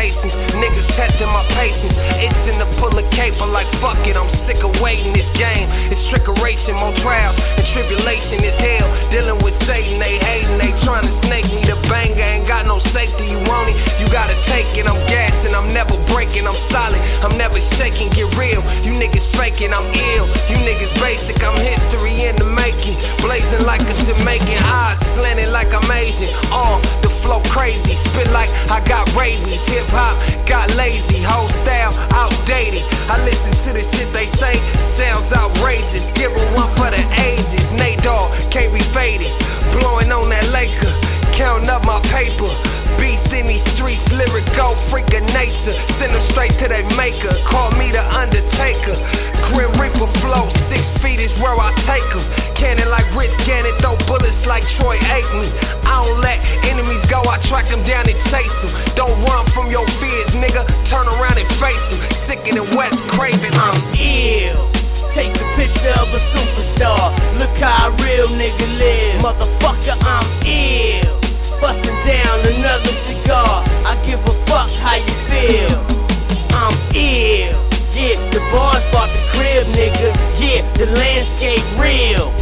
patience. Niggas testing my patience. It's in the pull a caper like fuck it. I'm sick of waiting this game. It's trickeration, more trials and tribulation is hell. Dealing with Satan, they hating, they trying to snake me. The banger ain't got no safety. You want it, you gotta take it. I'm gassing, I'm never breaking. I'm solid, I'm never shaking. Get real, you niggas faking. I'm ill, you niggas basic. I'm history in the making. Blazing like a Jamaican, eyes slanting like I'm Asian. Uh, the flow crazy, spit like I got rabies. Hip hop got lazy, whole style outdated. I listen to the shit they say, sounds outrageous. Give a one for the ages. Dogg can't be faded. Blowing on that Laker, counting up my paper. Beats in these streets, lyrical freak of nature. Send them straight to their maker. Call me the Undertaker. Grim Reaper flow, six feet is where I take them. Cannon like Rich Gannon, throw bullets like Troy Aikman. I don't let enemies go, I track them down and chase them. Don't run from your fears, nigga. Turn around and face them. Sicker than Wes Craven, I'm ill. Take a picture of a superstar. Look how a real nigga live. Motherfucker, I'm ill. Busting down another cigar. I give a fuck how you feel. I'm ill. Yeah, the bars bought the crib, nigga. Yeah, the landscape real.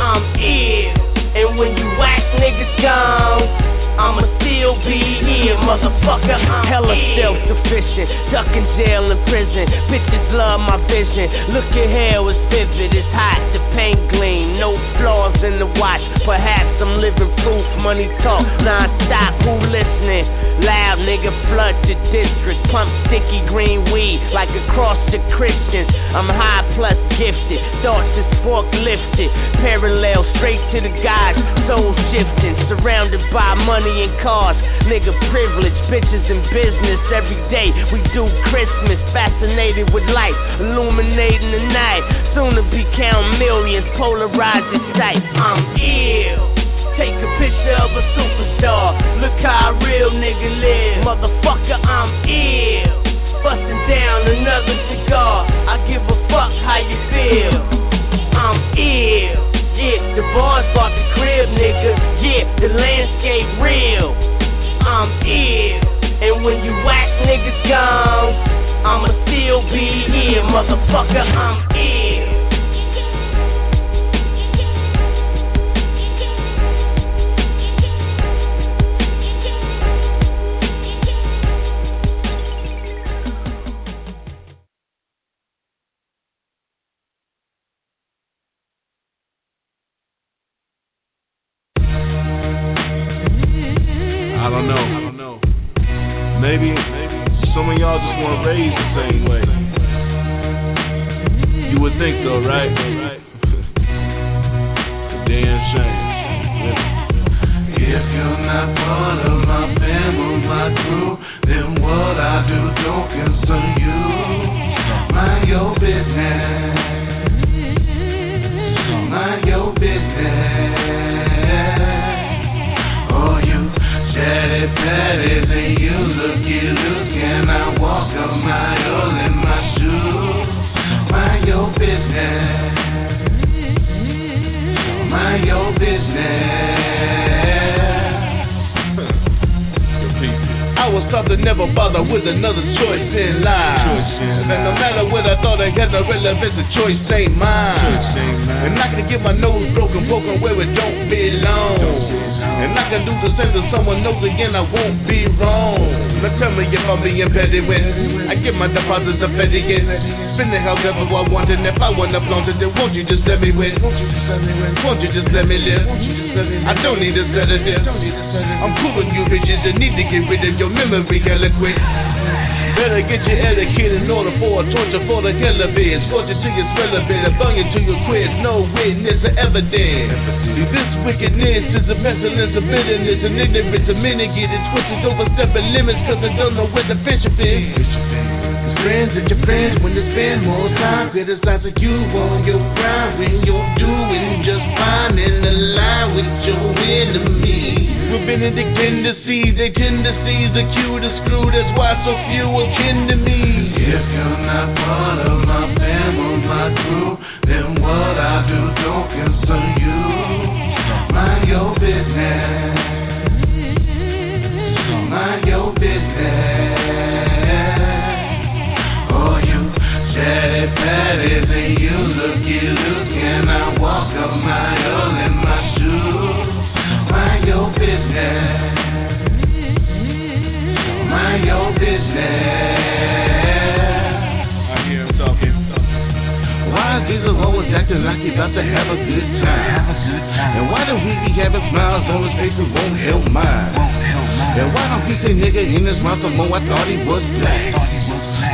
I'm ill. And when you whack niggas gone. I'ma still be here, motherfucker. I'm Hella self sufficient, ducking jail and prison. Bitches love my vision. Look at hell, it's vivid, it's hot, the paint gleam. No flaws in the watch. Perhaps I'm living proof. Money talk non stop. Who listening? Loud nigga flood the district. Pump sticky green weed like across the Christians. I'm high plus gifted. Thoughts is fork lifted. Parallel straight to the gods. Soul shifting. Surrounded by money and cars. Nigga privilege. Bitches in business every day. We do Christmas. Fascinated with life, Illuminating the night. Soon to be count millions. Polarized sight. I'm ill. Take a picture of a superstar. Look how a real nigga live. Motherfucker, I'm ill. Busting down another cigar. I give a fuck how you feel. I'm ill. Yeah, the bars bought the crib, nigga. Yeah, the landscape real. I'm ill. And when you whack niggas gone, I'ma still be here, motherfucker. I'm ill. Don't know. I don't know. Maybe, some of y'all just want raised the same way. You would think though, right? Damn shame. If you're not part of my family, my crew, then what I do don't concern you. Mind your business. Mind your business. You I walk a mile in my shoes. Mind your business. Mind your business. I taught to never bother with another choice in life. And no matter what I thought I had no relevance, the choice ain't mine. And I can get my nose broken, broken where it don't belong. And I can do the same to someone knows again, I won't be wrong. Now tell me if I'm being petty when I get my deposits of petty again. Spend it however I want, and if I wanna flaunt it, then won't you just let me win? Won't you just let me win? Won't you just let me live? I don't need a sedative. I'm cool with you bitches that need to get rid of your memory quick. Better get your etiquette in order for a torture for the of it. Scorch it till it's relevant, and bung it till you quit. No witness or evidence. This wickedness is a pestilence of bitterness and ignorance. A minute get it twisted, overstepping limits, cause I don't know where the friendship is. Friends and your friends when they spend more time criticizing you on your grind when you're doing just fine in the line with your enemy. Rabbinic tendencies, they tendencies are cue to screw. That's why so few akin to me. If you're not part of my family, my crew, then what I do don't concern you. Mind your business. Mind your business. Oh, you chatty patties and you looky look, and I walk a mile. mind your business. I hear him talking. Why is Jesus always acting like he's about to have a good time? And why don't we be having smiles on his face and won't help mine? And why don't he say nigga in his mouth the more? I thought he was black.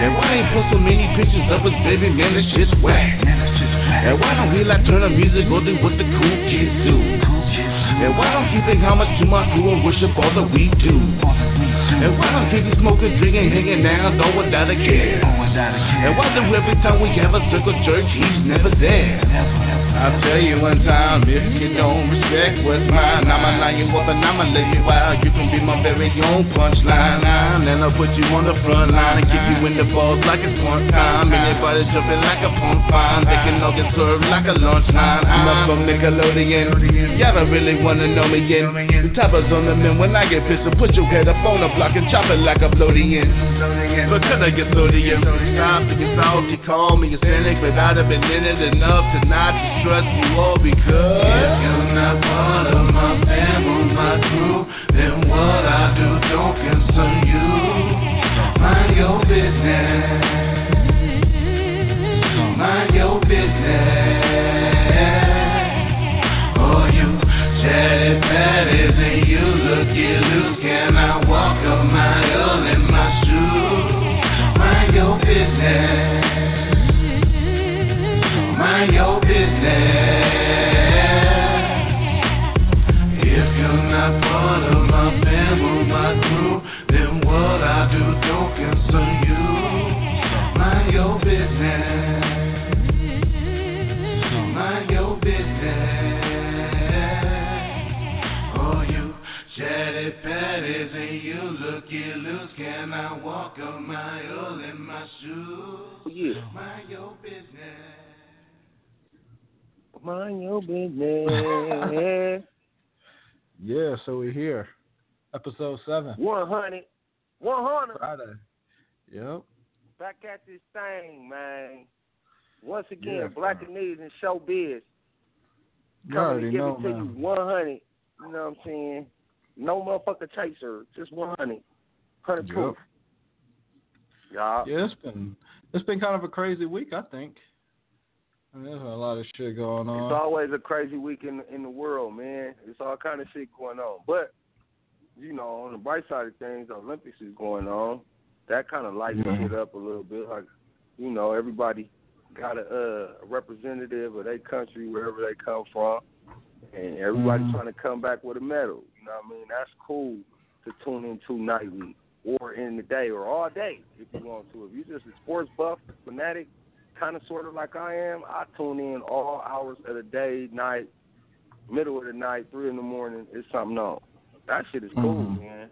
And why ain't post so many pictures of his baby? Man, that shit's whack. And why don't we like turn the music or do what the cool kids do? And why don't you think how much to my crew and worship all that we do? And why don't you be smoking, drinking, hanging out, though without a care? And why do every time we have a circle church, he's never there? I'll tell you one time, if you don't respect what's mine, I'ma line you up and I'ma lay you out. You can be my very own punchline. And I'll put you on the front line and kick you in the balls like it's one time. Anybody jumping like a pump fine. They can all get served like a lunch line. I'm up from Nickelodeon. Y'all don't really wanna know me yet. The toppers on the men when I get pissed. So put your head up on the block and chop it like a floating in. But could I get floating in, Stop to get salty, call me a cynic, but I'd have been in it enough to not trust you all because if you're not part of my family, my crew, then what I do don't concern you. Mind your business. Mind your business. Mind your business. if you're not part of my family, my crew, then what I do don't concern you. Mind your business. Mind your business. Oh, you chatty patties and you looky loose. Can I walk a mile in my shoes? Yeah. Mind your business. Mind your business. yeah, so we're here. Episode 7. 100. 100. Friday. Yep. Back at this thing, man. Once again, yeah, Blackanese and Showbizz. You Coming to give know, it to man. you 100. You know what I'm saying? No motherfucker chaser. Just 100. 100 Yep. proof. Y'all. Yeah, it's been it's been kind of a crazy week, I think. There's a lot of shit going on. It's always a crazy week in in the world, man. It's all kind of shit going on. But you know, on the bright side of things, the Olympics is going on. That kind of lights Mhm. shit up a little bit. Like, you know, everybody got a, uh, a representative of their country wherever they come from, and everybody's Mhm. trying to come back with a medal. You know what I mean? That's cool to tune into nightly or in the day or all day if you want to. If you're just a sports buff fanatic, kind of sort of like I am, I tune in all hours of the day, night, middle of the night, three in the morning. It's something on. That shit is cool, Mhm. man.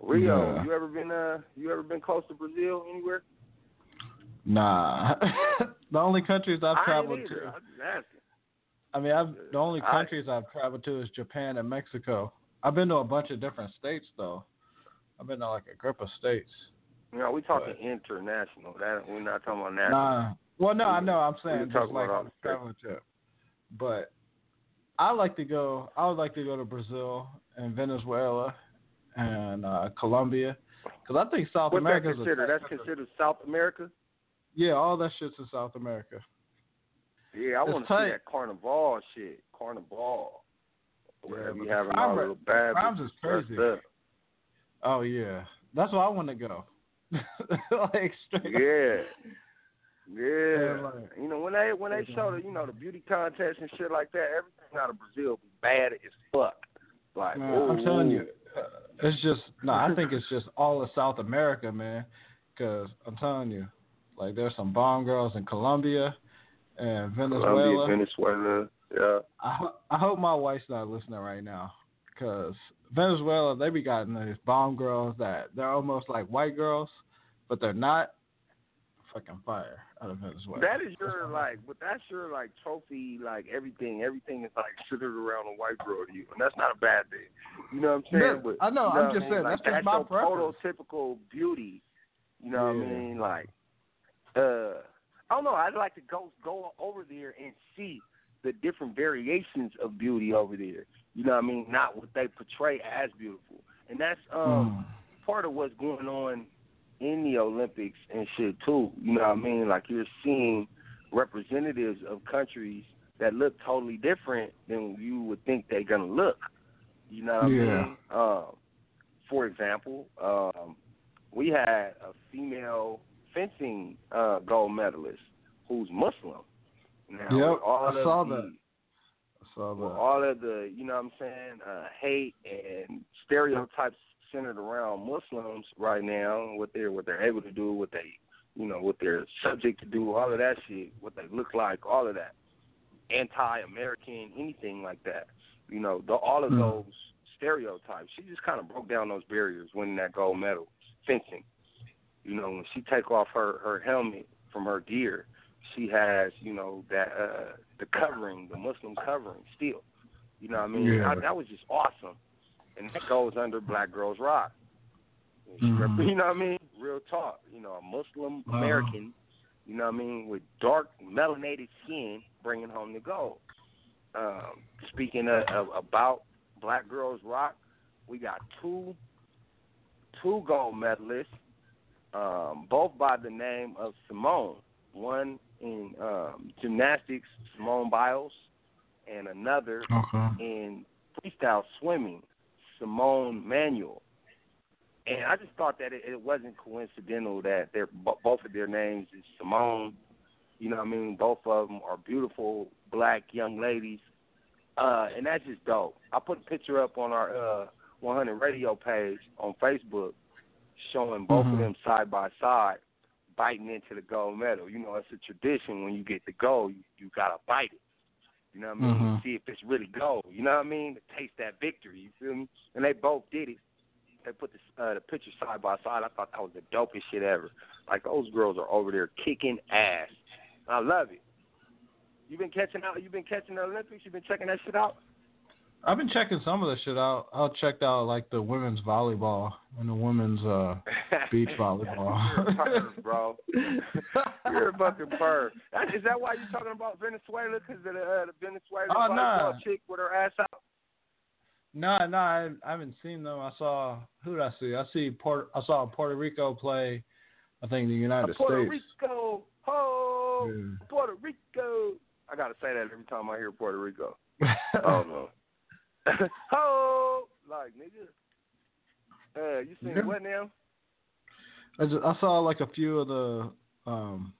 Rio, Yeah. you ever been uh you ever been close to Brazil anywhere? Nah. the only countries I've I traveled to I'm just asking. I mean, I've the only I- countries I've traveled to is Japan and Mexico. I've been to a bunch of different states though. I've been to like a group of states. Know, we talking But- international. That we're not talking about national. Nah. Well, no, I know. I'm saying just like on all a travel trip. But I like to go. I would like to go to Brazil and Venezuela and uh, Colombia because I think South What's America is considered? That's considered South America. Yeah, all that shit's in South America. Yeah, I want to see that carnival shit. Carnival. Where Yeah, you having all rate- little bad crimes is crazy. Oh yeah, that's where I want to go. like straight. Yeah. Yeah. Yeah, like- you know, when they when they show the you know the beauty contest and shit like that, everything out of Brazil be bad as fuck. Like, Man, I'm telling you, uh, it's just no. I think it's just all of South America, man. Because I'm telling you, like there's some bomb girls in Colombia and Venezuela. Colombia, Venezuela, yeah. I, I hope my wife's not listening right now, because Venezuela they be gotten these bomb girls that they're almost like white girls, but they're not. Fucking fire out of Venezuela. That is your like, but that's your like trophy, like everything. Everything is like centered around a white girl to you, and that's not a bad thing. You know what I'm saying? But I know, you I'm what just I mean? saying, like, that's just my your preference. prototypical beauty. You know what I mean? Like, uh, I don't know. I'd like to go go over there and see the different variations of beauty over there. You know what I mean? Not what they portray as beautiful, and that's um Mm. part of what's going on in the Olympics and shit too. You know what I mean? Like you're seeing representatives of countries that look totally different than you would think they're gonna look. You know what yeah. I mean? Um, for example, um, we had a female fencing uh, gold medalist who's Muslim. Now, yep, I saw the, that. Saw that. all of the, you know what I'm saying, uh, hate and stereotypes centered around Muslims right now, what they're what they're able to do, what they, you know, what they're subject to do, all of that shit, what they look like, all of that, anti-American, anything like that. You know, the, all of Mm. those stereotypes. She just kind of broke down those barriers, winning that gold medal fencing. You know, when she take off her her helmet from her gear, she has you know that uh the covering, the Muslim covering still. You know what I mean? Yeah. I, that was just awesome, and that goes under Black Girls Rock. Mhm. You know what I mean? Real talk. You know, a Muslim Uh-huh. American. You know what I mean? With dark melanated skin, bringing home the gold. Um, speaking of, of about Black Girls Rock, we got two two gold medalists, um, both by the name of Simone. One in um, gymnastics, Simone Biles, and another Okay. in freestyle swimming, Simone Manuel. And I just thought that it, it wasn't coincidental that they're bo- both of their names is Simone. You know what I mean? Both of them are beautiful black young ladies, uh, and that's just dope. I put a picture up on our uh, 100 radio page on Facebook, showing both Mhm. of them side by side, biting into the gold medal. You know, it's a tradition when you get the gold, you, you gotta bite it. You know what I mean? Mhm. See if it's really gold. You know what I mean? To taste that victory. You feel me? And they both did it. They put the, uh, the picture side by side. I thought that was the dopest shit ever. Like those girls are over there kicking ass. I love it. You been catching out? You been catching the Olympics? You been checking that shit out? I've been checking some of the shit out. I checked out like the women's volleyball and the women's uh beach volleyball. You're a perv, bro. You're a fucking perv. That, is that why you're talking about Venezuela? Because of the, uh, the Venezuelan Oh, volleyball nah. chick with her ass out? No, no, I, I haven't seen them. I saw who did I see? I see Puerto. I saw Puerto Rico play. I think the United Puerto States. Puerto Rico, ho, Yeah. Puerto Rico. I gotta say that every time I hear Puerto Rico. Oh no. ho, like nigga. Uh, you seen Yeah. what now? I, just, I saw like a few of the. um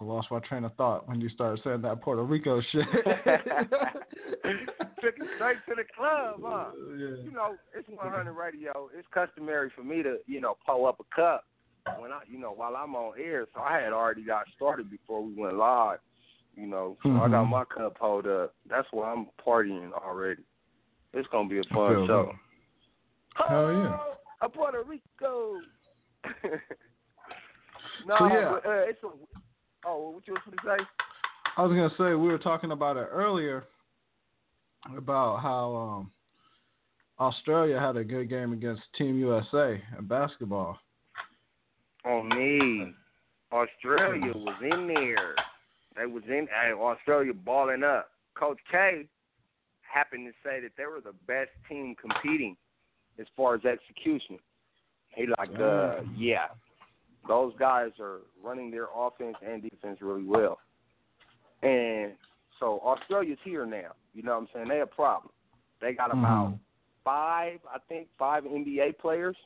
I lost my train of thought when you started saying that Puerto Rico shit. Took it straight to the club, huh? yeah. you know, it's 100 radio. It's customary for me to, you know, pull up a cup when I, you know, while I'm on air. So I had already got started before we went live. You know, so I got Mhm. my cup pulled up. That's why I'm partying already. It's gonna be a fun show. Hell yeah. Oh, a Puerto Rico. no, So, yeah. but, uh, it's a. Oh, what you was to say? I was gonna say we were talking about it earlier about how um, Australia had a good game against Team USA in basketball. Oh me. Australia was in there. They was in Australia balling up. Coach K happened to say that they were the best team competing as far as execution. He like, uh, Mm. yeah, those guys are running their offense and defense really well. And so Australia's here now. You know what I'm saying? They a problem. They got about Mhm. five, I think, five NBA players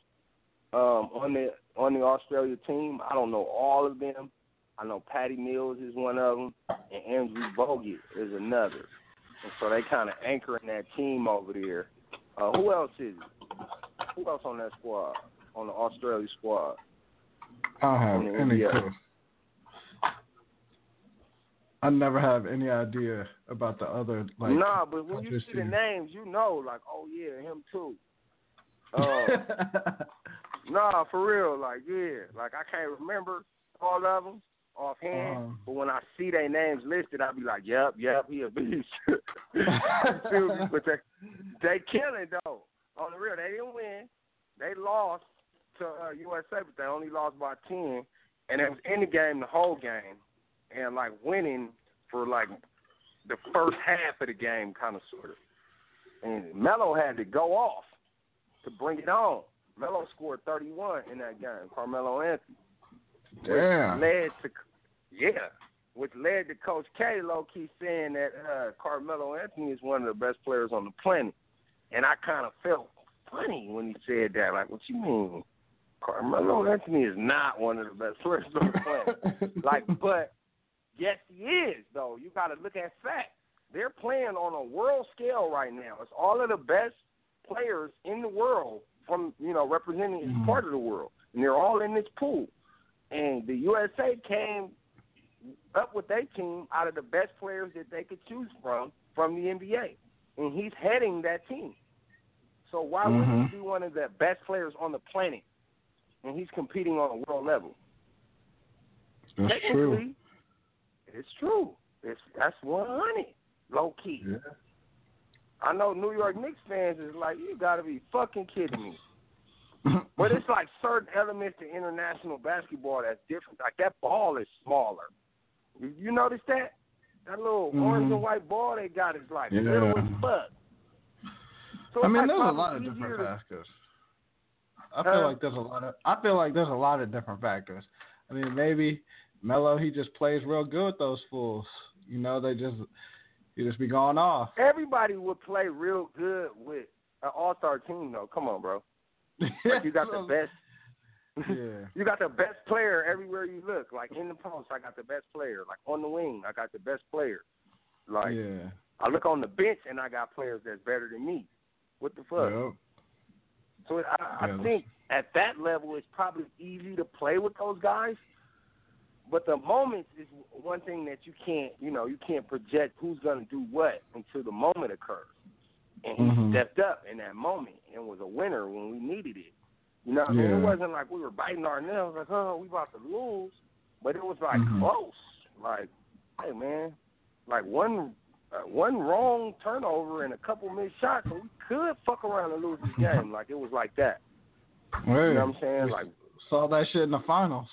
um, on the on the Australia team. I don't know all of them. I know Patty Mills is one of them, and Andrew Bogut is another. And so they kind of anchoring that team over there. Uh, who else is it? Who else on that squad? On the Australia squad? I don't have any clue. I never have any idea about the other like. nah, but when you see the names, you know, like, oh yeah, him too. Uh, Nah, for real, like yeah, like I can't remember all of them offhand, Uh-huh. but when I see their names listed, I'll be like, yep, yep, he a beast. you feel me? But they they killing though. On the real, they didn't win. They lost to uh, USA, but they only lost by ten, and it was in the game the whole game, and like winning for like the first half of the game, kind of sort of. And Melo had to go off to bring it on. Melo scored 31 in that game. Carmelo Anthony. Damn. Led to yeah, which led to Coach K low key saying that uh, Carmelo Anthony is one of the best players on the planet. And I kind of felt funny when he said that. Like, what you mean? Carmelo Anthony is not one of the best players on the planet. like, but yes, he is. Though you got to look at facts. They're playing on a world scale right now. It's all of the best players in the world from you know representing mm-hmm. part of the world, and they're all in this pool. And the USA came up with their team out of the best players that they could choose from from the NBA, and he's heading that team. So why mm-hmm. wouldn't he be one of the best players on the planet, and he's competing on a world level? That's true. It's true. It's that's one hundred, low key. Yeah. I know New York Knicks fans is like, you got to be fucking kidding me. but it's like certain elements to international basketball that's different. Like that ball is smaller. You notice that? That little mm-hmm. orange and white ball they got is like yeah. little as fuck. So I mean, like there's a lot of different to... factors. I feel uh, like there's a lot of. I feel like there's a lot of different factors. I mean, maybe Melo he just plays real good with those fools. You know, they just he just be going off. Everybody would play real good with an All Star team, though. Come on, bro. like you got the best yeah. you got the best player everywhere you look. Like in the post, I got the best player. Like on the wing, I got the best player. Like yeah. I look on the bench and I got players that's better than me. What the fuck? Yep. So I, I think at that level, it's probably easy to play with those guys. But the moments is one thing that you can't, you know, you can't project who's going to do what until the moment occurs. And he mm-hmm. stepped up in that moment and was a winner when we needed it. You know, yeah. it wasn't like we were biting our nails like, oh, we about to lose, but it was like mm-hmm. close. Like, hey man, like one uh, one wrong turnover and a couple missed shots, and we could fuck around and lose the game. like it was like that. Hey, you know what I'm saying? Like saw that shit in the finals.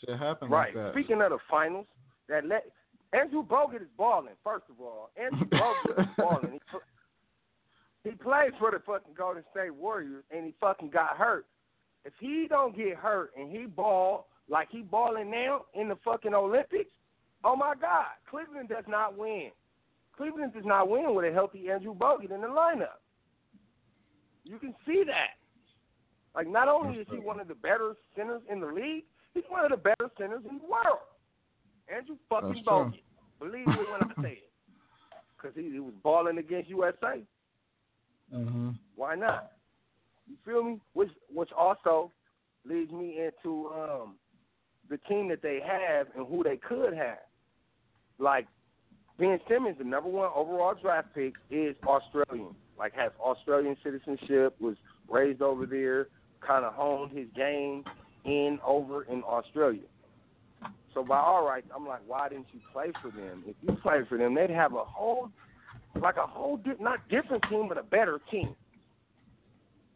Shit happened right. like that. Speaking of the finals, that let Andrew Bogut is balling. First of all, Andrew Bogut is balling. He, he played for the fucking Golden State Warriors and he fucking got hurt. If he don't get hurt and he ball like he balling now in the fucking Olympics, oh my God, Cleveland does not win. Cleveland does not win with a healthy Andrew Bogut in the lineup. You can see that. Like not only is he one of the better centers in the league, he's one of the better centers in the world. Andrew fucking Bogut. Believe me when I say it. Because he, he was balling against USA. Mm-hmm. Why not? You feel me? Which which also leads me into um, the team that they have and who they could have. Like Ben Simmons, the number one overall draft pick, is Australian. Like has Australian citizenship, was raised over there, kind of honed his game in over in Australia. So by all rights, I'm like, why didn't you play for them? If you played for them, they'd have a whole like a whole di- not different team, but a better team.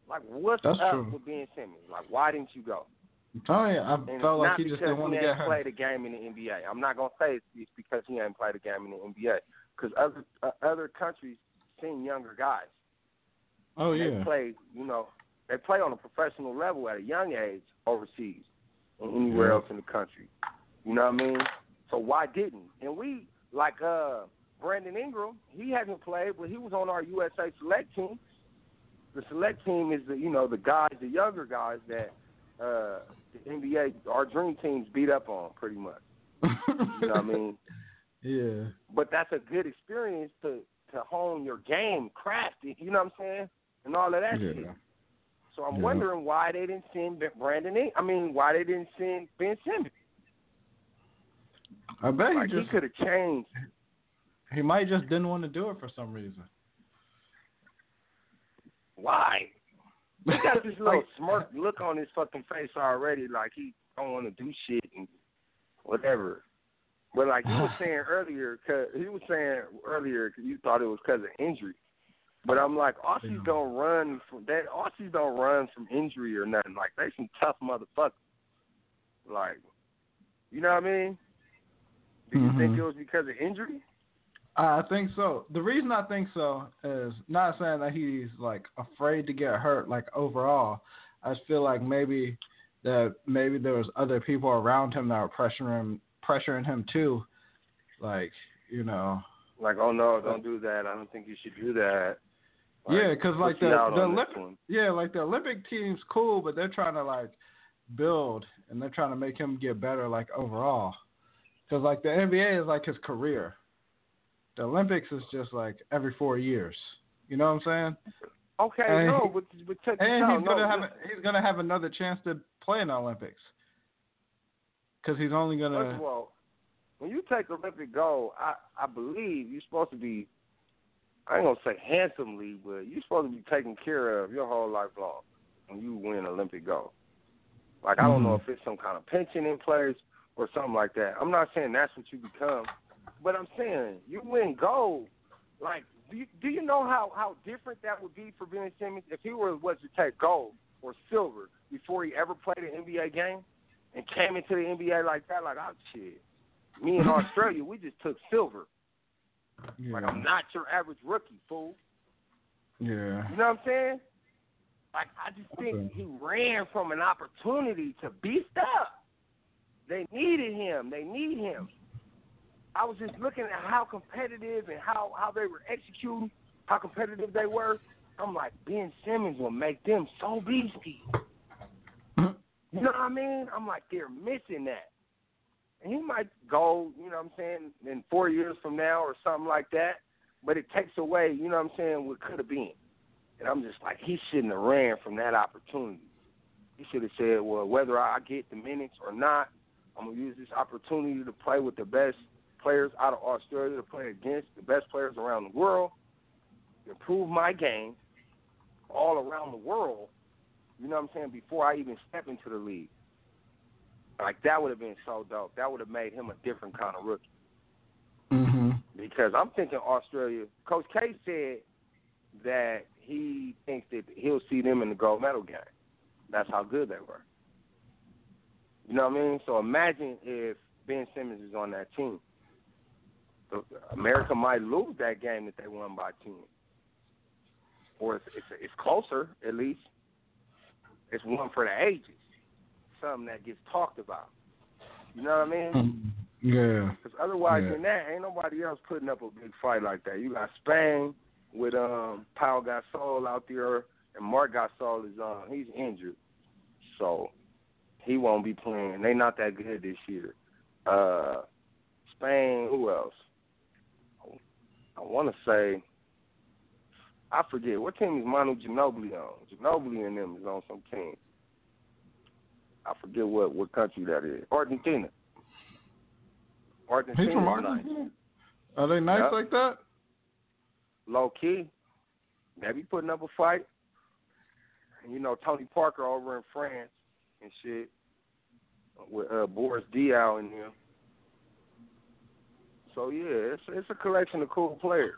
Like what's That's up true. with Ben Simmons? Like why didn't you go? I'm telling you, I and felt like he just didn't want to get hurt. played a game in the NBA. I'm not gonna say it's because he ain't played a game in the NBA because other uh, other countries send younger guys. Oh yeah. They play, you know, they play on a professional level at a young age overseas and anywhere yeah. else in the country. You know what I mean? So why didn't? And we like uh Brandon Ingram, he hasn't played, but he was on our USA select team. The select team is the you know the guys, the younger guys that uh, the NBA, our dream teams beat up on pretty much. you know what I mean? Yeah. But that's a good experience to to hone your game, craft it. You know what I'm saying? And all of that yeah. shit. So I'm yeah. wondering why they didn't send Brandon. In- I mean, why they didn't send Ben Simmons? I bet like he just he could have changed he might just didn't want to do it for some reason. Why? He got this little smirk look on his fucking face already, like he don't want to do shit and whatever. But like he was saying earlier, cause he was saying earlier, cause you thought it was because of injury. But I'm like, Aussies don't run from that. Aussies don't run from injury or nothing. Like they some tough motherfuckers. Like, you know what I mean? Do you mm-hmm. think it was because of injury? I think so. The reason I think so is not saying that he's like afraid to get hurt. Like overall, I just feel like maybe that maybe there was other people around him that were pressuring him, pressuring him too, like you know. Like, oh no, don't do that. I don't think you should do that. Like, yeah, because like the the Olympic, yeah, like the Olympic team's cool, but they're trying to like build and they're trying to make him get better, like overall. Because like the NBA is like his career. The Olympics is just like every four years. You know what I'm saying? Okay, and no, but, but check and out. he's gonna no, have a, he's gonna have another chance to play in the Olympics. Because he's only gonna. First of all, when you take Olympic gold, I I believe you're supposed to be. I ain't gonna say handsomely, but you're supposed to be taken care of your whole life long when you win Olympic gold. Like I don't know Mm-hmm. if it's some kind of pension in place or something like that. I'm not saying that's what you become, but I'm saying you win gold. Like, do you, do you know how how different that would be for Ben Simmons if he were was to take gold or silver before he ever played an NBA game and came into the NBA like that? Like, oh shit, me in Australia, we just took silver. Yeah. Like, I'm not your average rookie, fool. yeah. You know what I'm saying? Like I just think Okay. he ran from an opportunity to beast up. They needed him. They need him. I was just looking at how competitive and how how they were executing, how competitive they were. I'm like Ben Simmons will make them so beastie. You know what I mean? I'm like they're missing that. And he might go, you know what I'm saying, in four years from now or something like that. But it takes away, you know what I'm saying, what could have been. And I'm just like, he shouldn't have ran from that opportunity. He should have said, well, whether I get the minutes or not, I'm going to use this opportunity to play with the best players out of Australia, to play against the best players around the world, improve my game all around the world, you know what I'm saying, before I even step into the league. Like, that would have been so dope. That would have made him a different kind of rookie. Mhm. Because I'm thinking Australia, Coach K said that he thinks that he'll see them in the gold medal game. That's how good they were. You know what I mean? So imagine if Ben Simmons is on that team. America might lose that game that they won by ten, or it's, it's, it's closer at least. It's one for the ages, something that gets talked about. You know what I mean? Mhm. Yeah. Because otherwise Yeah. than that, ain't nobody else putting up a big fight like that. You got Spain with um Pau Gasol out there, and Marc Gasol is um he's injured, so he won't be playing. They not that good this year. Uh, Spain, who else? I want to say, I forget what team is Manu Ginobili on. Ginobili and them is on some team. I forget what what country that is. Argentina. Argentina. He's from Argentina. Nice. Are they nice Yep. like that? Low key. They be putting up a fight. And you know, Tony Parker over in France and shit with uh, Boris Diaw and them. So yeah, it's it's a collection of cool players.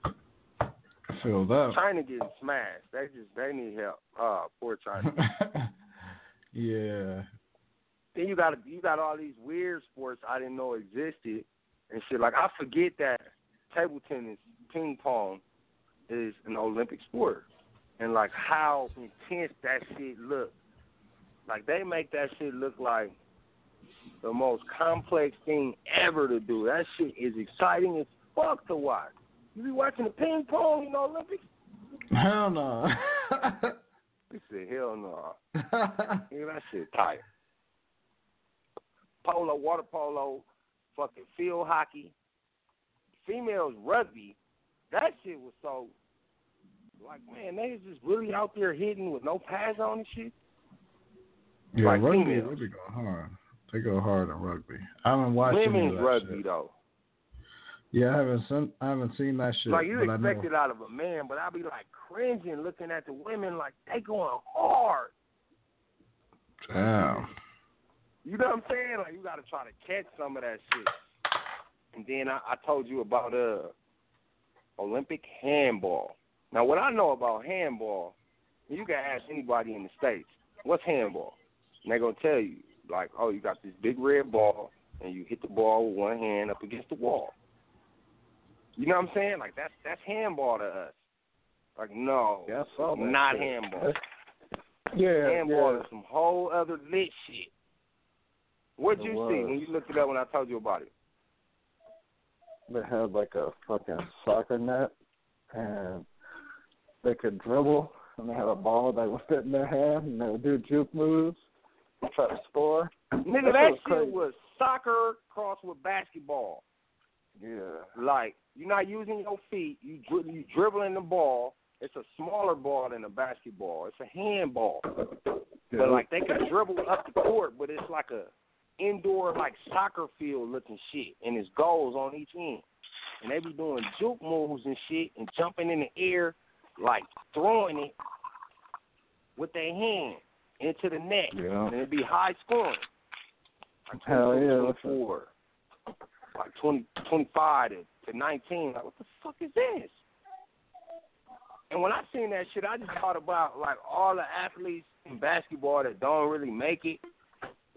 Feel that. China getting smashed. They just they need help. Oh, poor China. yeah. then you got you got all these weird sports I didn't know existed and shit. Like I forget that table tennis, ping pong, is an Olympic sport, and like how intense that shit look. Like they make that shit look like the most complex thing ever to do. That shit is exciting as fuck to watch. You be watching the ping pong in the Olympics? Hell no. He said, hell no. Nigga, that shit tight. Polo, water polo, fucking field hockey, females rugby. That shit was so like man, they was just really out there hitting with no pads on and shit. yeah, Like rugby, females. rugby go hard. They go hard on rugby. I haven't watched Women's rugby shit. though. Yeah, I haven't seen I haven't seen that shit. like you expect it out of a man, but I be like cringing looking at the women like they going hard. Damn. You know what I'm saying? Like you got to try to catch some of that shit. And then I, I told you about uh Olympic handball. Now what I know about handball, you can ask anybody in the states, what's handball? And they're gonna tell you like, oh, you got this big red ball, and you hit the ball with one hand up against the wall. You know what I'm saying? Like that's that's handball to us. Like no, Yeah, I not shit. handball. Yeah, handball yeah. is some whole other lit shit. What'd It you was. see when you looked it up when I told you about it? they had like a fucking soccer net, and they could dribble, and they had a ball that would fit in their hand, and they would do juke moves, try to score. Nigga, that, shit was soccer crossed with basketball. Yeah. Like you're not using your feet. You dri- you dribbling the ball. It's a smaller ball than a basketball. It's a handball. Yeah. But like they can dribble up the court, but it's like a indoor like soccer field looking shit, and it's goals on each end. And they be doing juke moves and shit and jumping in the air, like throwing it with their hand into the net, Yeah. and it'd be high scoring. Like Hell 22, yeah, 24, like 20, 25 to, to 19. Like, what the fuck is this? And when I seen that shit, I just thought about like all the athletes in basketball that don't really make it.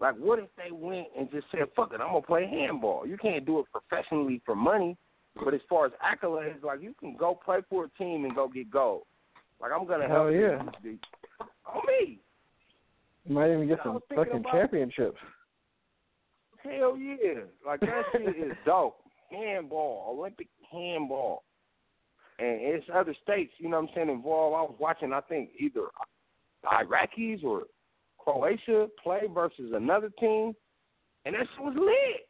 Like, what if they went and just said, "Fuck it, I'm gonna play handball." You can't do it professionally for money, but as far as accolades, like you can go play for a team and go get gold. Like I'm gonna Hell help yeah. you. On me. You might even get some fucking about- championships. Hell yeah. Like that shit is dope. Handball, Olympic handball. And it's other states, you know what I'm saying, involved. I was watching I think either Iraqis or Croatia play versus another team and that shit was lit.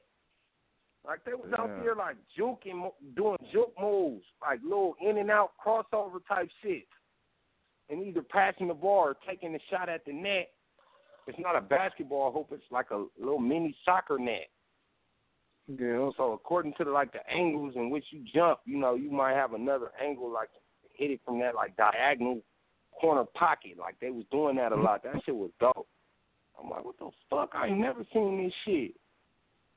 Like they was out Yeah. there like juking, doing juke moves, like little in and out crossover type shit, and either passing the ball or taking a shot at the net. It's not a basketball hoop; it's like a little mini soccer net. Yeah. So according to the like the angles in which you jump, you know, you might have another angle like hit it from that like diagonal corner pocket. Like they was doing that a lot. That shit was dope. I'm like, what the fuck? I ain't never seen this shit.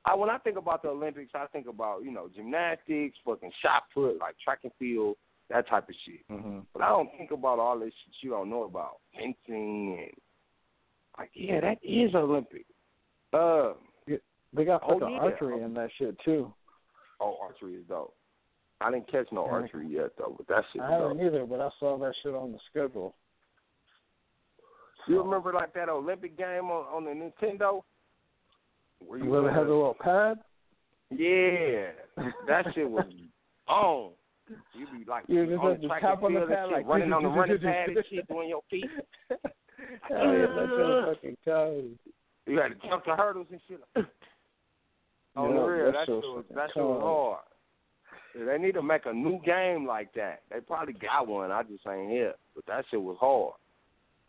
I when I think about the Olympics, I think about you know gymnastics, fucking shot put, like track and field, that type of shit. hmm But I don't think about all this shit you don't know about fencing and like, yeah, that is Olympic. Uh, They got Oh, fucking yeah. archery in that shit too. oh, archery is dope. I didn't catch no Yeah. archery yet though, but that shit. I is haven't dope. either, but I saw that shit on the schedule. You remember like that Olympic game on, on the Nintendo? Where you Where they had the little pad? Yeah, that shit was on. You be like You just on the to track and on the field and shit, like, running on the running pad and shit, doing your feet. Hell yeah, that shit was fucking cold. You had to jump the hurdles and shit. On the Yeah, real, that that shit shit was was that shit was hard. They need to make a new game like that. They probably got one. I just ain't here, but that shit was hard.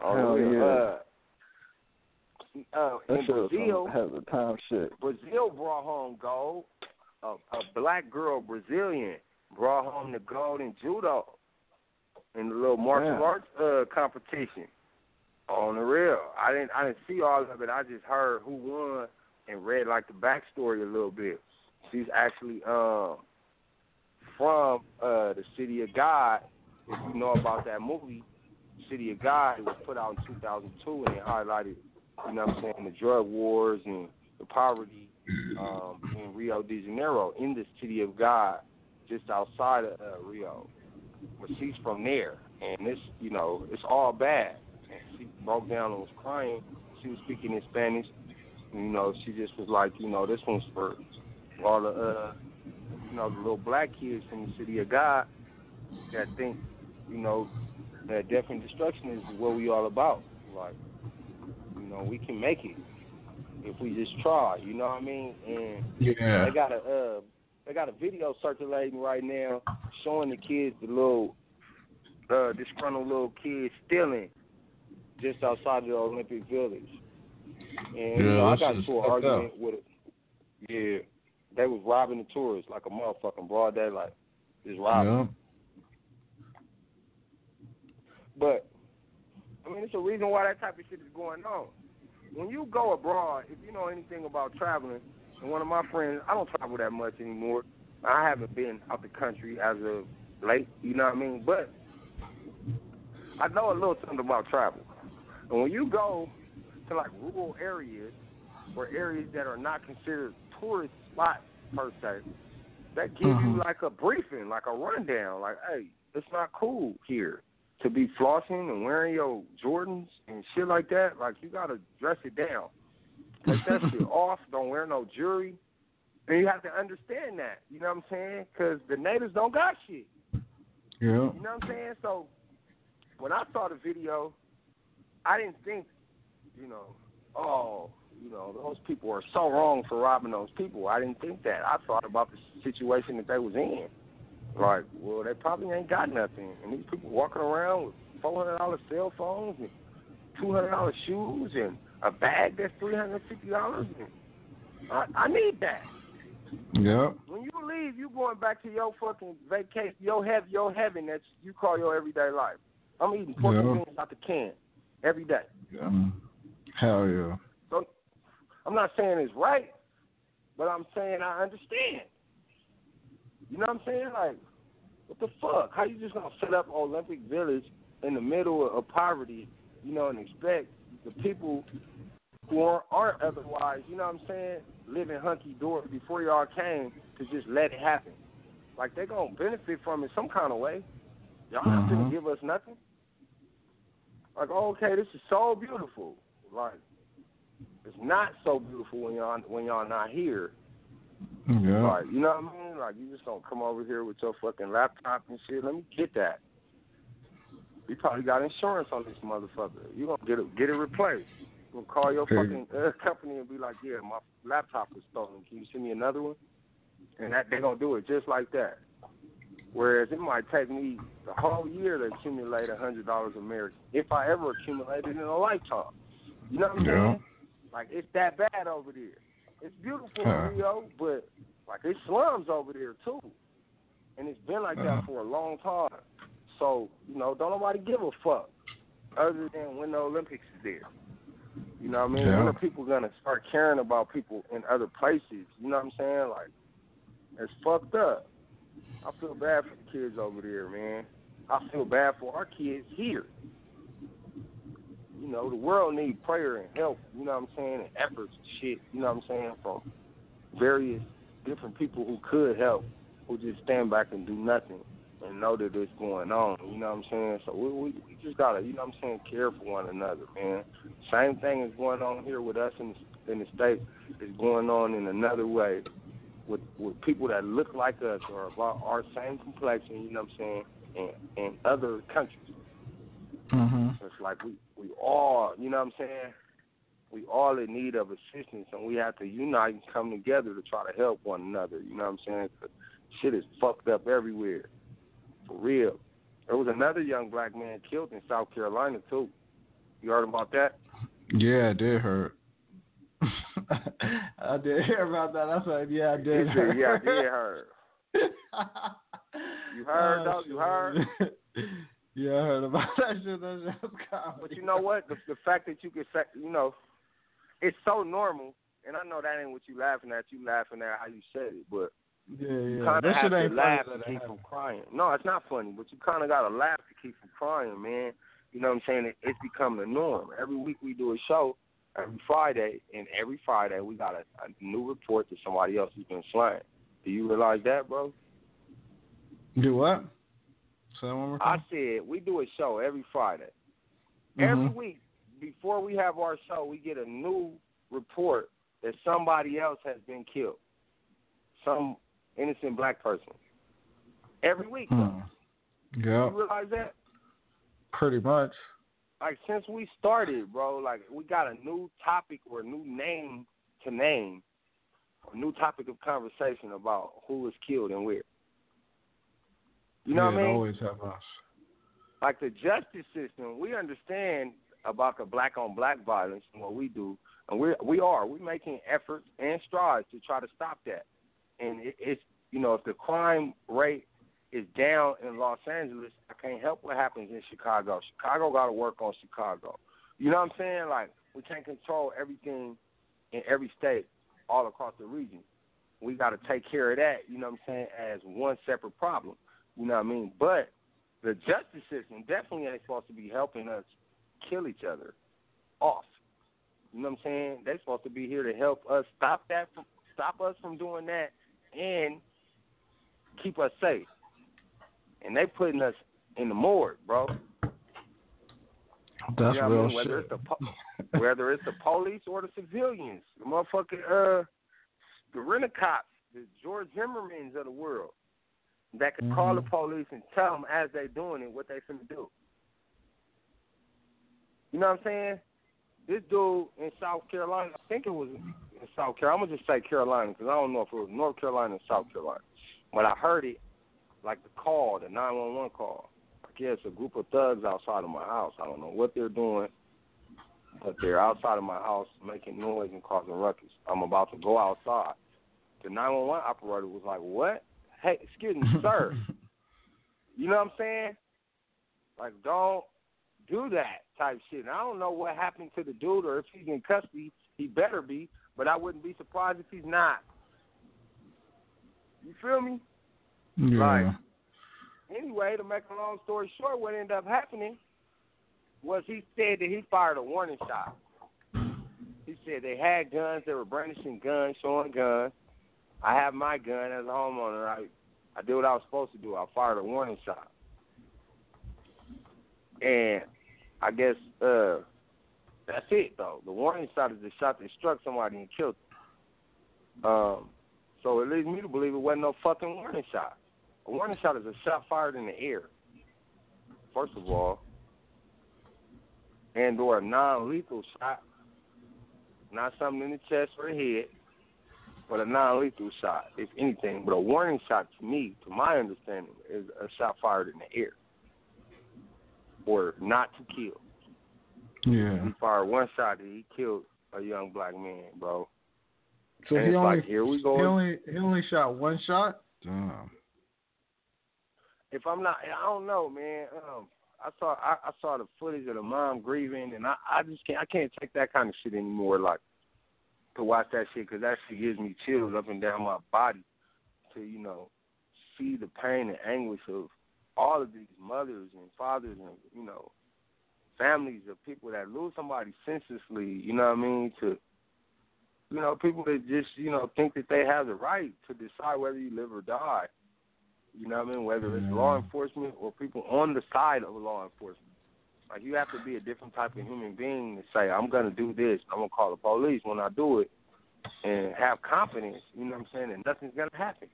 On the Hell real. yeah. Uh, uh, That in shit Brazil, some head of the time shit. Brazil brought home gold. A, a black girl, Brazilian, brought home the gold in judo in the little martial Damn. arts uh, competition. On the real, I didn't I didn't see all of it. I just heard who won and read like the backstory a little bit. She's actually um from uh the City of God. If you know about that movie, City of God, it was put out in 2002 and it highlighted, you know what I'm saying, the drug wars and the poverty um, in Rio de Janeiro, in the City of God, just outside of uh, Rio. But she's from there, and it's you know it's all bad. She broke down and was crying. She was speaking in Spanish. You know, she just was like, you know, this one's for all the uh, you know the little black kids from the City of God that think, you know, that death and destruction is what we all about. Like, you know, we can make it if we just try. You know what I mean? And Yeah. they got a uh, they got a video circulating right now showing the kids the little uh, disgruntled little kids stealing just outside of the Olympic Village. And you Yeah, know, I got into an argument with it. Yeah, they was robbing the tourists like a motherfucking broad daylight, just robbing. Yeah. But I mean, it's a reason why that type of shit is going on. When you go abroad, if you know anything about traveling, and one of my friends, I don't travel that much anymore. I haven't been out the country as of late. You know what I mean? But I know a little something about travel. And when you go to like rural areas or areas that are not considered tourist spots per se, that give you Mhm. like a briefing, like a rundown, like, hey, it's not cool here to be flossing and wearing your Jordans and shit like that. Like you gotta dress it down. Take that shit off. Don't wear no jewelry. And you have to understand that. You know what I'm saying? Because the natives don't got shit. Yeah. You know what I'm saying? So when I saw the video, I didn't think, you know, oh, you know, those people are so wrong for robbing those people. I didn't think that. I thought about the situation that they was in. Like, well, they probably ain't got nothing, and these people walking around with four hundred dollar cell phones and two hundred dollar shoes and a bag that's three hundred fifty dollars. I, I need that. Yeah. When you leave, you going back to your fucking vacation, your heaven, your heaven that you call your everyday life. I'm eating pork Yeah. beans out the can every day. Yeah. Hell yeah. So I'm not saying it's right, but I'm saying I understand. You know what I'm saying? Like, what the fuck? How you just gonna set up Olympic Village in the middle of poverty, you know, and expect the people who aren't, aren't otherwise, you know what I'm saying, living hunky dory before y'all came to just let it happen? Like they gonna benefit from it some kind of way. Y'all not gonna mm-hmm. give us nothing. Like, okay, this is so beautiful. Like, it's not so beautiful when y'all when y'all not here. Yeah. Like, you know what I mean? Like, you just don't come over here with your fucking laptop and shit. Let me get that. You probably got insurance on this motherfucker. You gonna get it get it replaced. You gonna call your fucking uh, company and be like, yeah, my laptop was stolen. Can you send me another one? And that they gonna do it just like that. Whereas it might take me the whole year to accumulate a hundred dollars American, if I ever accumulate it in a lifetime. You know what I'm Yeah. saying? Like it's that bad over there. It's beautiful Huh. in Rio, but like it's slums over there too, and it's been like Uh-huh. that for a long time. So you know, don't nobody give a fuck other than when the Olympics is there. You know what I mean? Yeah. When are people gonna start caring about people in other places? You know what I'm saying? Like it's fucked up. I feel bad for the kids over there, man. I feel bad for our kids here. You know, the world needs prayer and help, you know what I'm saying, and efforts and shit, you know what I'm saying, from various different people who could help, who just stand back and do nothing and know that it's going on, you know what I'm saying? So we, we, we just gotta, you know what I'm saying, care for one another, man. Same thing is going on here with us in the, in the States is going on in another way with with people that look like us or about our same complexion, you know what I'm saying, in, in other countries. Mhm. It's like we we all, you know what I'm saying? We all in need of assistance, and we have to unite and come together to try to help one another. You know what I'm saying? 'Cause shit is fucked up everywhere, for real. There was another young black man killed in South Carolina too. You heard about that? Yeah, I did hurt. I did hear about that. I said, Yeah, I did. Hear. yeah, I did heard. You heard, oh, though? You heard? yeah, I heard about that shit. That shit was comedy. But you know what? The, the fact that you can say, you know, it's so normal, and I know that ain't what you laughing at. You laughing at how you said it, but Yeah, you yeah. kind That of have shit to ain't laugh funny to keep from crying. No, it's not funny, but you kind of got to laugh to keep from crying, man. You know what I'm saying? It, it's become the norm. Every week we do a show, every Friday, and every Friday we got a, a new report that somebody else has been slain. Do you realize that, bro? Do what? Say that one more I said we do a show every Friday. Every Mhm. week before we have our show, we get a new report that somebody else has been killed, some innocent black person. Every week, though. Hmm. Yeah, You realize that? pretty much. Like since we started, bro, like we got a new topic or a new name to name, a new topic of conversation about who was killed and where. You know yeah, what I mean? always have us. like the justice system, we understand about the black on black violence and what we do, and we we are we making efforts and strides to try to stop that. And it, it's you know if the crime rate is down in Los Angeles, I can't help what happens in Chicago. Chicago got to work on Chicago. You know what I'm saying? Like we can't control everything in every state all across the region. We got to take care of that. You know what I'm saying? As one separate problem. You know what I mean? But the justice system definitely ain't supposed to be helping us kill each other off. You know what I'm saying? They're supposed to be here to help us stop that, from, stop us from doing that, and keep us safe. And they putting us in the morgue, bro. That's you know what I real mean? Whether shit. it's the po- whether it's the police or the civilians, the motherfucking uh, the rent a cops the George Zimmermans of the world that can mm-hmm. call the police and tell them as they're doing it what they finna do. You know what I'm saying? This dude in South Carolina, I think it was in South Carolina. I'm gonna just say Carolina because I don't know if it was North Carolina or South Carolina. But I heard it, like the call, the 911 call. I guess a group of thugs outside of my house. I don't know what they're doing, but they're outside of my house making noise and causing ruckus. I'm about to go outside. The 911 operator was like, "What? Hey, excuse me, sir. you know what I'm saying? Like, don't do that type shit. And I don't know what happened to the dude or if he's in custody. He better be, but I wouldn't be surprised if he's not. You feel me? Yeah. Like, anyway, to make a long story short, what ended up happening was he said that he fired a warning shot. He said they had guns, they were brandishing guns, showing guns. I have my gun as a homeowner. I I did what I was supposed to do. I fired a warning shot. And I guess uh that's it though. The warning shot is the shot that struck somebody and killed them. Um so it leads me to believe it wasn't no fucking warning shot. A warning shot is a shot fired in the air. First of all. And or a non lethal shot. Not something in the chest or the head but a non-lethal shot, if anything. But a warning shot, to me, to my understanding, is a shot fired in the air or not to kill. Yeah. He fired one shot and he killed a young black man, bro. So and he it's only like, here we go. he only he only shot one shot. Damn. If I'm not, I don't know, man. Um, I saw I, I saw the footage of the mom grieving, and I I just can't I can't take that kind of shit anymore. Like to watch that shit because that shit gives me chills up and down my body to you know see the pain and anguish of all of these mothers and fathers and you know families of people that lose somebody senselessly. You know what I mean? To you know people that just you know think that they have the right to decide whether you live or die. You know what I mean? Whether it's law mm-hmm. enforcement or people on the side of law enforcement. Like you have to be a different type of human being to say, I'm gonna do this, I'm gonna call the police when I do it and have confidence, you know what I'm saying, and nothing's gonna happen.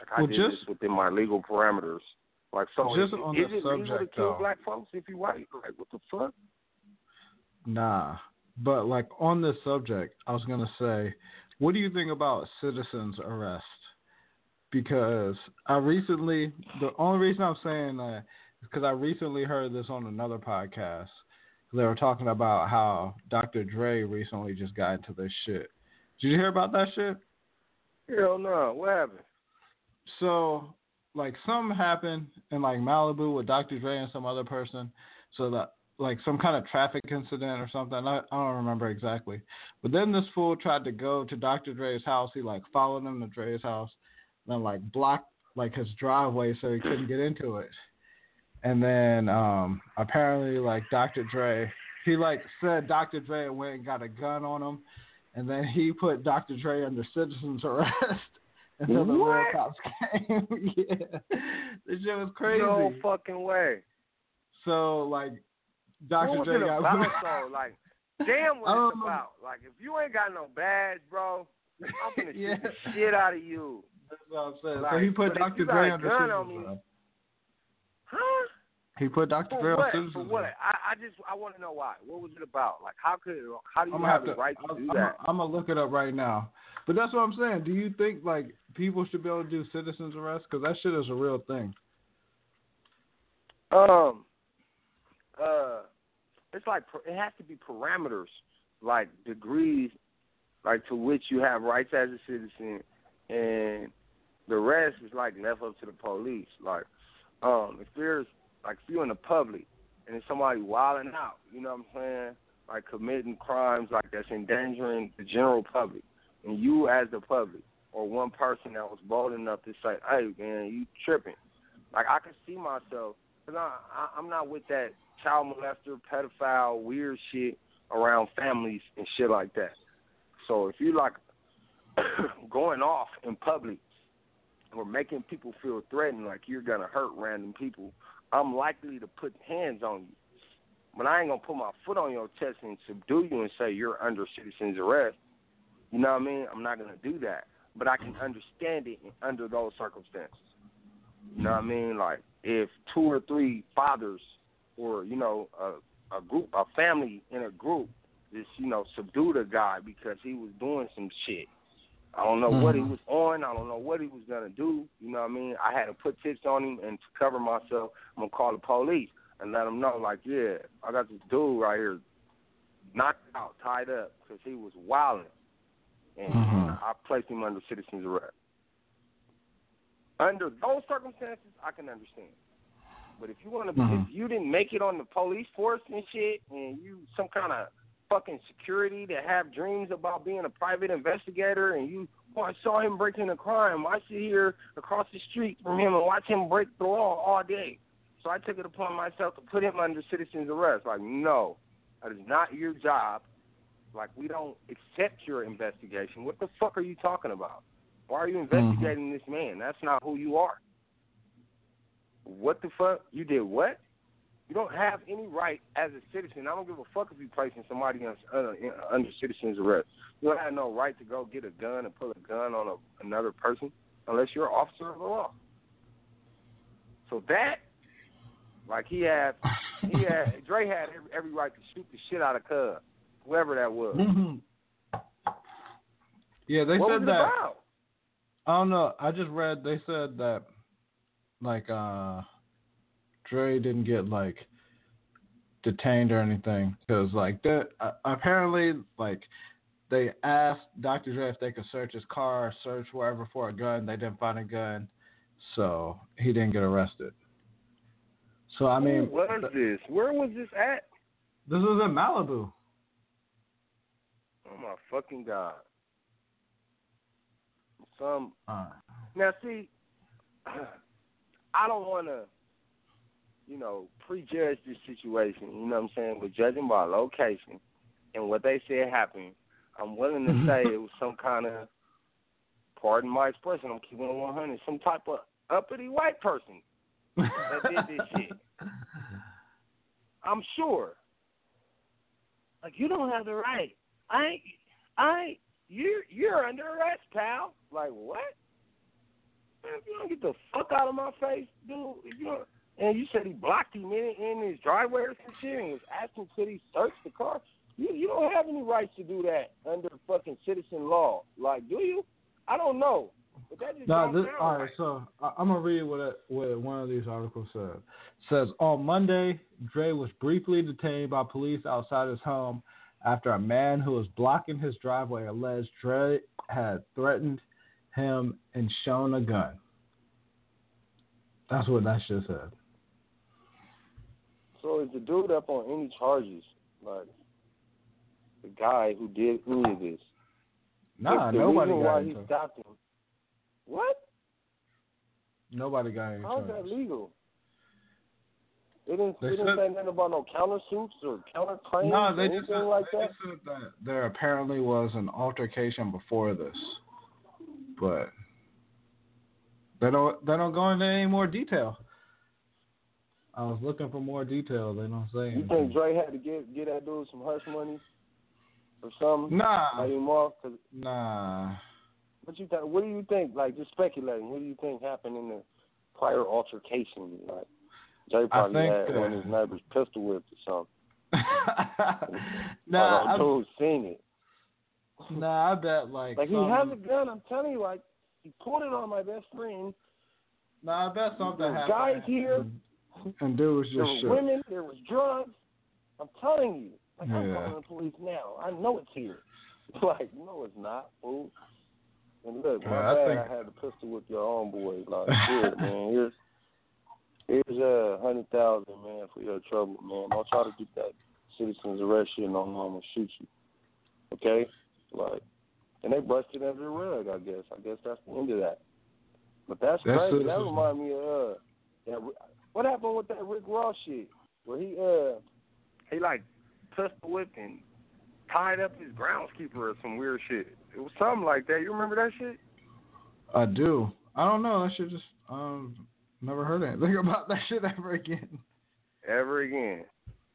Like well, I did just, this within my legal parameters. Like so just is, on is the it legal subject, to kill though. black folks if you white? Like what the fuck? Nah. But like on this subject, I was gonna say, what do you think about citizens arrest? Because I recently, the only reason I'm saying that is because I recently heard this on another podcast. They were talking about how Dr. Dre recently just got into this shit. Did you hear about that shit? Hell no. What happened? So, like, something happened in like Malibu with Dr. Dre and some other person. So that like some kind of traffic incident or something. I, I don't remember exactly. But then this fool tried to go to Dr. Dre's house. He like followed him to Dre's house, then like blocked like his driveway so he couldn't get into it. And then um apparently like Dr. Dre, he like said Dr. Dre went and got a gun on him, and then he put Dr. Dre under citizen's arrest until the real cops came. yeah, this shit was crazy. No fucking way. So like Dr. What was Dre it got about though? Like, damn, what don't it's about? Like, if you ain't got no badge, bro, I'm gonna Yeah. shoot the shit out of you. That's what I'm saying. so he put Dr. Dre a on citizen's me- Huh? He put Dr. Dre on citizen's For what? I, I just I want to know why. What was it about? Like, how could how do you I'm have, gonna the right to I'm, do I'm, that? I'm gonna look it up right now. But that's what I'm saying. Do you think like people should be able to do citizens arrest? Because that shit is a real thing. Um, uh, it's like it has to be parameters, like degrees, like to which you have rights as a citizen, and the rest is like left up to the police. Like, um, if there's like if you're in the public and there's somebody wilding out, you know what I'm saying, like committing crimes like that's endangering the general public, and you as the public or one person that was bold enough to say, "Hey, man, you tripping," like I can see myself. Cause I, I, I'm not with that child molester, pedophile, weird shit around families and shit like that. So if you like going off in public or making people feel threatened, like you're gonna hurt random people, I'm likely to put hands on you. But I ain't gonna put my foot on your chest and subdue you and say you're under citizen's arrest. You know what I mean? I'm not gonna do that. but I can understand it under those circumstances. You know what I mean? Like if two or three fathers, or you know, a, a group, a family in a group, just you know, subdued a guy because he was doing some shit. I don't know mm-hmm. what he mm-hmm. was on. I don't know what he was gonna do. You know what I mean? I had to put tips on him, and to cover myself, I'm gonna call the police and let them know, like, yeah, I got this dude right here, knocked out, tied up, because he was wilding, and mm-hmm. I placed him under citizen's arrest. Under those circumstances, I can understand. But if you want to, mm-hmm. if you didn't make it on the police force and shit, and you some kind of fucking security that have dreams about being a private investigator, and you, oh, I saw him breaking a crime. I sit here across the street from him and watch him break the law all day. So I took it upon myself to put him under citizen's arrest. Like, no, that is not your job. Like, we don't accept your investigation. What the fuck are you talking about? Why are you mm-hmm. investigating mm-hmm. this man? That's not who you are. What the fuck? You did what? You don't have any right as a citizen. I don't give a fuck if you're placing somebody under, uh, under citizen's arrest. You don't have no right to go get a gun and pull a gun on a, another person unless you're an officer of the law. So that, like he had, he had Dre had every, every right to shoot the shit out of Cub, whoever that was. Mm-hmm. Yeah, they what said that. About? I don't know. I just read they said that like uh Dre didn't get like detained or anything because like that uh, apparently like they asked Dr. Dre if they could search his car, search wherever for a gun. They didn't find a gun, so he didn't get arrested. So I mean, what is this? Where was this at? This was in Malibu. Oh my fucking god! Some uh. now see, I don't want to, you know, prejudge this situation. You know what I'm saying? But judging by location and what they said happened, I'm willing to mm-hmm. say it was some kind of, pardon my expression, I'm keeping it 100, some type of uppity white person that did this shit. I'm sure. Like you don't have the right. I, I, you, you're under arrest, pal. Like what? Man, if you don't get the fuck out of my face, dude, if you don't, and you said he blocked him in, in his driveway or some shit and was asking could he search the car. You you don't have any rights to do that under fucking citizen law. Like, do you? I don't know. But that just no, this, all right. So I, am gonna read what it, what one of these articles said. It says on Monday, Dre was briefly detained by police outside his home after a man who was blocking his driveway alleged Dre had threatened him and shown a gun. That's what that shit said. So is the dude up on any charges? Like the guy who did any of this? Nah, the nobody reason got why he stopped him. What? Nobody got any How's that legal? They didn't, they they didn't say nothing about no countersuits or counterclaims no, they or anything just said, like they that? Just said that there apparently was an altercation before this but they don't they don't go into any more detail. I was looking for more detail. They don't say. You think Dre had to get get that dude some hush money or something? Nah. Like off? Cause nah. What you think? What do you think? Like just speculating. What do you think happened in the prior altercation? Like Dre probably had uh, one of his neighbors pistol whipped or something. nah, I dude seen it. Nah, I bet like like some, he has a gun. I'm telling you, like he pulled it on my best friend. Nah, I bet something happened. guys here. And there was just there were women. There was drugs. I'm telling you. Like yeah. I'm calling the police now. I know it's here. Like no, it's not, fool. And look, my yeah, I bad. think... I had to pistol with your own boys. Like shit, man. Here's here's a uh, hundred thousand, man, for your trouble, man. Don't try to get that citizen's arrest shit. No, I'm gonna shoot you. Okay. Like, and they busted it under the rug. I guess. I guess that's the end of that. But that's, that's crazy. A, that remind me of uh, that, what happened with that Rick Ross shit, where he uh, he like pistol whipped and tied up his groundskeeper or some weird shit. It was something like that. You remember that shit? I do. I don't know. I should just um never heard anything about that shit ever again. Ever again.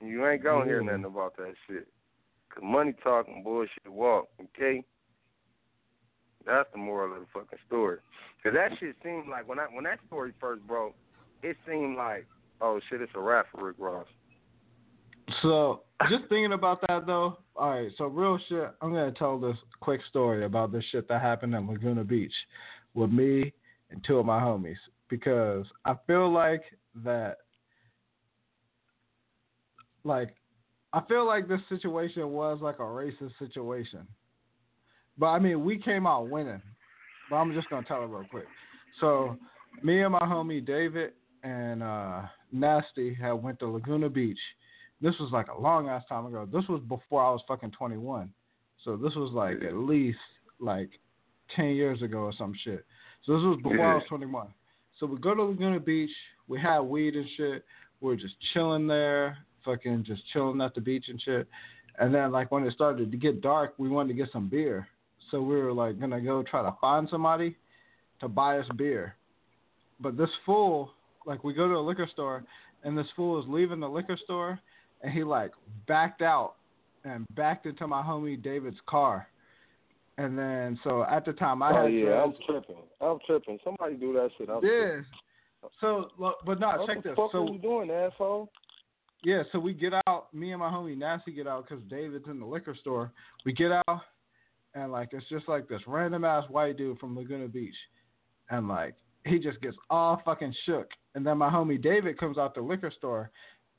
You ain't gonna hear nothing about that shit. Cause money talking bullshit walk, okay? That's the moral of the fucking story. Cause that shit seemed like when I when that story first broke, it seemed like oh shit, it's a rap for Rick Ross. So just thinking about that though. All right, so real shit. I'm gonna tell this quick story about this shit that happened at Laguna Beach with me and two of my homies because I feel like that, like, I feel like this situation was like a racist situation. But I mean, we came out winning. But I'm just gonna tell it real quick. So me and my homie David and uh, Nasty had went to Laguna Beach this was like a long ass time ago. This was before I was fucking 21. So this was like at least like 10 years ago or some shit. So this was before yeah. I was 21. So we go to Laguna Beach. We had weed and shit. We are just chilling there, fucking just chilling at the beach and shit. And then like when it started to get dark, we wanted to get some beer. So we were like gonna go try to find somebody to buy us beer. But this fool, like we go to a liquor store, and this fool is leaving the liquor store and he like backed out and backed into my homie David's car. And then so at the time I oh, had yeah, I'm tripping. I'm tripping. Somebody do that shit. I'm yeah. Tripping. So, but no, what check the this. Fuck so are you doing, asshole? Yeah, so we get out. Me and my homie Nasty get out because David's in the liquor store. We get out, and like it's just like this random ass white dude from Laguna Beach, and like he just gets all fucking shook. And then my homie David comes out the liquor store,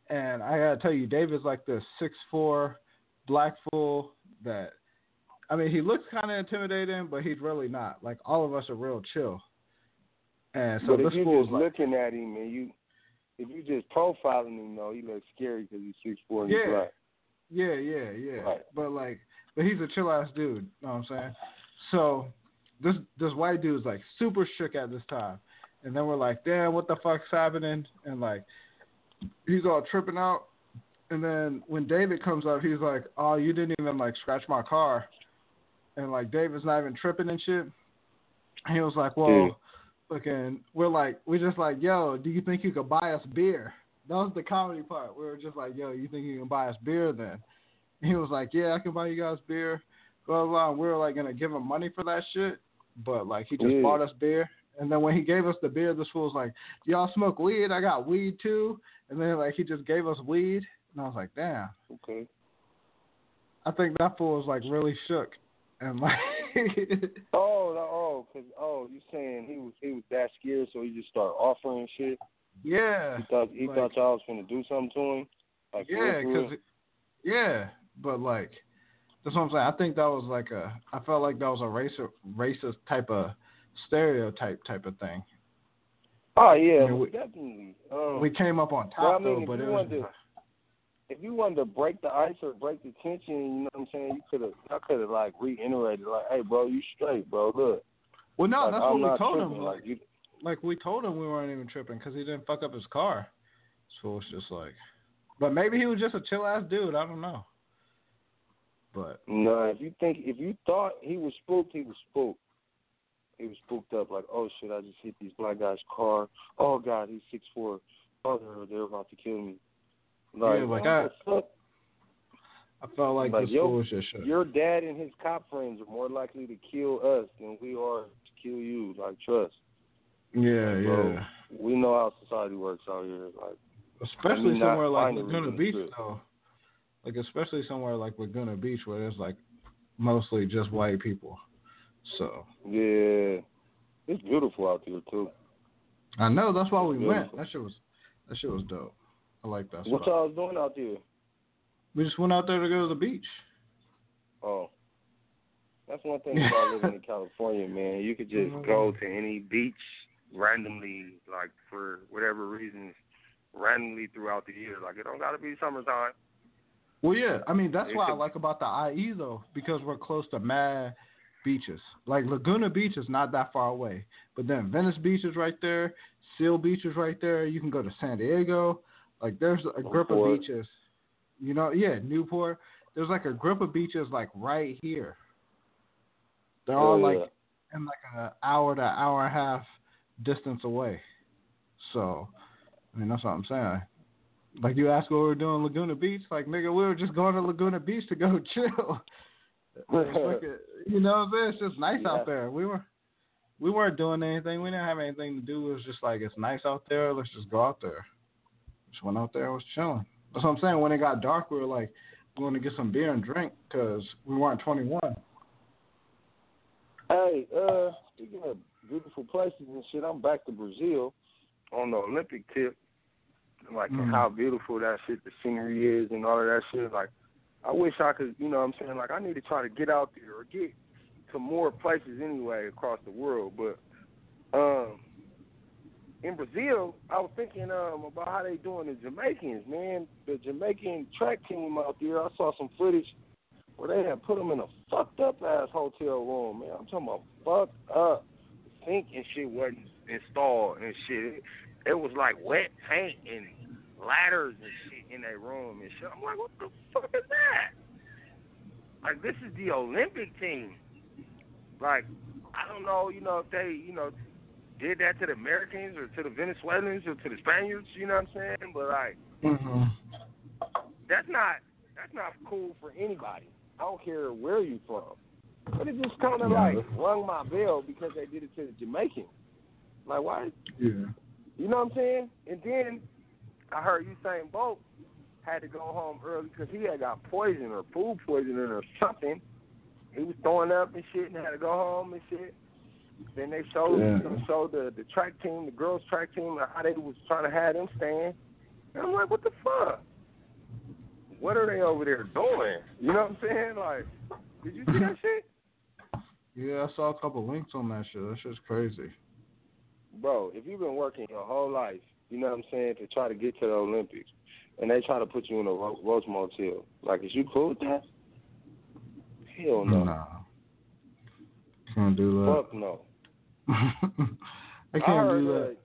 and I gotta tell you, David's like this six four black fool that I mean he looks kinda intimidating, but he's really not. Like all of us are real chill. And so but this if you fool's just like, looking at him and you if you just profiling him though, he looks scary because he's six four and yeah. he's black. Yeah, yeah, yeah. Right. But like but he's a chill ass dude, you know what I'm saying? So this this white dude's like super shook at this time. And then we're like, damn, what the fuck's happening? And like he's all tripping out. And then when David comes up, he's like, "Oh, you didn't even like scratch my car," and like David's not even tripping and shit. And he was like, "Well, hmm. fucking," we're like, we're just like, "Yo, do you think you could buy us beer?" That was the comedy part. We were just like, "Yo, you think you can buy us beer?" Then he was like, "Yeah, I can buy you guys beer." Blah blah. We were like gonna give him money for that shit, but like he just yeah. bought us beer. And then when he gave us the beer, this fool was like, "Y'all smoke weed? I got weed too." And then like he just gave us weed, and I was like, "Damn." Okay. I think that fool was like really shook, and like. oh, no, oh, cause oh, you saying he was he was that scared, so he just started offering shit. Yeah. He thought he like, thought y'all was gonna do something to him. Like yeah, cause yeah, but like that's what I'm saying. I think that was like a. I felt like that was a racist racist type of stereotype type of thing. Oh yeah, I mean, we, definitely. Um, we came up on top well, I mean, though, but it was. to, if you wanted to break the ice or break the tension, you know what I'm saying? You could have, I could have like reiterated, like, "Hey, bro, you straight, bro. Look." Well, no, like, that's I'm what we told tripping. him. Like, you, like we told him we weren't even tripping because he didn't fuck up his car. So it's just like, but maybe he was just a chill ass dude. I don't know. But no, if you think if you thought he was spooked, he was spooked. He was spooked up like, oh shit, I just hit these black guy's car. Oh god, he's six four. Oh, they're, they're about to kill me. Like, yeah, like I, I felt like, like this yo, just shook. Your dad and his cop friends are more likely to kill us than we are to kill you. Like trust. Yeah, Bro, yeah. We know how society works out here. Like especially somewhere like Laguna Beach though. Like especially somewhere like Laguna Beach where there's like mostly just white people. So Yeah. It's beautiful out there too. I know that's why we went. That shit was that shit was dope. I like that. What y'all was doing out there? We just went out there to go to the beach. Oh. That's one thing about living in California, man. You could just go mm-hmm. to any beach randomly, like for whatever reasons, randomly throughout the year. Like it don't gotta be summertime. Well, yeah. I mean, that's what I like about the IE though, because we're close to mad beaches. Like Laguna Beach is not that far away, but then Venice Beach is right there. Seal Beach is right there. You can go to San Diego. Like there's a group of beaches. You know, yeah, Newport. There's like a group of beaches like right here. They're all Oh, like yeah. in like an hour to hour and a half distance away. So, I mean, that's what I'm saying. Like you asked what we were doing Laguna Beach, like nigga, we were just going to Laguna Beach to go chill. you know, it's just nice yeah. out there. We were we weren't doing anything. We didn't have anything to do. It was just like it's nice out there. Let's just go out there. Just went out there. and was chilling. That's what I'm saying. When it got dark, we were like going to get some beer and drink because we weren't 21. Hey, uh, speaking of beautiful places and shit, I'm back to Brazil on the Olympic tip. Like mm. how beautiful that shit, the scenery is, and all of that shit. Like, I wish I could, you know, what I'm saying, like, I need to try to get out there or get to more places anyway across the world. But um, in Brazil, I was thinking um, about how they doing the Jamaicans, man. The Jamaican track team out there, I saw some footage where they had put them in a fucked up ass hotel room, man. I'm talking about fucked up. Sink and shit wasn't installed and shit. It, was like wet paint and ladders and shit in their room and shit. I'm like, what the fuck is that? Like, this is the Olympic team. Like, I don't know, you know, if they, you know, did that to the Americans or to the Venezuelans or to the Spaniards, you know what I'm saying? But like, mm-hmm. that's not that's not cool for anybody. I don't care where you from. But it just kind of yeah. like rung my bell because they did it to the Jamaicans. Like, why? Yeah. You know what I'm saying? And then I heard Usain Bolt had to go home early because he had got poisoned or food poisoning or something. He was throwing up and shit and had to go home and shit. Then they showed yeah. showed the the track team, the girls track team, how they was trying to have them stand. And I'm like, what the fuck? What are they over there doing? You know what I'm saying? Like, did you see that shit? Yeah, I saw a couple links on that shit. That shit's crazy. Bro, if you've been working your whole life, you know what I'm saying, to try to get to the Olympics, and they try to put you in a Roach Motel, like, is you cool with that? Hell no. Nah. Can't do that. Fuck no. I can't I heard, do that.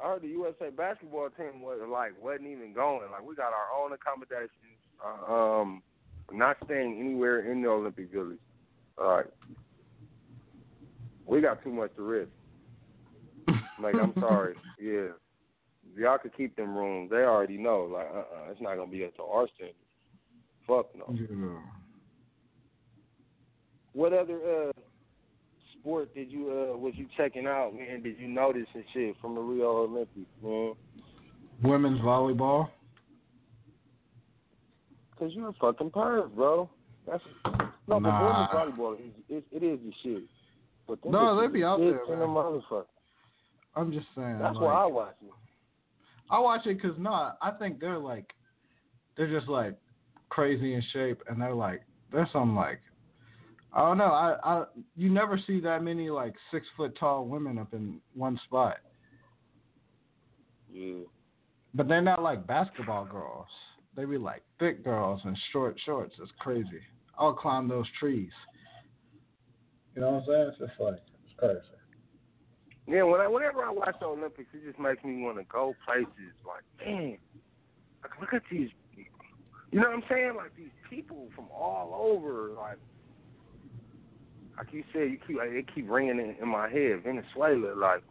Uh, I heard the USA basketball team was like wasn't even going. Like we got our own accommodations. Uh, um, not staying anywhere in the Olympic Village. All right. We got too much to risk. Like I'm sorry. Yeah. Y'all could keep them rooms. They already know. Like, uh, uh it's not gonna be up to our standards. Fuck no. Yeah. What other uh sport did you uh was you checking out, man? Did you notice and shit from the Rio Olympics, man? Women's volleyball. Cause you're a fucking perv, bro. That's no, nah. but women's volleyball is it, it is the shit. But no, they be out there, man. The I'm just saying. That's like, why I watch it. I watch it because no, I think they're like, they're just like crazy in shape, and they're like, there's some like I don't know. I, I you never see that many like six foot tall women up in one spot. Yeah. But they're not like basketball girls. They be like thick girls in short shorts. It's crazy. I'll climb those trees. You know what I'm saying? It's just like it's crazy. Yeah, when I, whenever I watch the Olympics, it just makes me want to go places. Like, man, like, look at these. You know what I'm saying? Like these people from all over. Like, like you said, you keep like, it keep ringing in, in my head. Venezuela, like,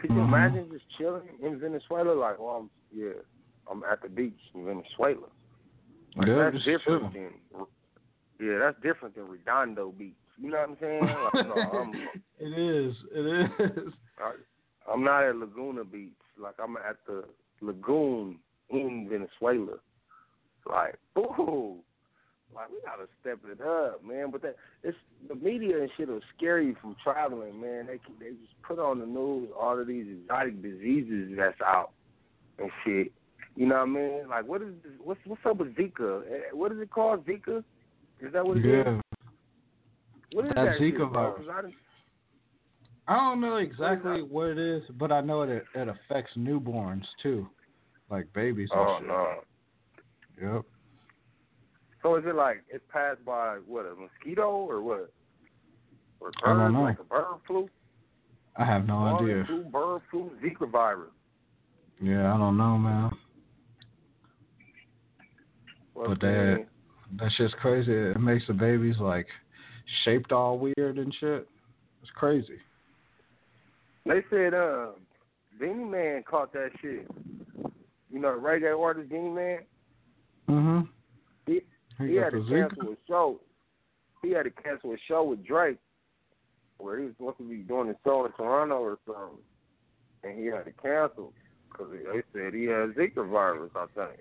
could you mm-hmm. imagine just chilling in Venezuela? Like, well, I'm yeah, I'm at the beach in Venezuela. Like, yeah, that's different than yeah, that's different than Redondo Beach. You know what I'm saying? Like, no, I'm, it is. It is. I, I'm not at Laguna Beach. Like I'm at the lagoon in Venezuela. Like, ooh, like we gotta step it up, man. But that it's the media and shit will scare you from traveling, man. They they just put on the news all of these exotic diseases that's out and shit. You know what I mean? Like what is this, what's what's up with Zika? Eh, what is it called? Zika? Is that what it yeah. is? What is that, that Zika shit, virus? I, I don't know exactly what it is, but I know it it affects newborns too, like babies. oh shit. no. Yep. So is it like it's passed by what a mosquito or what? Or bird, I don't know. like a bird flu? I have no bird idea. Flu, bird flu, Zika virus. Yeah, I don't know, man. What's but that that shit's crazy. It makes the babies like shaped all weird and shit. It's crazy. They said uh Beenie Man caught that shit. You know, reggae artist Beenie Man. Mhm. He, he had to cancel a show. he had to cancel a show with Drake where he was supposed to be doing a show in Toronto or something, and he had to cancel because they said he had Zika virus. I think.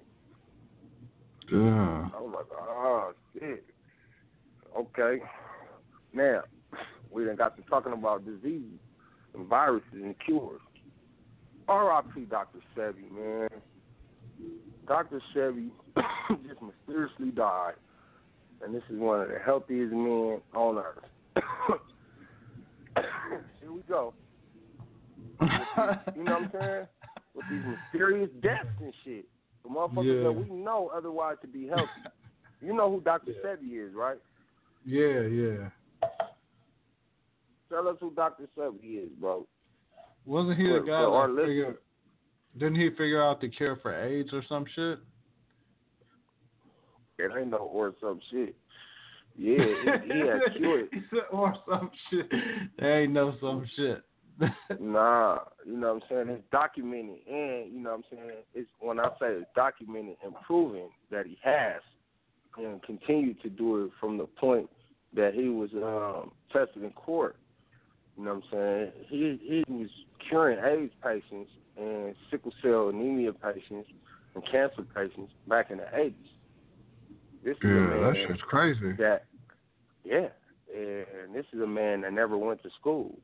Yeah. I was like, oh shit. Okay. Now we then got to talking about diseases and viruses and cures. R.I.P. Dr. Sebi, man. Dr. Sebi just mysteriously died, and this is one of the healthiest men on earth. Here we go. you know what I'm saying? With these mysterious deaths and shit. The motherfuckers Yeah. that we know otherwise to be healthy. You know who Dr. Sebi is, right? Yeah, yeah. Tell us who Dr. Sebi is, bro. Wasn't he the guy that figured? Didn't he figure out the cure for AIDS or some shit? It ain't no or some shit. Yeah, he, he had cured. He said, or some shit. There ain't no some shit. Nah, you know what I'm saying? It's documented, and you know what I'm saying. It's when I say it's documented and proven that he has, and continued to do it from the point that he was um, tested in court. You know what I'm saying? He he was curing AIDS patients and sickle cell anemia patients and cancer patients back in the 80s. This is a yeah, man that shit's crazy. that yeah, and this is a man that never went to school.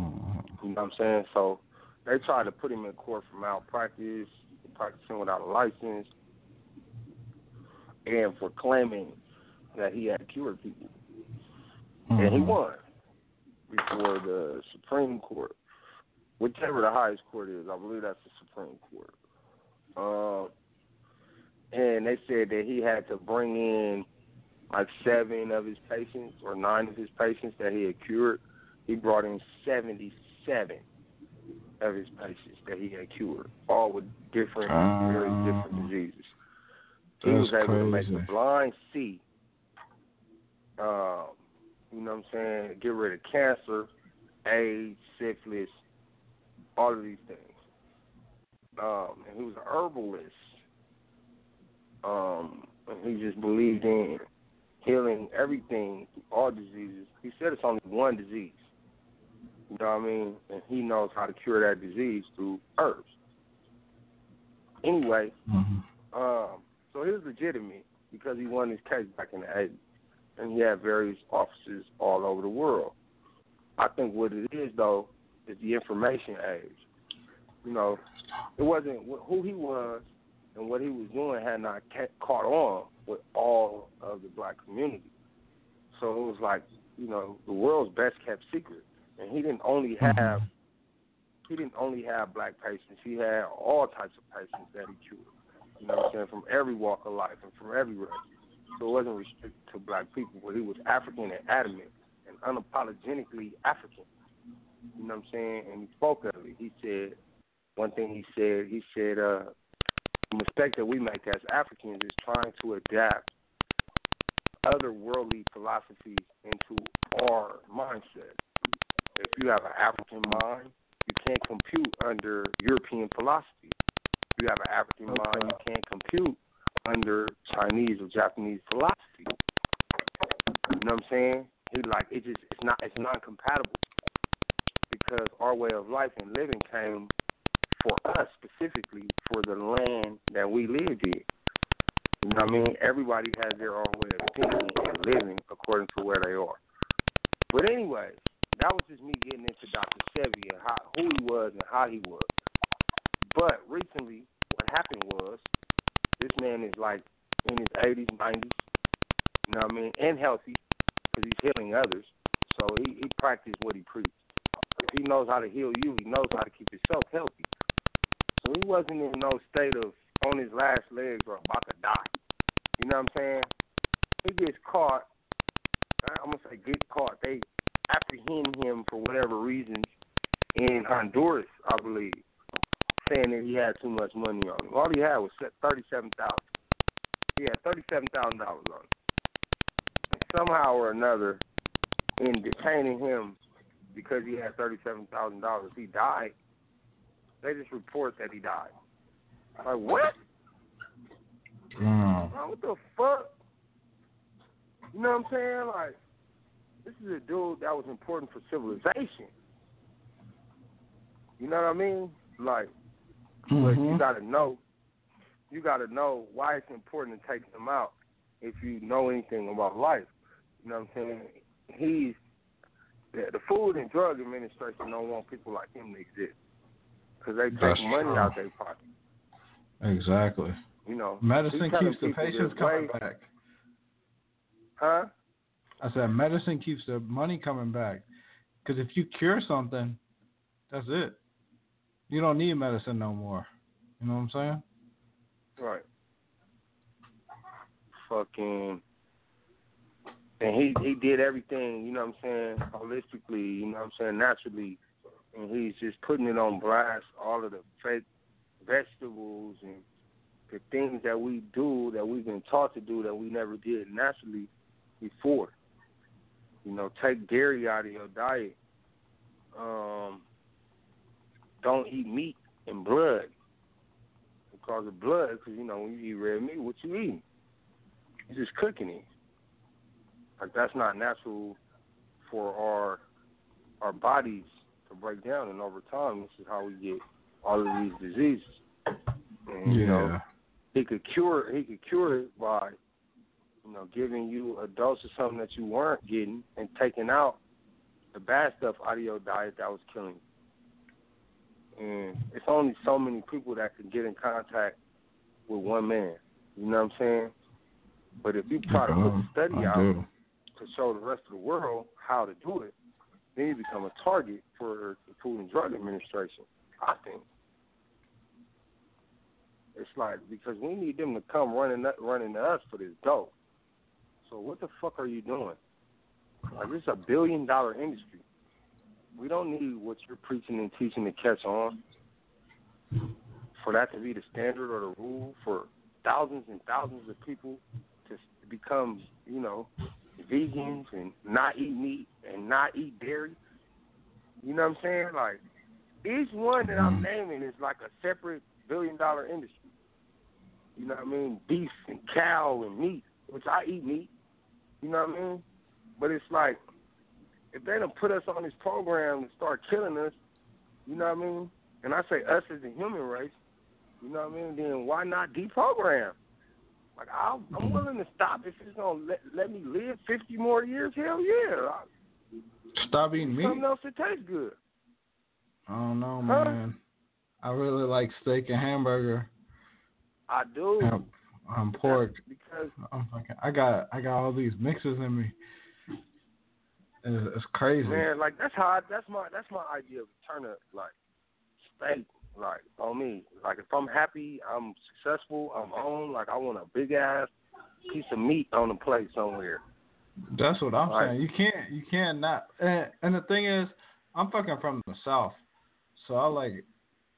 Mhm. You know what I'm saying? So they tried to put him in court for malpractice, practicing without a license, and for claiming that he had cured people. And he Mhm. won before the Supreme Court, whichever the highest court is. I believe that's the Supreme Court. Um, and they said that he had to bring in like seven of his patients or nine of his patients that he had cured. He brought in 77 of his patients that he had cured, all with different, very different Um, diseases. He was able to make the blind see. Um, you know what I'm saying? Get rid of cancer, AIDS, syphilis, all of these things. Um, and he was an herbalist. Um, and he just believed in healing everything, all diseases. He said it's only one disease. You know what I mean? And he knows how to cure that disease through herbs. Anyway, Mhm. um, so he was legitimate because he won his case back in the 80s. And he had various offices all over the world. I think what it is, though, is the information age. You know, it wasn't who he was and what he was doing had not caught on with all of the black community. So it was like, you know, the world's best kept secret. And he didn't only mm-hmm. have he didn't only have black patients, he had all types of patients that he cured. You know what I'm saying? From every walk of life and from every race. So it wasn't restricted to black people, but he was African and adamant and unapologetically African. You know what I'm saying? And he spoke of it. He said one thing he said, he said, uh, the mistake that we make as Africans is trying to adapt other worldly philosophies into our mindset. If you have an African mind, you can't compute under European philosophy. If you have an African mind, you can't compute under Chinese or Japanese philosophy. You know what I'm saying? He like it just it's not it's non compatible because our way of life and living came for us specifically for the land that we lived in. You know what I mean? Everybody has their own way of thinking and living according to where they are. But anyway, that was just me getting into Dr. Sebi and how who he was and how he was. But recently, what happened was this man is like in his 80s, 90s, you know what I mean, and healthy because he's healing others. So he, he practiced what he preached. If he knows how to heal you, he knows how to keep himself healthy. So he wasn't in no state of on his last legs or about to die. You know what I'm saying? He gets caught. I'm gonna say get caught. They apprehend him for whatever reason in Honduras, I believe, saying that he had too much money on him. All he had was thirty-seven thousand. He had thirty-seven thousand dollars on him. And somehow or another, in detaining him because he had thirty-seven thousand dollars, he died. They just report that he died. Like what? Mm. Man, what the fuck? You know what I'm saying? Like, this is a dude that was important for civilization. You know what I mean? Like, mm-hmm. but you gotta know, you gotta know why it's important to take him out if you know anything about life. You know what I'm saying? He's the, the Food and Drug Administration don't want people like him to exist because they take money true. out their pocket. Exactly. You know, medicine keeps the patients coming way. back. Huh? I said medicine keeps the money coming back. Because if you cure something, that's it. You don't need medicine no more. You know what I'm saying? Right. Fucking. And he he did everything, you know what I'm saying, holistically, you know what I'm saying, naturally. And he's just putting it on blast, all of the fake vegetables and the things that we do that we've been taught to do that we never did naturally before. You know, take dairy out of your diet. Um, don't eat meat and blood because of blood. Because you know, when you eat red meat, what you eating? You're just cooking it. Like that's not natural for our our bodies to break down, and over time, this is how we get all of these diseases. And, yeah. You know, he could cure he could cure it by you know giving you a dose of something that you weren't getting and taking out the bad stuff out of your diet that was killing you. And it's only so many people that can get in contact with one man. You know what I'm saying? But if you try to put the uh-huh. study out to show the rest of the world how to do it, then you become a target for the Food and Drug Administration. I think. It's like because we need them to come running running to us for this dope. So what the fuck are you doing? Like this is a billion dollar industry. We don't need what you're preaching and teaching to catch on. For that to be the standard or the rule for thousands and thousands of people to become, you know, vegans and not eat meat and not eat dairy. You know what I'm saying? Like each one that I'm naming is like a separate billion dollar industry. You know what I mean? Beef and cow and meat, which I eat meat. You know what I mean? But it's like if they don't put us on this program and start killing us, you know what I mean? And I say us as the human race, you know what I mean? Then why not deprogram? Like i am mm-hmm. willing to stop if it's gonna let, let me live 50 more years. Hell yeah! Stop eating meat. Something else that tastes good. I don't know, man. Huh? I really like steak and hamburger. I do. I'm, um, I'm pork. Because I'm fucking, I got I got all these mixes in me. It's, it's crazy. Man, like that's how I, that's my that's my idea of eternal like steak. Like on me, like if I'm happy, I'm successful, I'm on. Like I want a big ass piece of meat on the plate somewhere. That's what I'm saying. You can't you can't not. And, and the thing is, I'm fucking from the south, so I like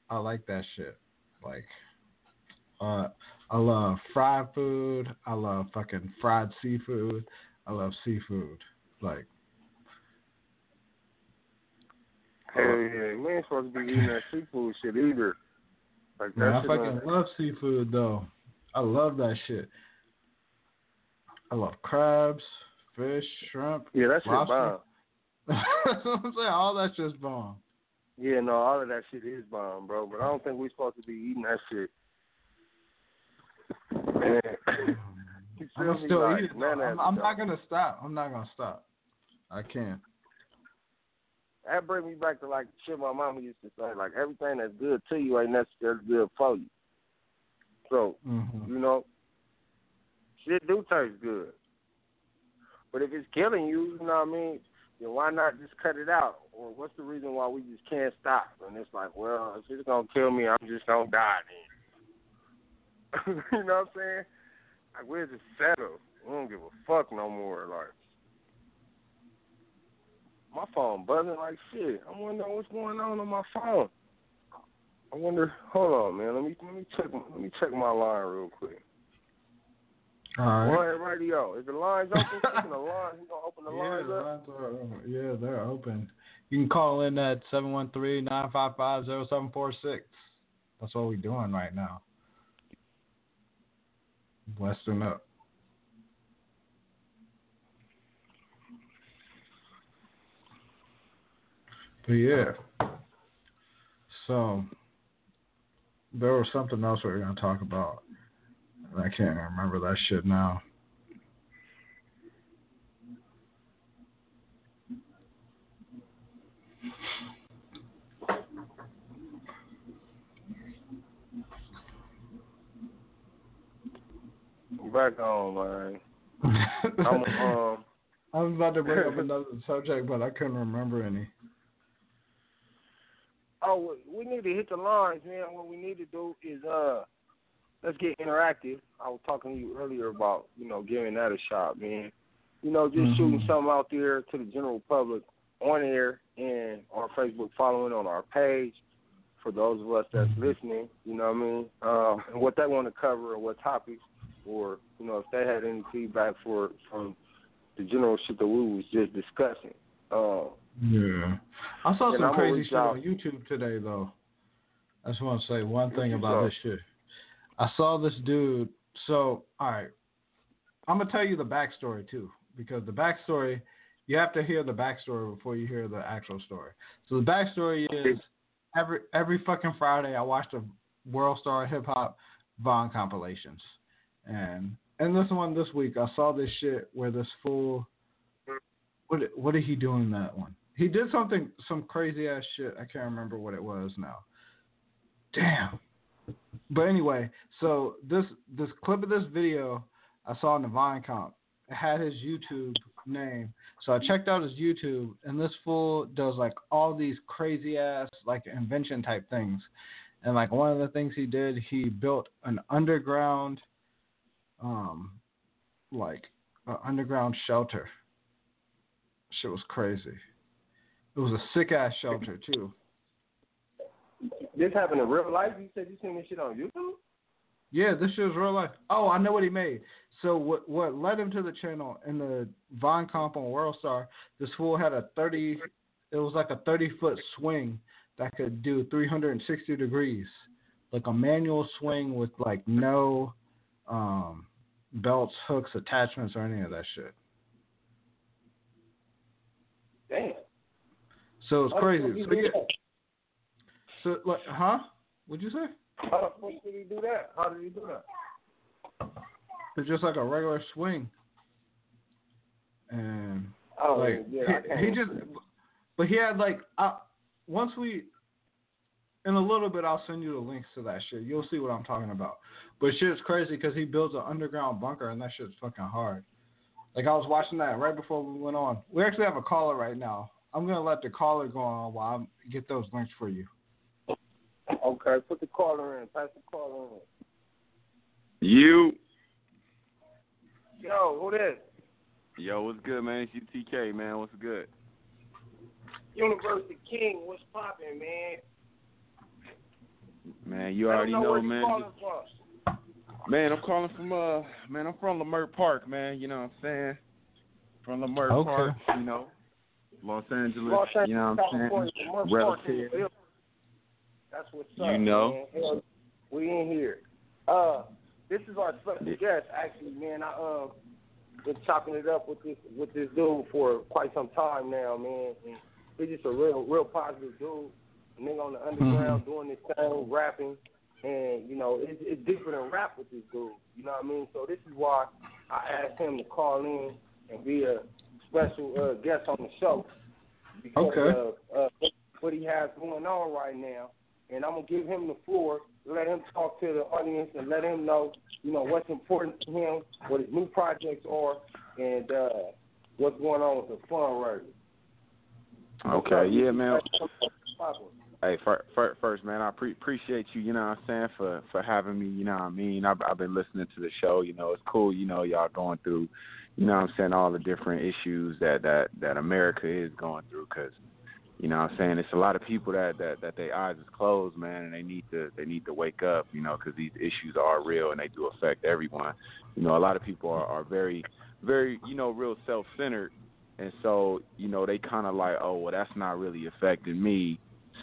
I like that shit. Like uh, I love fried food. I love fucking fried seafood. I love seafood. Like. Hell yeah, uh-huh. we ain't supposed to be eating that seafood shit either. Like Man, I fucking love seafood though. I love that shit. I love crabs, fish, shrimp. Yeah, that shit bomb. I'm saying. All that just bomb. Yeah, no, all of that shit is bomb, bro. But I don't think we're supposed to be eating that shit Man. I'm still like, eat it. Man, I'm, I'm not gonna stop. I'm not gonna stop. I can't. That brings me back to like shit my mama used to say. Like everything that's good to you ain't necessarily good for you. So mm-hmm. you know, shit do taste good. But if it's killing you, you know what I mean? Then why not just cut it out? Or what's the reason why we just can't stop? And it's like, well, if it's gonna kill me, I'm just gonna die then. you know what I'm saying? Like we're just settled. We don't give a fuck no more. Like my phone buzzing like shit. I'm wondering what's going on on my phone. I wonder. Hold on, man. Let me let me check. Let me check my line real quick. All right. Line radio. Is the lines open? the lines. You gonna open the yeah, lines up? Lines are, yeah, they're open. You can call in at 713-955-0746. That's what we're doing right now. Western up. But yeah. So there was something else we were gonna talk about. I can't remember that shit now. Back on, man. I'm, um, I was about to bring up another subject, but I couldn't remember any. Oh, we need to hit the lines, man. What we need to do is uh, let's get interactive. I was talking to you earlier about you know giving that a shot, man. You know, just mm-hmm. shooting something out there to the general public on air and on Facebook, following on our page. For those of us that's mm-hmm. listening, you know what I mean, um, and what they want to cover and what topics, or you know if they had any feedback for from the general shit that we was just discussing. Um, yeah, I saw some crazy shit out. on YouTube today though. I just want to say one thing about this shit. I saw this dude. So, all right, I'm gonna tell you the backstory too, because the backstory you have to hear the backstory before you hear the actual story. So the backstory is every every fucking Friday I watch the World Star Hip Hop Vine compilations, and and this one this week I saw this shit where this fool. What what did he do in that one? He did something some crazy ass shit. I can't remember what it was now. Damn. But anyway, so this this clip of this video I saw in the Vine comp. It had his YouTube name. So I checked out his YouTube and this fool does like all these crazy ass like invention type things. And like one of the things he did, he built an underground um like an underground shelter. Shit was crazy. It was a sick ass shelter too. This happened in real life. You said you seen this shit on YouTube. Yeah, this shit was real life. Oh, I know what he made. So what what led him to the channel in the Vine comp on World Star? This fool had a thirty. It was like a thirty foot swing that could do three hundred and sixty degrees, like a manual swing with like no um, belts, hooks, attachments, or any of that shit. Damn. So it's crazy. So, yeah. so like, huh? What'd you say? How the fuck did he do that? How did he do that? It's just like a regular swing. And oh, like yeah, he, he, just, but he had like, uh, once we, in a little bit, I'll send you the links to that shit. You'll see what I'm talking about. But shit's crazy because he builds an underground bunker, and that shit's fucking hard. Like I was watching that right before we went on. We actually have a caller right now. I'm gonna let the caller go on while I get those links for you. Okay, put the caller in. Pass the caller in. You. Yo, who this? Yo, what's good, man? It's UTK, man. What's good? University King, what's poppin', man? Man, you already know, know man. Man, I'm calling from uh, man, I'm from Leimert Park, man. You know what I'm saying? From Leimert okay. Park, you know, Los Angeles. Los Angeles you know what I'm saying? Relative. That's what's up. You know. Man. We in here. Uh, this is our special guest, actually, man. I uh, been chopping it up with this with this dude for quite some time now, man. And he's just a real, real positive dude. A nigga on the underground mm-hmm. doing this thing, rapping, and you know, it's, it's different than rap with this dude. You know what I mean? So this is why I asked him to call in and be a special uh, guest on the show because okay. of uh, what he has going on right now and I'm gonna give him the floor, let him talk to the audience, and let him know, you know, what's important to him, what his new projects are, and uh, what's going on with the fundraising. Okay, yeah, man. Hey, first, first, man, I pre- appreciate you. You know what I'm saying for for having me. You know what I mean. I've, I've been listening to the show. You know, it's cool. You know, y'all going through. You know I'm saying all the different issues that that that America is going through because you know what I'm saying? It's a lot of people that that that their eyes is closed, man, and they need to they need to wake up, you know, because these issues are real and they do affect everyone. You know, a lot of people are are very very you know real self-centered, and so you know they kind of like, oh well, that's not really affecting me,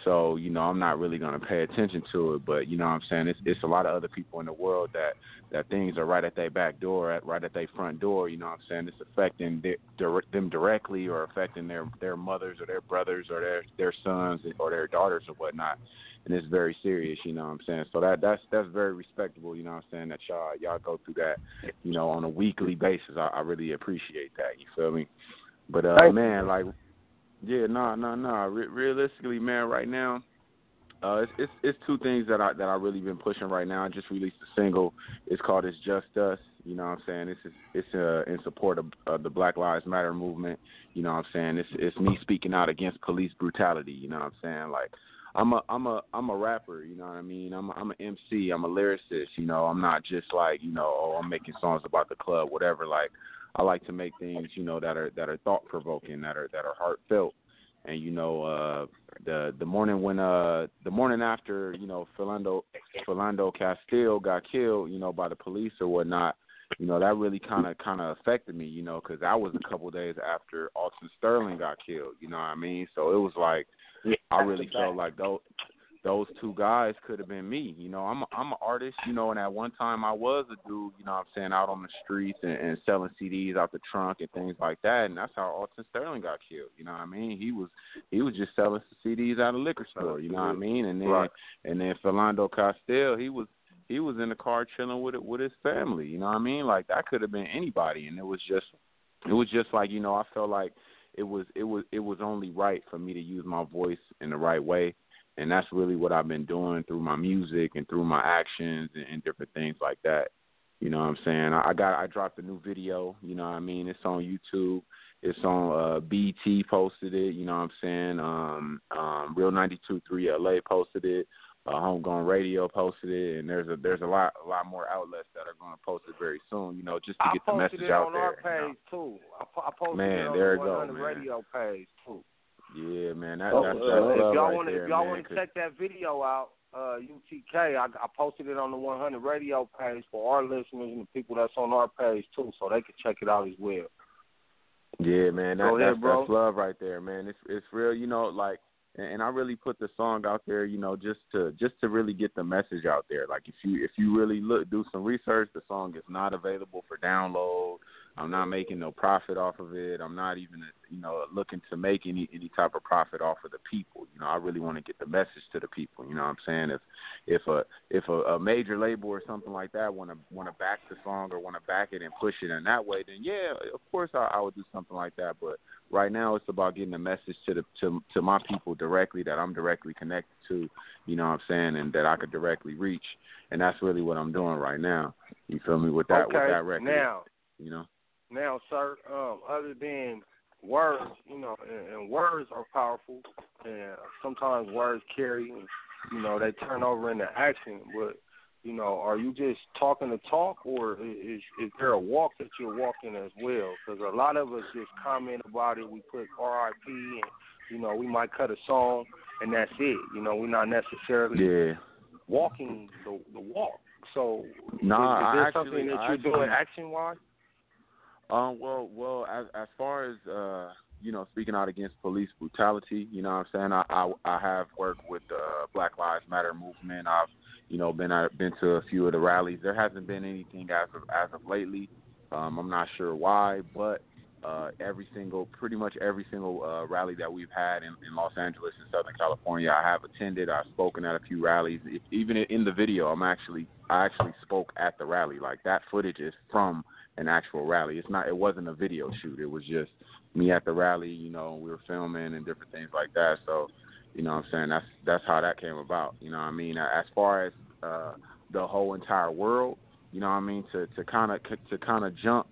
So, you know, I'm not really gonna pay attention to it, but you know what I'm saying? It's it's a lot of other people in the world that that things are right at their back door, at right at their front door, you know what I'm saying? It's affecting their, them directly or affecting their their mothers or their brothers or their their sons or their daughters or whatnot. And it's very serious, you know what I'm saying? So that that's that's very respectable, you know what I'm saying, that y'all y'all go through that, you know, on a weekly basis. I, I really appreciate that, you feel me? But uh man, like yeah, no, no. Re- realistically, man, right now, uh, it's, it's it's two things that I that I really been pushing right now. I just released a single. It's called "It's Just Us." You know what I'm saying? It's it's uh, in support of uh, the Black Lives Matter movement. You know what I'm saying? It's it's me speaking out against police brutality. You know what I'm saying? Like I'm a I'm a I'm a rapper. You know what I mean? I'm a, I'm an MC. I'm a lyricist. You know, I'm not just like you know oh I'm making songs about the club, whatever. Like I like to make things, you know, that are that are thought provoking, that are that are heartfelt. And you know, uh the the morning when uh the morning after, you know, Philando Philando Castile got killed, you know, by the police or whatnot, you know, that really kind of kind of affected me, you know, because that was a couple of days after Alton Sterling got killed. You know what I mean? So it was like I really felt like those those two guys could have been me. You know, I'm a, I'm an artist, you know, and at one time I was a dude, you know I'm saying, out on the streets and, and selling CDs out the trunk and things like that, and that's how Alton Sterling got killed. You know what I mean? He was he was just selling CDs out of liquor store. You know what I mean? And then right. and then Philando Castile, he was he was in the car chilling with it with his family. You know what I mean? Like that could have been anybody, and it was just it was just like you know I felt like it was it was it was only right for me to use my voice in the right way and that's really what I've been doing through my music and through my actions and, and different things like that. You know what I'm saying? I, I got I dropped a new video, you know what I mean? It's on YouTube. It's on uh BT posted it, you know what I'm saying? Um um Real 92.3 LA posted it. Uh, Homegrown Radio posted it, and there's a there's a lot a lot more outlets that are going to post it very soon. You know, just to get the message out there. I posted it on our page you know? too. I, I posted man, it on there the go, man. Radio page too. Yeah, man. That, oh, that's, uh, if y'all right want to if y'all want to check that video out, uh, UTK, I, I posted it on the 100 radio page for our listeners and the people that's on our page too, so they can check it out as well. Yeah, man. That, ahead, that's, that's love right there, man. It's it's real. You know, like and, and I really put the song out there, you know, just to just to really get the message out there. Like if you if you really look do some research, the song is not available for download. I'm not making no profit off of it. I'm not even you know looking to make any any type of profit off of the people. You know, I really want to get the message to the people. You know what I'm saying? If if a if a, a major label or something like that want to want to back the song or want to back it and push it in that way, then yeah, of course I, I would do something like that. But right now it's about getting the message to the to to my people directly that I'm directly connected to. You know what I'm saying, and that I could directly reach. And that's really what I'm doing right now. You feel me with that okay. with that record? Now, you know. Now, sir, um, other than words, you know, and, and words are powerful, and sometimes words carry, and, you know, they turn over into action. But you know, are you just talking to talk, or is is there a walk that you're walking as well? Because a lot of us just comment about it. We put R.I.P. and you know, we might cut a song, and that's it. You know, we're not necessarily yeah. walking the the walk. So, nah, is, is there actually, something that you're actually, doing action wise? Um, well, well, as as far as uh, you know, speaking out against police brutality, you know what I'm saying. I I, I have worked with the Black Lives Matter movement. I've you know been at, been to a few of the rallies. There hasn't been anything as of as of lately. Um, I'm not sure why, but uh, every single, pretty much every single uh, rally that we've had in, in Los Angeles and Southern California, I have attended. I've spoken at a few rallies. If, even in the video, I'm actually I actually spoke at the rally. Like that footage is from an actual rally. It's not. It wasn't a video shoot. It was just me at the rally. You know, we were filming and different things like that. So, you know, what I'm saying that's that's how that came about. You know, what I mean, as far as uh, the whole entire world, you know, what I mean, to to kind of to kind of jump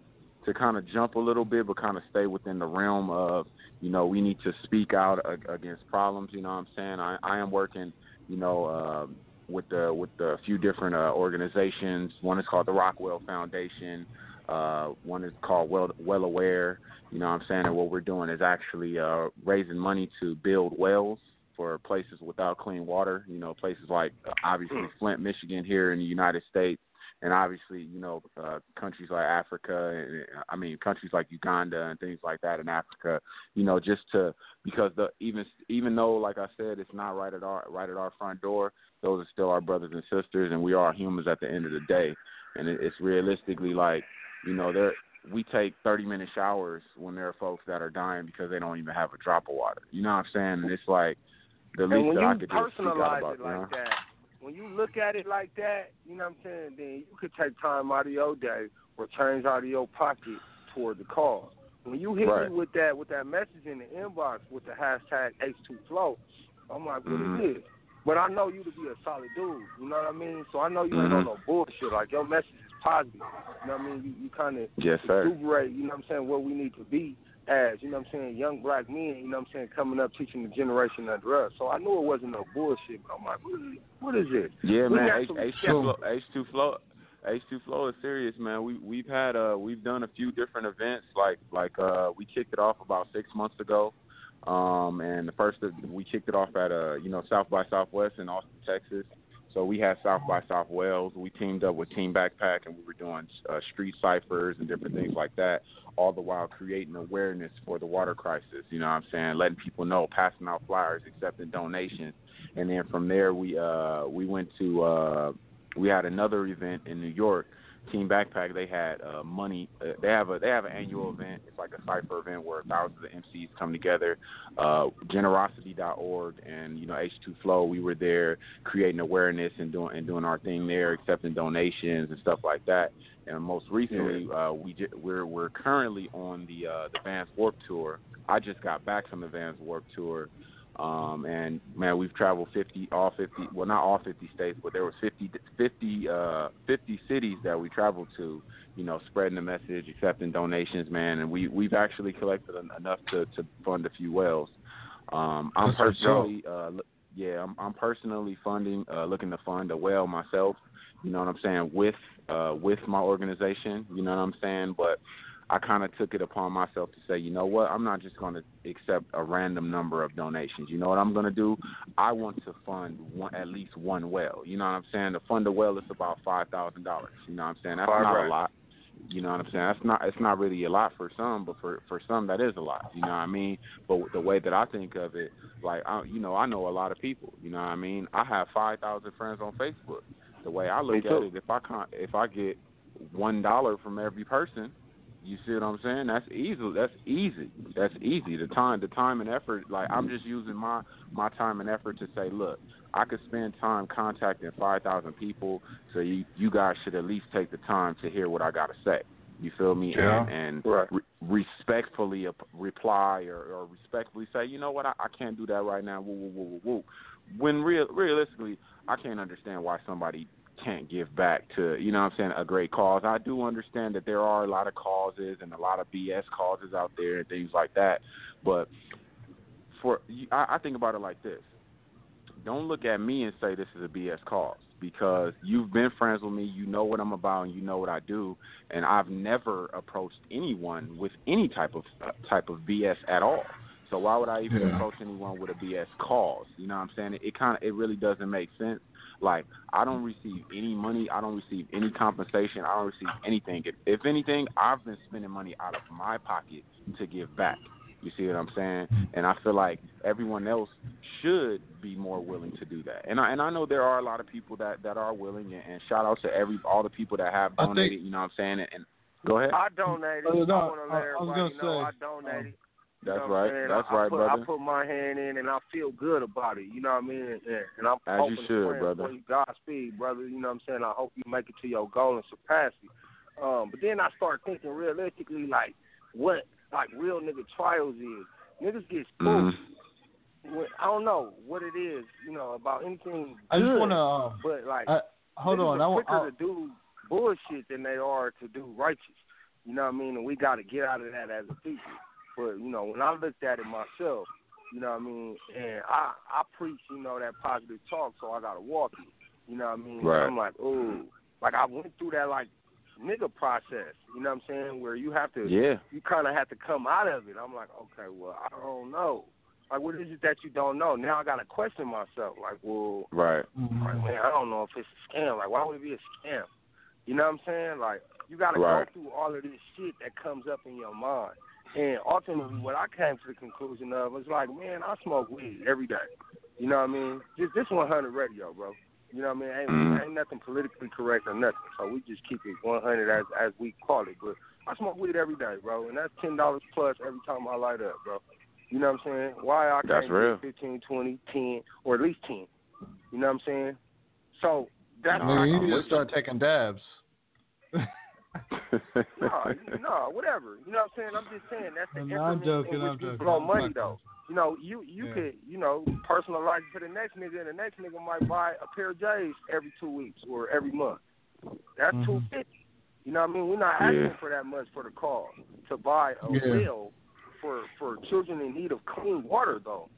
to kind of jump a little bit, but kind of stay within the realm of, you know, we need to speak out against problems. You know what I'm saying? I, I am working, you know, uh, with the with the few different uh, organizations. One is called the Rockwell Foundation. Uh, one is called Well Well Aware. You know what I'm saying? And what we're doing is actually uh, raising money to build wells for places without clean water. You know, places like uh, obviously Flint, Michigan, here in the United States, and obviously, you know, uh, countries like Africa, and I mean, countries like Uganda and things like that in Africa, you know, just to because the even even though, like I said, it's not right at our right at our front door, those are still our brothers and sisters, and we are humans at the end of the day, and it, it's realistically like, you know, there we take 30 minute showers when there are folks that are dying because they don't even have a drop of water. You know what I'm saying? And it's like the least that I could just speak out about. it like you know? that, when you look at it like that, you know what I'm saying, then you could take time out of your day or change out of your pocket toward the cause. When you hit right. me with that with that message in the inbox with the hashtag H2Flow, I'm like, what mm-hmm. is this? But I know you to be a solid dude. You know what I mean? So I know you mm-hmm. ain't on no bullshit. Like your message is positive. You know what I mean? You, you kind of yes, exuberate. You know what I'm saying? Where we need to be as, you know what I'm saying, young black men, you know what I'm saying, coming up teaching the generation under us. So I knew it wasn't no bullshit, but I'm like, what is, what is this? Yeah, we man, H, H2 flow, H2 flow H2 flow is serious, man. We we've had uh we've done a few different events like like uh we kicked it off about 6 months ago. Um and the first we kicked it off at uh you know South by Southwest in Austin, Texas. So we had South by Southwest. We teamed up with Team Backpack, and we were doing uh, street ciphers and different things like that. All the while creating awareness for the water crisis. You know what I'm saying? Letting people know, passing out flyers, accepting donations, and then from there we uh, we went to uh, we had another event in New York Team Backpack, they had uh, money. Uh, they have a they have an annual event. It's like a cipher event where thousands of MCs come together. Uh, generosity.org and you know H2 Flow. We were there creating awareness and doing and doing our thing there, accepting donations and stuff like that. And most recently, uh, we j- we're we're currently on the uh, the Vans Warp Tour. I just got back from the Vans Warp Tour. Um, and man, we've traveled 50, all 50, well, not all 50 states, but there was 50, 50, uh, 50 cities that we traveled to, you know, spreading the message, accepting donations, man. And we, we've actually collected enough to, to fund a few wells. Um, I'm personally, uh, yeah, I'm, I'm personally funding, uh, looking to fund a well myself, you know what I'm saying, with, uh, with my organization, you know what I'm saying? But, I kind of took it upon myself to say, you know what, I'm not just going to accept a random number of donations. You know what I'm going to do? I want to fund one, at least one well. You know what I'm saying? To fund a well is about five thousand dollars. You know what I'm saying? That's All not right. a lot. You know what I'm saying? That's not it's not really a lot for some, but for for some that is a lot. You know what I mean? But the way that I think of it, like I, you know, I know a lot of people. You know what I mean? I have five thousand friends on Facebook. The way I look at it, if I can't, if I get one dollar from every person, you see what I'm saying? That's easy. That's easy. That's easy. The time, the time and effort. Like I'm just using my my time and effort to say, look, I could spend time contacting 5,000 people, so you you guys should at least take the time to hear what I got to say. You feel me? Yeah. And, and Right. re- respectfully ap- reply or, or respectfully say, you know what, I, I can't do that right now. Woo, woo, woo, woo, woo. When real, realistically, I can't understand why somebody can't give back to, you know what I'm saying, a great cause. I do understand that there are a lot of causes and a lot of BS causes out there and things like that. But for I, I think about it like this. Don't look at me and say this is a BS cause because you've been friends with me, you know what I'm about and you know what I do, and I've never approached anyone with any type of uh, type of BS at all. So why would I even Yeah. approach anyone with a BS cause? You know what I'm saying? It, it kind of it really doesn't make sense. Like I don't receive any money, I don't receive any compensation, I don't receive anything. If, if anything, I've been spending money out of my pocket to give back. You see what I'm saying? Mm-hmm. And I feel like everyone else should be more willing to do that. And I and I know there are a lot of people that that are willing. And, and shout out to every all the people that have I think- donated. you know what I'm saying? And, and go ahead. I donated. Oh, no, I want to let I- I was everybody gonna know I donated. You That's know what I'm right. That's I, I right, put, brother. I put my hand in and I feel good about it. You know what I mean? And, and I'm As hoping you should, brother. for you. Godspeed, brother. You know what I'm saying? I hope you make it to your goal and surpass it. Um, but then I start thinking realistically, like what like real nigga trials is. Niggas get spooked. When, I don't know what it is, you know, about anything I just want to. Uh, but like I, hold on. I want. quicker to do bullshit than they are to do righteous. You know what I mean? And we got to get out of that as a people. But you know, when I looked at it myself, you know what I mean, and I I preach, you know, that positive talk, so I got to walk it. You know what I mean? Right. I'm like, oh, like I went through that like nigga process. You know what I'm saying? Where you have to, Yeah. you kind of have to come out of it. I'm like, okay, well, I don't know. Like, what is it that you don't know? Now I got to question myself. Like, well, Right. Mm-hmm. like, man, I don't know if it's a scam. Like, why would it be a scam? You know what I'm saying? Like you got to right. go through all of this shit that comes up in your mind. And ultimately, what I came to the conclusion of was like, man, I smoke weed every day. You know what I mean? Just this 100 radio, bro. You know what I mean? Ain't, mm. ain't nothing politically correct or nothing. So we just keep it 100 as as we call it. But I smoke weed every day, bro, and that's ten dollars plus every time I light up, bro. You know what I'm saying? Why I that's can't real. get 15, 20, 10, or at least 10. You know what I'm saying? So that's no, why you I need to start taking dabs. no, no, whatever. You know what I'm saying? I'm just saying that's the no, I'm joking. in which I'm we joking. blow money though. You know, you you Yeah. could you know personalize it to the next nigga, and the next nigga might buy a pair of J's every two weeks or every month. That's Mhm. two fifty. You know what I mean? We're not asking Yeah. for that much for the car to buy a Yeah. well for for children in need of clean water though.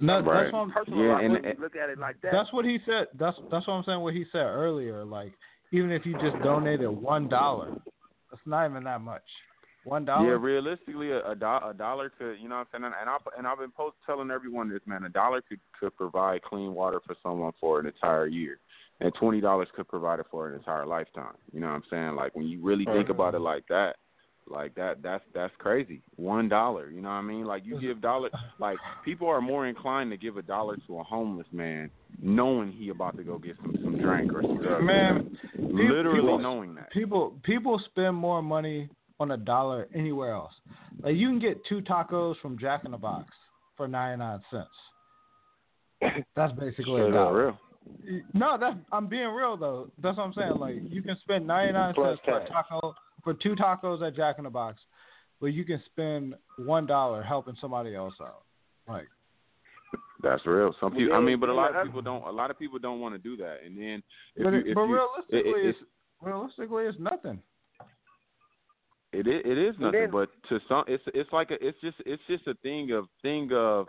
No, Right. that's what I'm, Personally, Yeah, I and- look at it like that. That's what he said. That's that's what I'm saying. What he said earlier, like even if you just donated one dollar, it's not even that much. One Yeah, realistically, a, a, do- a dollar could, you know what I'm saying? And, I, and I've been post telling everyone this, man. A dollar could, could provide clean water for someone for an entire year. And $20 could provide it for an entire lifetime. You know what I'm saying? Like, when you really think about it like that, like that, that's that's crazy. One dollar, you know what I mean? Like you give dollar, like people are more inclined to give a dollar to a homeless man, knowing he about to go get some some drink or some drugs. Man, literally people- knowing that. People people spend more money on a dollar anywhere else. Like you can get two tacos from Jack in the Box for ninety nine cents. That's basically Straight a dollar. real. No, that's I'm being real though. That's what I'm saying. Like you can spend ninety nine cents for a taco for two tacos at Jack in the Box, but you can spend one dollar helping somebody else out. Like That's real. Some people, I mean, but a lot yeah, of people don't. A lot of people don't want to do that. And then, if but, you, if but you, realistically, it, it, it's realistically it's nothing. it, it, it is nothing. then- but to some, it's it's like a, it's just it's just a thing of thing of,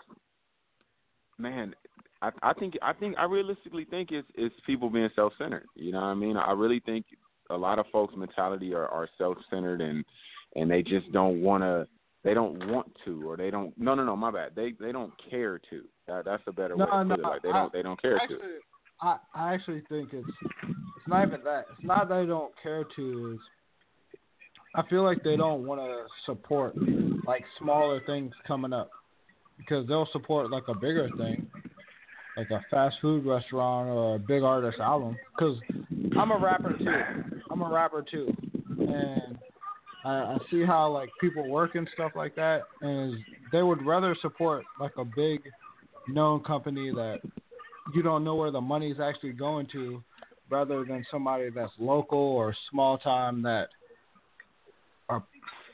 man. I I think I think I realistically think it's it's people being self centered. You know what I mean? I really think a lot of folks' mentality are are self centered and and they just don't want to. They don't want to, or they don't. No, no, no. My bad. They they don't care to. That, that's a better No, way to no, put it. Like they I- don't they don't care to. I I actually think it's it's not even that. It's not that they don't care to. Is I feel like they don't want to support like smaller things coming up because they'll support like a bigger thing, like a fast food restaurant or a big artist album. Because I'm a rapper too. I'm a rapper too, and I, I see how like people work and stuff like that, and they would rather support like a big known company that you don't know where the money's actually going to, rather than somebody that's local or small time that are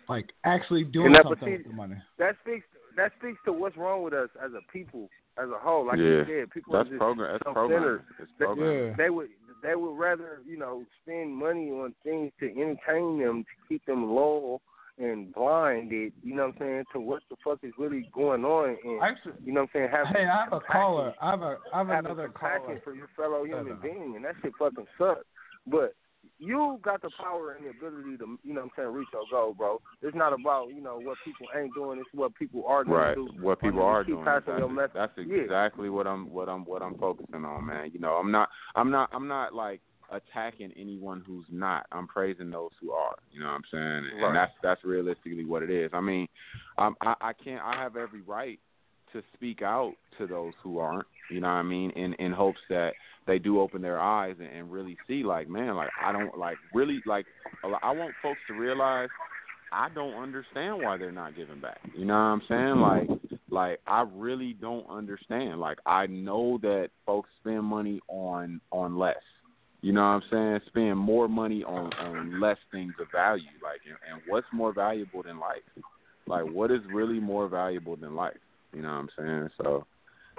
like actually doing something see, with the money. that speaks that speaks to what's wrong with us as a people as a whole. Like Yeah. you said, people are That's just program. That's self-centered. program. It's They- program. Yeah. they would they would rather you know spend money on things to entertain them to keep them low and blinded. You know what I'm saying to what the fuck is really going on. And Actually, you know what I'm saying. Have hey, I have a caller. I have a I have having another compassion caller. for your fellow human being, and that shit fucking sucks. But you got the power and the ability to, you know what I'm saying, reach your goal, bro. It's not about, you know, what people ain't doing, it's what people are doing. Right. do. What people are doing. passing That's, that's Yeah. exactly what I'm what I'm what I'm focusing on, man. You know, I'm not I'm not I'm not like attacking anyone who's not. I'm praising those who are. You know what I'm saying? And Right. that's that's realistically what it is. I mean, um, I I can't I have every right to speak out to those who aren't. You know what I mean? In in hopes that they do open their eyes and, and really see like, man, like I don't like really like I want folks to realize I don't understand why they're not giving back. You know what I'm saying? Like like I really don't understand. Like I know that folks spend money on on less. You know what I'm saying? Spend more money on on less things of value. Like and, and what's more valuable than life? Like what is really more valuable than life? You know what I'm saying? So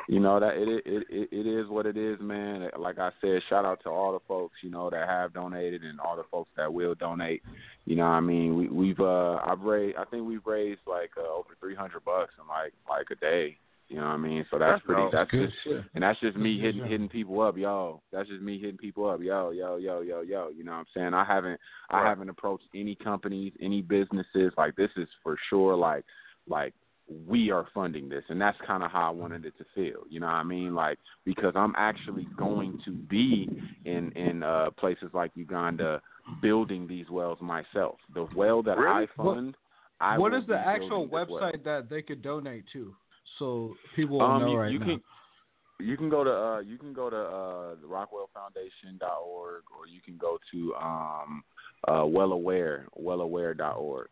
you know that it it it, it is what it is, man. Like I said, shout out to all the folks you know that have donated and all the folks that will donate. You know, what I mean, we we've uh I've raised I think we've raised like uh, over three hundred bucks in like like a day. You know what I mean? So that's, pretty. That's Good just shit. and that's just me hitting job. hitting people up, yo. That's just me hitting people up, yo, yo, yo, yo, yo. You know what I'm saying? I haven't I haven't approached any companies, any businesses. Like this is for sure. Like like we are funding this, and that's kind of how I wanted it to feel. You know what I mean? Like because I'm actually going to be in in uh places like Uganda, building these wells myself. The well that really? I fund. What, I what is the actual this well. website that they could donate to? So people Um, know you, right you now. can you can go to uh you can go to uh the rockwellfoundation.org or you can go to um uh wellaware wellaware.org.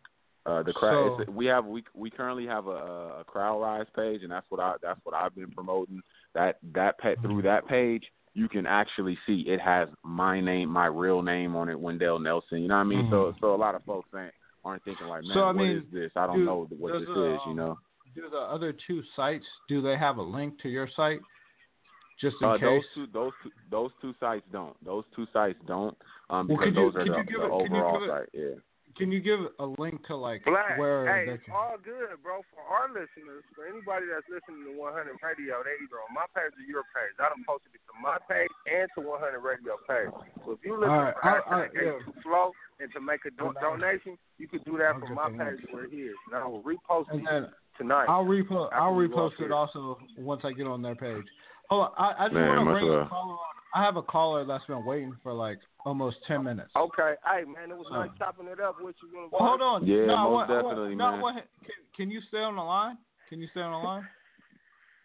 Uh the crowd So- we have we we currently have a a CrowdRise page and that's what I that's what I've been promoting. That that pa- through that page you can actually see it has my name, my real name on it, Wendell Nelson. You know what I mean? So so a lot of folks ain't aren't thinking like, man, So, I what mean, is this? I don't do- know what this uh, is. You know? do the other two sites do they have a link to your site? Just in Uh, case. those two, those two, those two sites don't. Those two sites don't. Um, Well, because could you- those are the, the it- can you overall it- site. Yeah. Can you give a link to like Black, where hey, it's can? all good, bro. For our listeners, for anybody that's listening to 100 Radio, they either on my page or your page. I done posted it to my page and to 100 Radio page. So if you looking All right, for I- hashtag I- yeah. H2 Flow and to make a do- donation, you could do that I'll from my the link. page where it is. And I will repost And it tonight. I'll repost. I'll After we go repost it here. also once I get on their page. Hold on, I, I just want to bring a love. caller on. I have a caller that's been waiting for like almost ten minutes. Okay, hey man, it was nice chopping it up with you. Universe. Well, hold on. Yeah, no, most want, I want- definitely, no, man. want him- can, can you stay on the line? Can you stay on the line?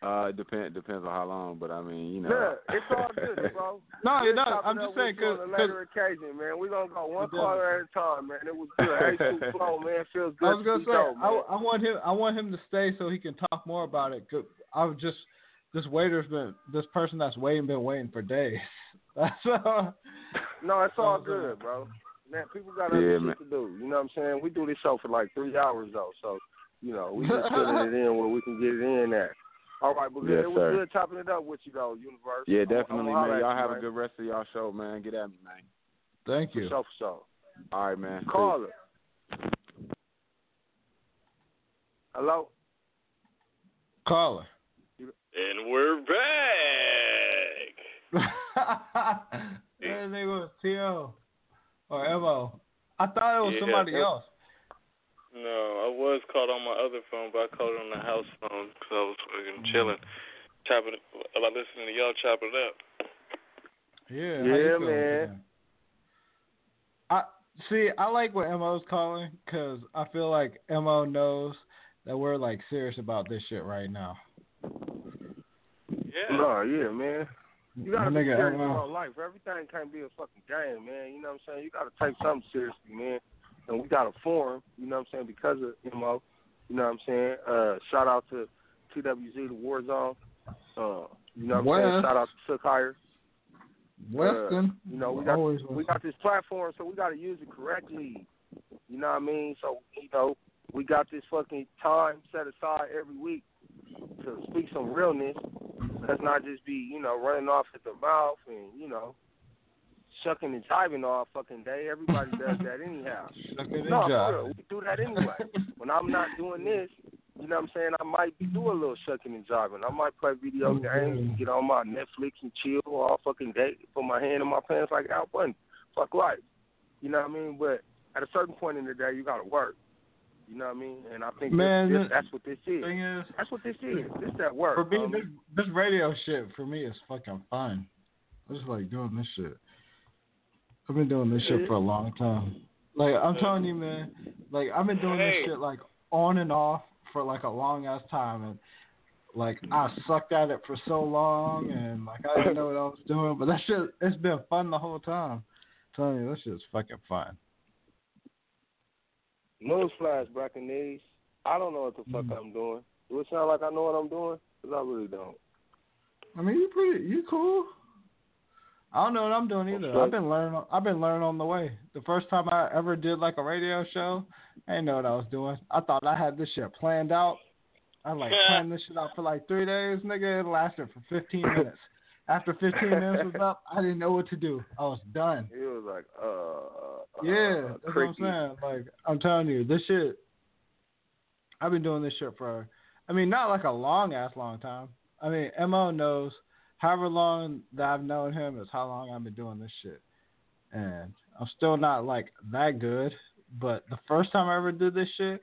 Uh, it depend depends on how long, but I mean, you know. Look, it's all good, bro. No, it does. I'm just saying with you on because a later occasion, man. We're gonna go one caller at a time, man. It was good. H2 flow, man. Feels good I was gonna be say dope, I. I want him. I want him to stay so he can talk more about it. 'cause I was just this waiter's been this person that's waiting been waiting for days. That's No, it's all good. good, bro. Man, people got other Yeah, shit man. to do. You know what I'm saying? We do this show for like three hours though, so you know we just filling it in where we can get it in at. All right, but Yes, it was sir. good chopping it up with you though, Universe. yeah, I'm- I'm definitely, man. Y'all you, have a good rest of y'all show, man. Get at me, man. thank For you. sure, for sure. All right, man. Caller. Hello. Caller. And we're back. that nigga was T.O. or Mo. I thought it was Yeah. somebody else. No, I was called on my other phone, but I called on the house phone because I was fucking mm. chilling, chopping. it- I listening to y'all chop it up. Yeah. Yeah, you feeling man. I see. I like what Mo's calling because I feel like Mo knows that we're like serious about this shit right now. Yeah. No, yeah, man. You gotta My be serious about life. Everything can't be a fucking game, man. You know what I'm saying? You gotta take something seriously, man. And we got a forum, you know what I'm saying, because of MO. You know what I'm saying? Uh shout out to TWZ the Warzone. Uh you know what I'm saying? Shout out to SookHigher. Weston. You know, we got always we got this platform so we gotta use it correctly. You know what I mean? So, you know, we got this fucking time set aside every week to speak some realness. Let's not just be, you know, running off at the mouth and, you know, shucking and jiving all fucking day. Everybody does that anyhow. Sucking No, jiving. real. We do that anyway. when I'm not doing this, you know what I'm saying, I might be doing a little shucking and jiving. I might play video mm-hmm. games and get on my Netflix and chill all fucking day, put my hand in my pants like Al Bundy. Fuck life. You know what I mean? But at a certain point in the day, you got to work. You know what I mean? And I think Man, this, this- this, that's what this is. Thing is, That's what this is. This that work. for me, homie. this, this radio shit for me is fucking fun. I just like doing this shit. I've been doing this shit for a long time. Like I'm telling you, man. Like I've been doing Hey. this shit like on and off for like a long ass time, and like I sucked at it for so long, and like I didn't know what I was doing. But that shit, it's been fun the whole time. I'm telling you, this shit's fucking fun. Newsflash, Blackanese. I don't know what the fuck Mm. I'm doing. Do it sound like I know what I'm doing? Because I really don't. I mean, you pretty, you cool. I don't know what I'm doing either. Okay. I've been learning. I've been learning on the way. The first time I ever did like a radio show, I didn't know what I was doing. I thought I had this shit planned out. I like planned this shit out for like three days, nigga. It lasted for 15 minutes. After 15 minutes was up, I didn't know what to do. I was done. It was like, uh, Yeah, uh, that's creaky. what I'm saying. Like I'm telling you, this shit. I've been doing this shit for. I mean, not like a long ass long time. I mean, Mo knows. However long that I've known him is how long I've been doing this shit, and I'm still not like that good. But the first time I ever did this shit,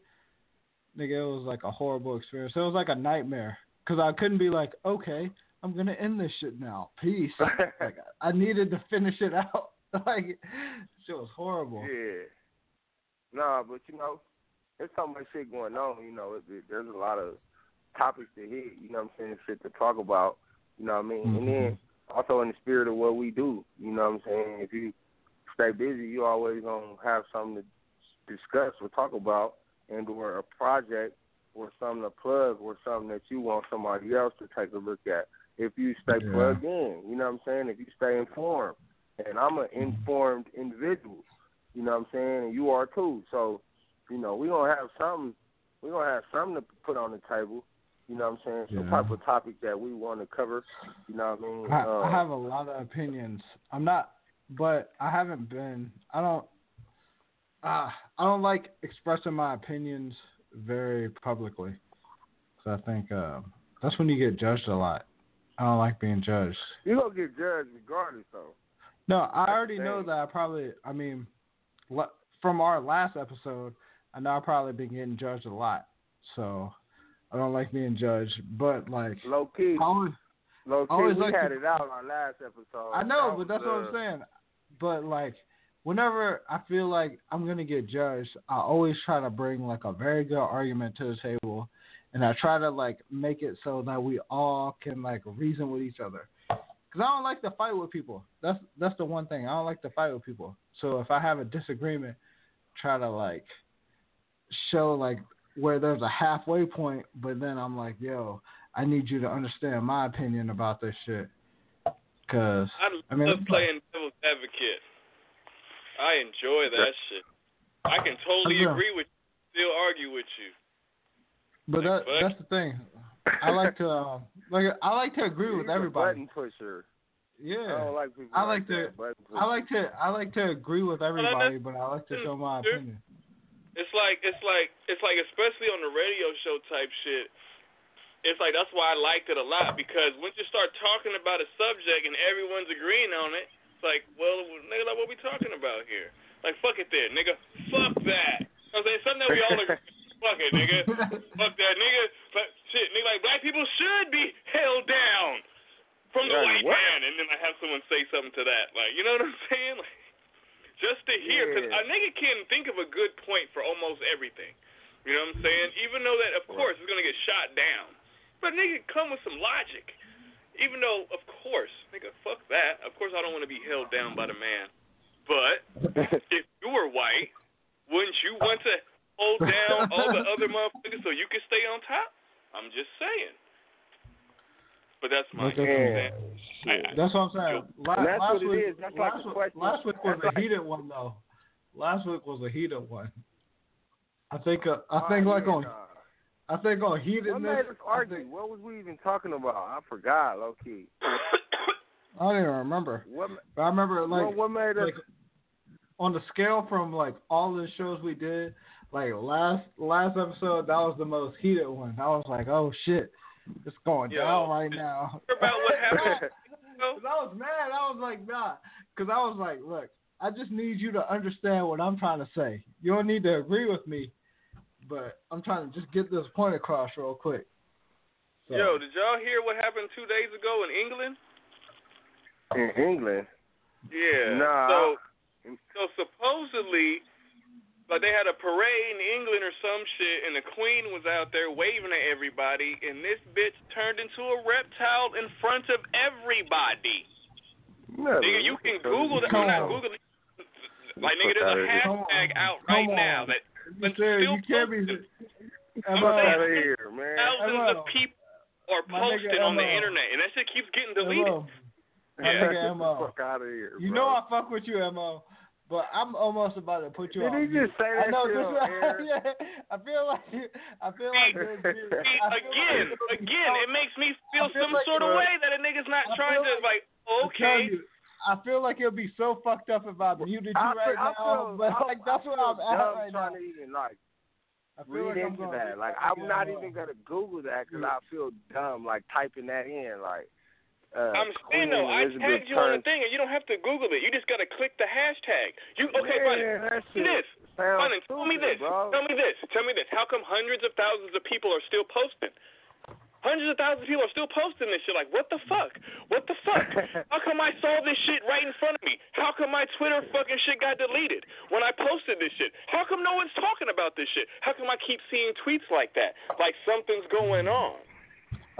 nigga, it was like a horrible experience. It was like a nightmare because I couldn't be like, okay, I'm gonna end this shit now. Peace. like I needed to finish it out. like, shit was horrible. Yeah. Nah, but you know, there's so much shit going on. You know, it, it, there's a lot of topics to hit. You know what I'm saying? Shit to talk about. You know what I mean? Mm-hmm. And then also in the spirit of what we do. You know what I'm saying? If you stay busy, you always gonna have something to discuss or talk about, and or a project or something to plug or something that you want somebody else to take a look at. If you stay Yeah. plugged in, you know what I'm saying? If you stay informed, and I'm an informed individual, you know what I'm saying, and you are too. So, you know, we're gonna have something. we're gonna have something to put on the table. You know what I'm saying? Some Yeah. type of topic that we want to cover. You know what I mean? I, Uh, I have a lot of opinions. I'm not, but I haven't been. I don't. Uh, I don't like expressing my opinions very publicly. So I think uh, that's when you get judged a lot. I don't like being judged. you gonna get judged regardless, though. No, I That's already know that I probably. I mean, from our last episode, I know I've probably been getting judged a lot. So I don't like being judged. But like, Low key, I always, low key, always we like had to- it out on our last episode. I know, That but that's what I'm saying. But like, whenever I feel like I'm gonna get judged, I always try to bring like a very good argument to the table, and I try to like make it so that we all can like reason with each other. Cause I don't like to fight with people. That's that's the one thing I don't like to fight with people. So if I have a disagreement, try to like show like where there's a halfway point, but then I'm like, yo, I need you to understand my opinion about this shit. Cause I I mean, love it's like- playing devil's advocate. I enjoy that shit. I can totally Yeah. agree with you, still argue with you. But that, that's the thing. I like to um, like I like to agree with He's a Everybody. Button pusher. I Yeah, don't like people. I like that, to- Button I like to I like to agree with everybody, but I like to show my opinion. It's like it's like it's like especially on the radio show type shit. It's like that's why I liked it a lot because once you start talking about a subject and everyone's agreeing on it, it's like, well, nigga, like what we talking about here? Like, fuck it there, nigga. Fuck that. I'm saying something that we all agree. Fuck it, nigga. Fuck that, nigga. But shit, nigga, like black people should be held down from the Yeah, white what? man, and then I have someone say something to that, like, you know what I'm saying? Like, just to hear, because Yeah. a nigga can think of a good point for almost everything. You know what I'm saying? Even though that, of course, it's gonna get shot down, but nigga come with some logic. Even though, of course, nigga, fuck that. Of course, I don't want to be held down by the man. But if you were white, wouldn't you want to hold down all the other motherfuckers so you can stay on top? I'm just saying. But that's my Look at Yeah. I- I- That's what I'm saying. La- that's last what it week, is. That's last, the week- question- last week was that's a like- heated one though. Last week was a heated one. I think uh, I Oh, think like yeah, on nah. I think on What heatedness. made us I, argue? think, What was we even talking about? I forgot, low key. I don't even remember. What? But I remember like what, what made us? like on the scale from like all the shows we did, like last last episode, that was the most heated one. I was like, oh shit, it's going Yo, down right now. about what happened? Cause I was mad. I was like, nah. Cause I was like, look, I just need you to understand what I'm trying to say. You don't need to agree with me, but I'm trying to just get this point across real quick. So, Yo, did y'all hear what happened two days ago in England? in England. Yeah. Nah. So, so supposedly, like they had a parade in England or some shit, and the Queen was out there waving at everybody, and this bitch turned into a reptile in front of everybody. No, Nigga, you can Google that. I'm not Googling. Like nigga, there's a hashtag out right now that You said you can't be. I'm out of here, man. thousands Emma. of people are nigga posted on the internet, and that shit keeps getting deleted. My Yeah. nigga Emma. fuck out of here, You bro. know I fuck with you, Mo, but I'm almost about to put you Did on. Did he mute. just say I that know shit this. yeah, I feel like I feel like See, this, dude, I feel again, like again, it makes me feel feel some like, sort of way that a nigga's not I trying to like. I'm Okay, I feel like it'll be so fucked up if I muted you I right feel, I now, feel, but I, like that's I where I'm at dumb right trying now. to even like I feel read like I'm into that. Like I'm not even gonna Google that because I feel dumb like typing that in. Like uh, I'm Queen saying though, I tagged you on the thing, and you don't have to Google it. You just gotta click the hashtag. You okay? yeah, fine. that Tell me this. Fine. Tell me this. bro. Tell me this. Tell me this. How come hundreds of thousands of people are still posting? Hundreds of thousands of people are still posting this shit. Like, what the fuck? What the fuck? How come I saw this shit right in front of me? How come my Twitter fucking shit got deleted when I posted this shit? How come no one's talking about this shit? How come I keep seeing tweets like that? Like something's going on.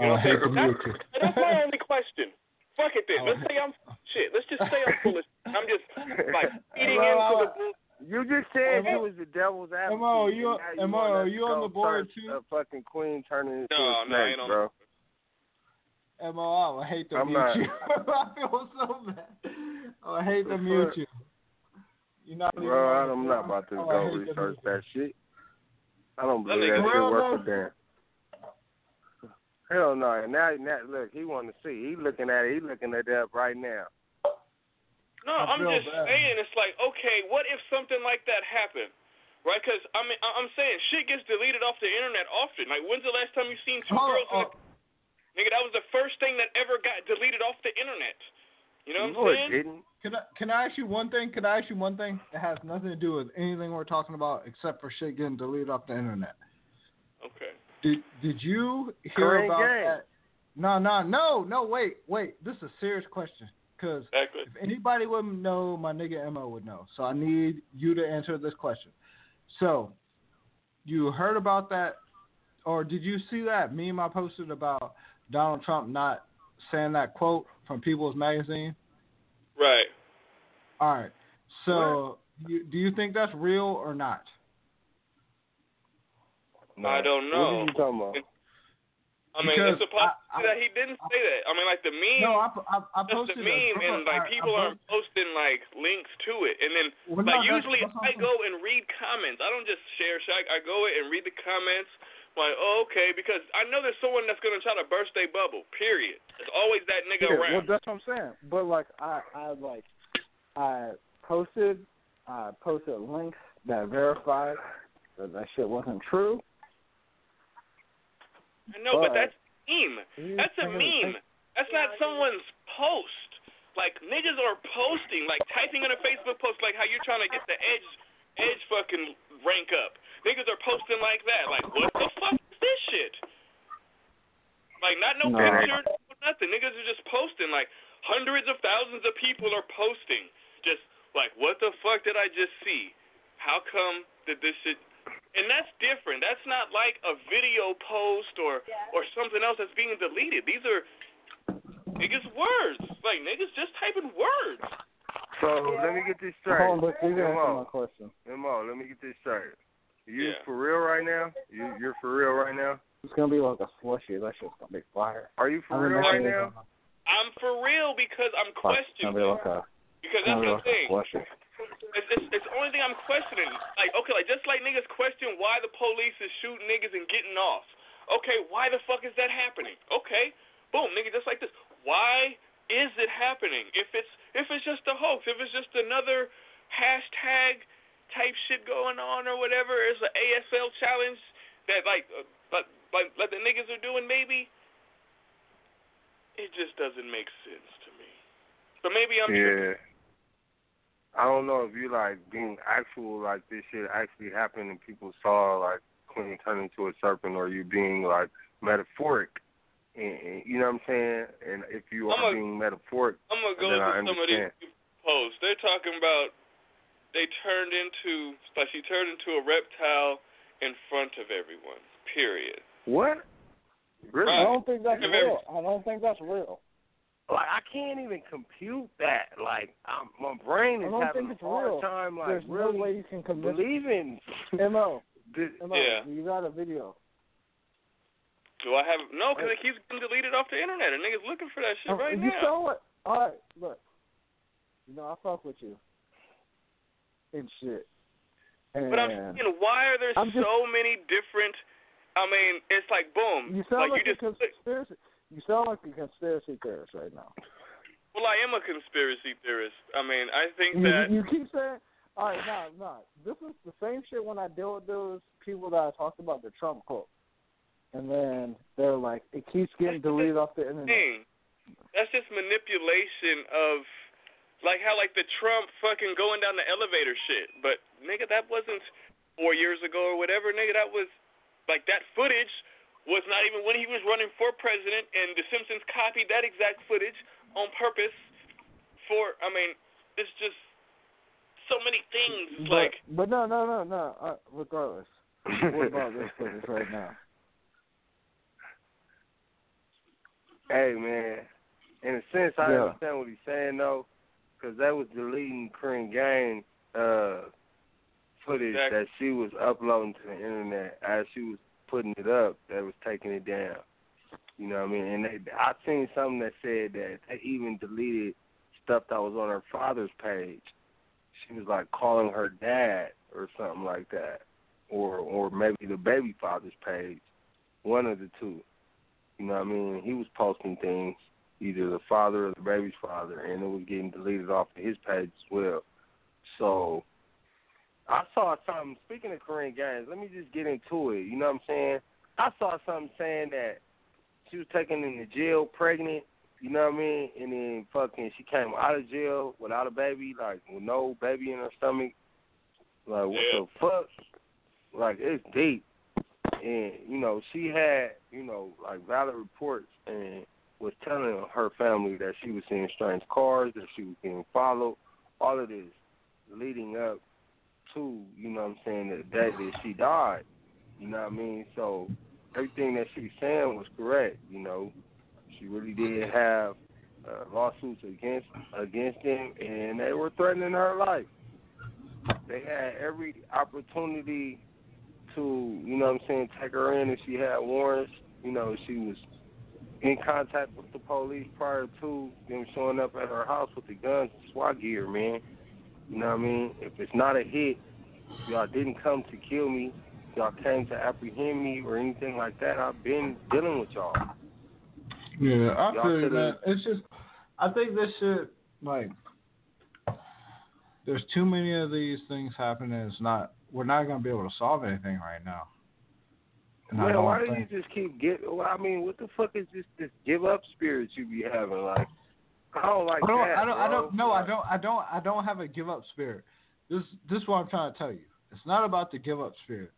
You oh, I hate that's, that's my only question. Fuck it then. Let's oh. say I'm shit. Let's just say I'm foolish. I'm just like feeding into the you just said you was the devil's advocate. Mo, you, Mo, you on the board too? A fucking queen turning into no, a snake, no, bro. Mo, I would hate to I'm mute not. you. I feel so bad. I would hate to mute you. You're not even Bro, I'm not about to Oh, go research that shit. I don't believe that shit worth a damn. Hell no. And now, now, look, he want to see. He looking at it. He looking at that right now. No, I I'm just bad. saying. It's like, okay, what if something like that happened? Right? Because I mean, I- I'm saying shit gets deleted off the internet often. Like, when's the last time you seen two Oh, girls in oh, the nigga? That was the first thing that ever got deleted off the internet. You know what no, I'm it saying? didn't. Can I can I ask you one thing? Can I ask you one thing that has nothing to do with anything we're talking about except for shit getting deleted off the internet? Okay. Did did you hear Korean about game. that? No, no, no, no. Wait, wait. This is a serious question because Exactly. if anybody would know, my nigga Mo would know. So I need you to answer this question. So, you heard about that, or did you see that meme I posted about Donald Trump not saying that quote from People's Magazine? Right. All right. So, you, do you think that's real or not? No. I don't know. What are you talking about? I mean, Because it's a possibility I- I- that he didn't say that. I mean, like the meme. No, I, I, I just posted the a- meme, and like I- I people are posting like links to it, and then Well, like no, usually that's I I'm go and read comments. I don't just share shit. I, I go in and read the comments. Like, oh, okay, because I know there's someone that's gonna try to burst a bubble. Period. There's always that nigga Yeah, around. well, that's what I'm saying. But like, I, I like, I posted, I posted links that verified that that shit wasn't true. I know, but but- that's a meme. That's a meme. That's not someone's post. Like niggas are posting, like typing in a Facebook post, like how you're trying to get the edge, edge fucking rank up. Niggas are posting like that. Like what the fuck is this shit? Like not no No. picture, no nothing. Niggas are just posting. Like hundreds of thousands of people are posting. Just like what the fuck did I just see? How come that this shit? And that's different. That's not like a video post or or something else that's being deleted. These are niggas words. Like niggas just typing words. So let me get this straight. Hold on, but you didn't answer my Mo, question. Mo, let me get this straight. You Yeah. for real right now? You you're for real right now? It's gonna be like a slushy. That shit's gonna be fire. Are you for I mean, real right now? gonna- I'm for real because I'm fuck, It's gonna be questioning. like a, Because that's the thing. It's, it's, it's the only thing I'm questioning. Like, okay, like just like niggas question why the police is shooting niggas and getting off. Okay, why the fuck is that happening? Okay, boom, nigga, just like this. Why is it happening? If it's if it's just a hoax, if it's just another hashtag type shit going on or whatever, it's an ASL challenge that like uh, like like like the niggas are doing maybe. It just doesn't make sense to me. But maybe I'm Yeah. I don't know if you like being actual like this shit actually happened and people saw like Clinton turn into a serpent or you being like metaphoric. And, and you know what I'm saying? And if you I'm are a- being metaphoric, I'm gonna go then I into some of these posts. They're talking about they turned into like she turned into a reptile in front of everyone. Period. What? Really? I don't think that's If real. I don't think that's real. Like I can't even compute that. Like I'm, my brain is having think a hard real. time like There's really no way you can convince believing. Mo. this. Mo, Yeah. you got a video. Do I have no? Because it keeps getting deleted off the internet, and niggas looking for that shit Oh, right you now. saw it? All right, look. You know I fuck with you. And shit. And But I'm saying, why are there I'm just- so many different? I mean, it's like boom. you sound like like, you a just. conspiracy. You sound like a conspiracy theorist right now. Well, I am a conspiracy theorist. I mean, I think You, that. you keep saying, all right, no, no. This is the same shit when I deal with those people that I talked about the Trump quote, and then they're like, it keeps getting deleted off the internet. thing. That's just manipulation of like how like the Trump fucking going down the elevator shit. But nigga, that wasn't four years ago or whatever. Nigga, that was like that footage was not even when he was running for president, and The Simpsons copied that exact footage on purpose. For I mean, it's just so many things. But, like, but no, no, no, no. Uh, regardless, what about this footage right now? Hey man, in a sense, I Yeah. understand what he's saying though, because that was deleting Korryn Gaines uh, footage Exactly. that she was uploading to the internet as she was putting it up. That was taking it down. You know what I mean? And they, I seen something that said that they even deleted stuff that was on her father's page. She was like calling her dad or something like that, or or maybe the baby father's page, one of the two. You know what I mean? He was posting things, either the father or the baby's father, and it was getting deleted off of his page as well. So I saw something. Speaking of Korryn Gaines, let me just get into it. You know what I'm saying? I saw something saying that she was taken into jail pregnant. You know what I mean? And then fucking she came out of jail without a baby, like with no baby in her stomach. Like what Yeah. the fuck? Like it's deep. And you know she had you know like valid reports and was telling her family that she was seeing strange cars, that she was being followed, all of this leading up to, you know what I'm saying, the day she died. You know what I mean? So everything that she was saying was correct, you know. She really did have uh, lawsuits against against them and they were threatening her life. They had every opportunity to, you know what I'm saying, take her in if she had warrants. You know, she was in contact with the police prior to them showing up at her house with the guns and SWAT gear, man. You know what I mean? If it's not a hit, y'all didn't come to kill me, y'all came to apprehend me or anything like that, I've been dealing with y'all. Yeah, I Y'all feel you, man. It's just, I think this shit, like, there's too many of these things happening. It's not, we're not gonna be able to solve anything right now. And I Man, don't why do you just keep get? Well, I mean, what the fuck is this this give up spirit you be having? Like, I don't like I don't, that. I don't, I don't, no, I don't, I don't, I don't have a give up spirit. This, this is what I'm trying to tell you. It's not about the give up spirit.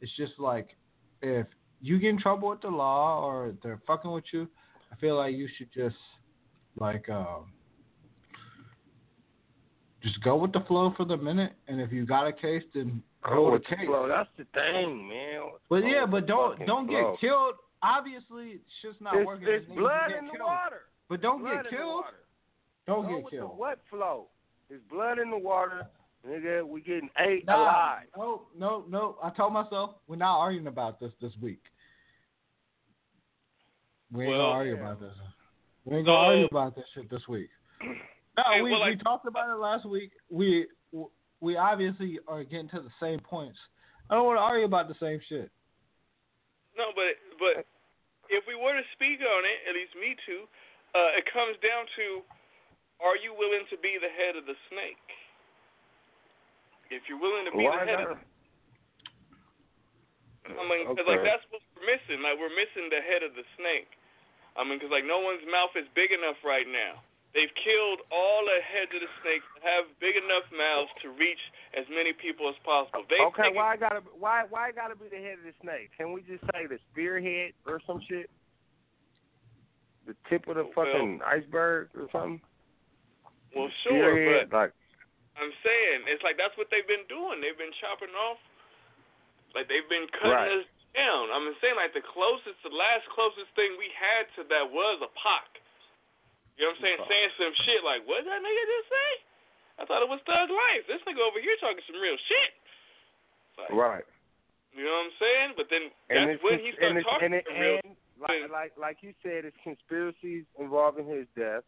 It's just like, if you get in trouble with the law or they're fucking with you, I feel like you should just, like, um, just go with the flow for the minute. And if you got a case, then Go go with the case. flow. That's the thing, man. But yeah, but don't don't flow. get killed. Obviously, shit's not There's, working. there's blood in the killed. water. But don't blood get killed. Don't Go get killed. The wet flow. There's blood in the water, nigga. We getting ate Nah, alive. no, no, no. I told myself we're not arguing about this this week. We ain't Well, gonna argue yeah. about this. We ain't gonna So- argue about this shit this week. No, Okay, we well, we like- talked about it last week. We we obviously are getting to the same points. I don't want to argue about the same shit. No, but but if we were to speak on it, at least me too, uh, it comes down to: Are you willing to be the head of the snake? If you're willing to be Why the head not? of, I mean, because like that's what we're missing. Like we're missing the head of the snake. I mean, because like no one's mouth is big enough right now. They've killed all the heads of the snakes that have big enough mouths to reach as many people as possible. They've Okay, taken, why I gotta why why I gotta be the head of the snake? Can we just say the spearhead or some shit? The tip of the fucking iceberg or something? Well, sure, spearhead, but like I'm saying it's like that's what they've been doing. They've been chopping off, like they've been cutting Right. us down. I'm saying like the closest, the last closest thing we had to that was a Pac. You know what I'm saying? Saying some shit like, what did that nigga just say? I thought it was Thug Life. This nigga over here talking some real shit. Like, right. You know what I'm saying? But then And that's when he started talking and, it, real and like, like like you said, it's conspiracies involving his death.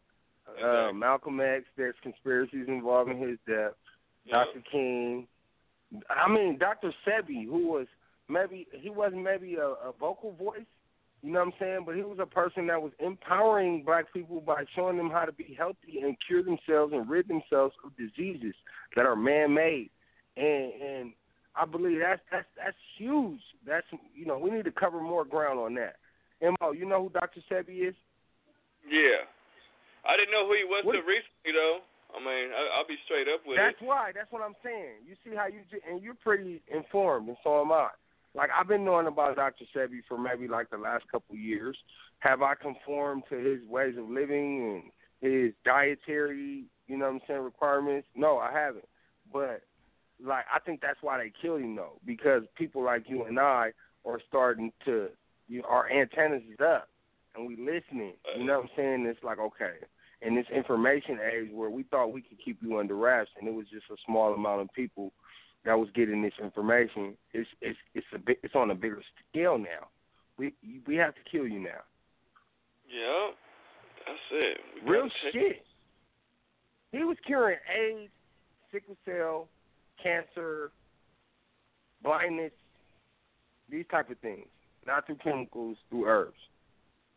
Uh, Malcolm X, there's conspiracies involving his death. Yeah. Dr. King. I mean, Dr. Sebi, who was maybe he wasn't maybe a, a vocal voice, you know what I'm saying, but he was a person that was empowering black people by showing them how to be healthy and cure themselves and rid themselves of diseases that are man-made. And and I believe that's that's that's huge. That's you know we need to cover more ground on that. Mo, you know who Dr. Sebi is? Yeah. I didn't know who he was till recently though. I mean, I, I'll be straight up with That's it. why. That's what I'm saying. You see how you and you're pretty informed, and so am I. like I've been knowing about Dr. Sebi for maybe like the last couple years. Have I conformed to his ways of living and his dietary, you know what I'm saying, requirements? No, I haven't. But like I think that's why they killed him though, because people like you and I are starting to you our antennas is up and we listening. You know what I'm saying? It's like okay. In this information age where we thought we could keep you under wraps and it was just a small amount of people that was getting this information, it's it's it's a bit it's on a bigger scale now. We we have to kill you now. Yeah, that's it. We Real shit. He was curing AIDS, sickle cell, cancer, blindness, these type of things, not through chemicals, through herbs.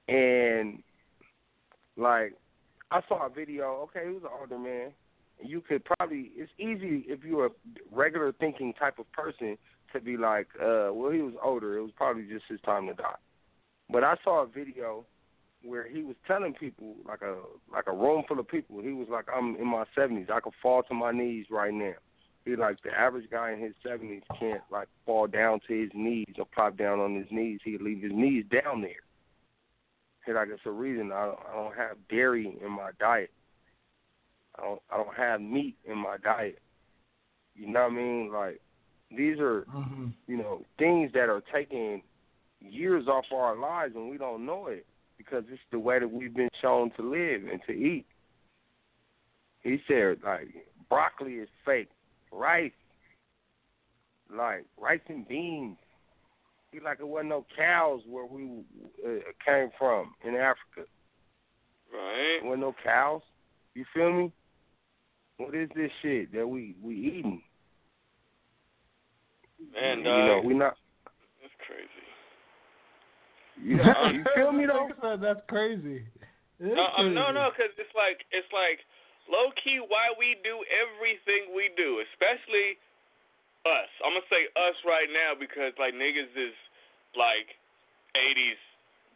And like, I saw a video. Okay, he was an older man. You could probably it's easy if you're a regular thinking type of person to be like, uh, well, he was older. It was probably just his time to die. But I saw a video where he was telling people like a like a room full of people. He was like, I'm in my seventies. I could fall to my knees right now. He like the average guy in his seventies can't like fall down to his knees or pop down on his knees. He'd leave his knees down there. He like it's a reason I don't, I don't have dairy in my diet. I don't I don't have meat in my diet. You know what I mean? Like these are Mm-hmm. you know things that are taking years off our lives and we don't know it because it's the way that we've been shown to live and to eat. He said like broccoli is fake, rice, like rice and beans. He like it wasn't no cows where we uh, came from in Africa. Right. There wasn't no cows. You feel me? What is this shit that we we eating? Man, you know, we not. that's crazy. You, know, you feel me though? That's crazy. It is No, um, no, no, because it's like it's like low key why we do everything we do, especially us. I'm gonna say us right now because like niggas is like 80s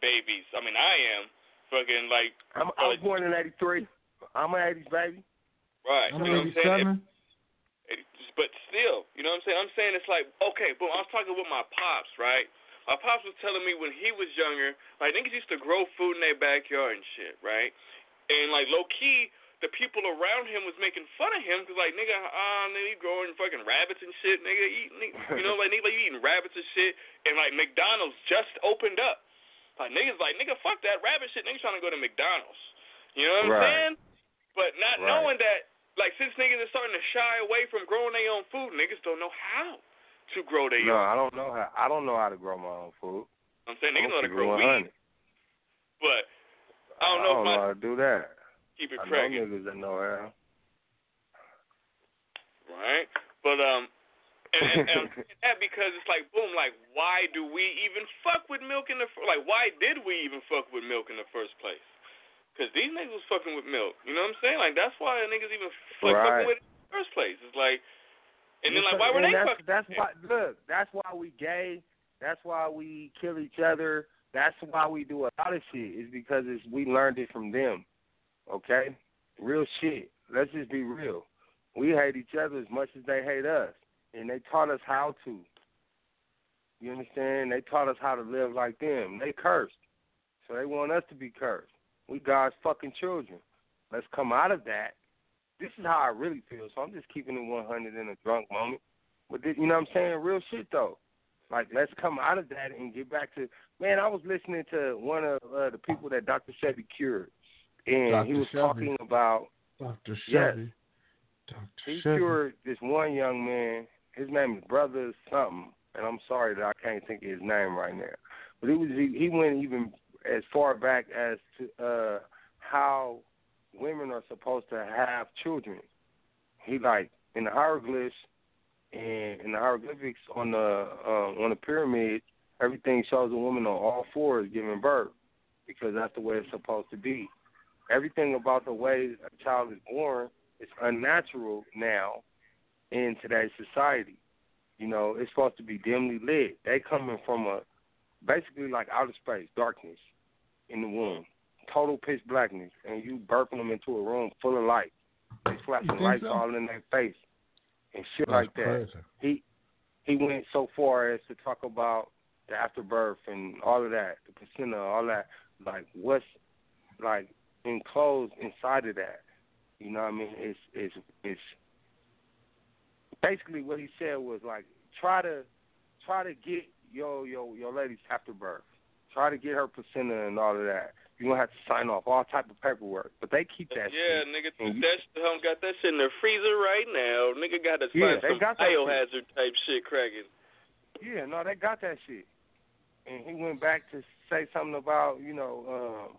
babies. I mean, I am fucking like I'm, I was born in '83. I'm an '80s baby. right. I'm you know what I'm saying? 87. It- but still, you know what I'm saying? I'm saying it's like, okay, boom, I was talking with my pops, right? My pops was telling me when he was younger, like niggas used to grow food in their backyard and shit, right? And like low key, the people around him was making fun of him because like nigga, ah, nigga, you growing fucking rabbits and shit, nigga, eating, you know, like nigga, like you eating rabbits and shit, and like McDonald's just opened up. Like niggas, like nigga, fuck that rabbit shit. Niggas trying to go to McDonald's. You know what I'm Right. saying? But not Right. knowing that, like since niggas are starting to shy away from growing their own food, niggas don't know how to grow their No, own. I don't know how. I don't know how to grow my own food. I'm saying niggas know how to gonna keep it grow 100. weed, but I don't know if my how to do that. Keep it I know niggas that know right? But um, and, and, and I'm saying that because it's like boom, like why do we even fuck with milk in the like why did we even fuck with milk in the first place? Because these niggas was fucking with milk. You know what I'm saying? Like that's why niggas even fuck, Right. fucking with it in the first place. It's like, and then like why were And they that's, fucking? That's with it? why. Look, that's why we gay. That's why we kill each other. That's why we do a lot of shit. Is because it's we learned it from them. Okay, real shit. Let's just be real. We hate each other as much as they hate us, and they taught us how to. You understand? They taught us how to live like them. They cursed, so they want us to be cursed. We God's fucking children. Let's come out of that. This is how I really feel. So I'm just keeping it 100 in a drunk moment. But this, you know what I'm saying? Real shit though. Like let's come out of that and get back to. Man, I was listening to one of uh, the people that Dr. Sebi cured, and Dr. he was talking about Dr. Yes. Dr. he cured this one young man. His name is Brother something, and I'm sorry that I can't think of his name right now. But he was he, he went even as far back as to uh how women are supposed to have children. He like in the hieroglyphs and in the hieroglyphics on the uh, on the pyramid, everything shows a woman on all fours giving birth because that's the way it's supposed to be. Everything about the way a child is born is unnatural now in today's society. You know, it's supposed to be dimly lit. They coming from a basically like outer space, darkness in the womb, total pitch blackness, and you burping them into a room full of light. They flashing lights so? all in their face and shit That's like that. crazy. He he went so far as to talk about the afterbirth and all of that, the placenta, all that. Like what's like enclosed inside of that. You know what I mean? It's it's it's basically what he said was like try to try to get your your your lady's afterbirth. Try to get her placenta and all of that. You're gonna have to sign off all type of paperwork. But they keep that yeah, shit. nigga, you- that shit, um, got that shit in the freezer right now. Nigga got to Yeah, find they some got that shit. biohazard type shit cracking. Yeah, no, they got that shit. And he went back to say something about, you know, um,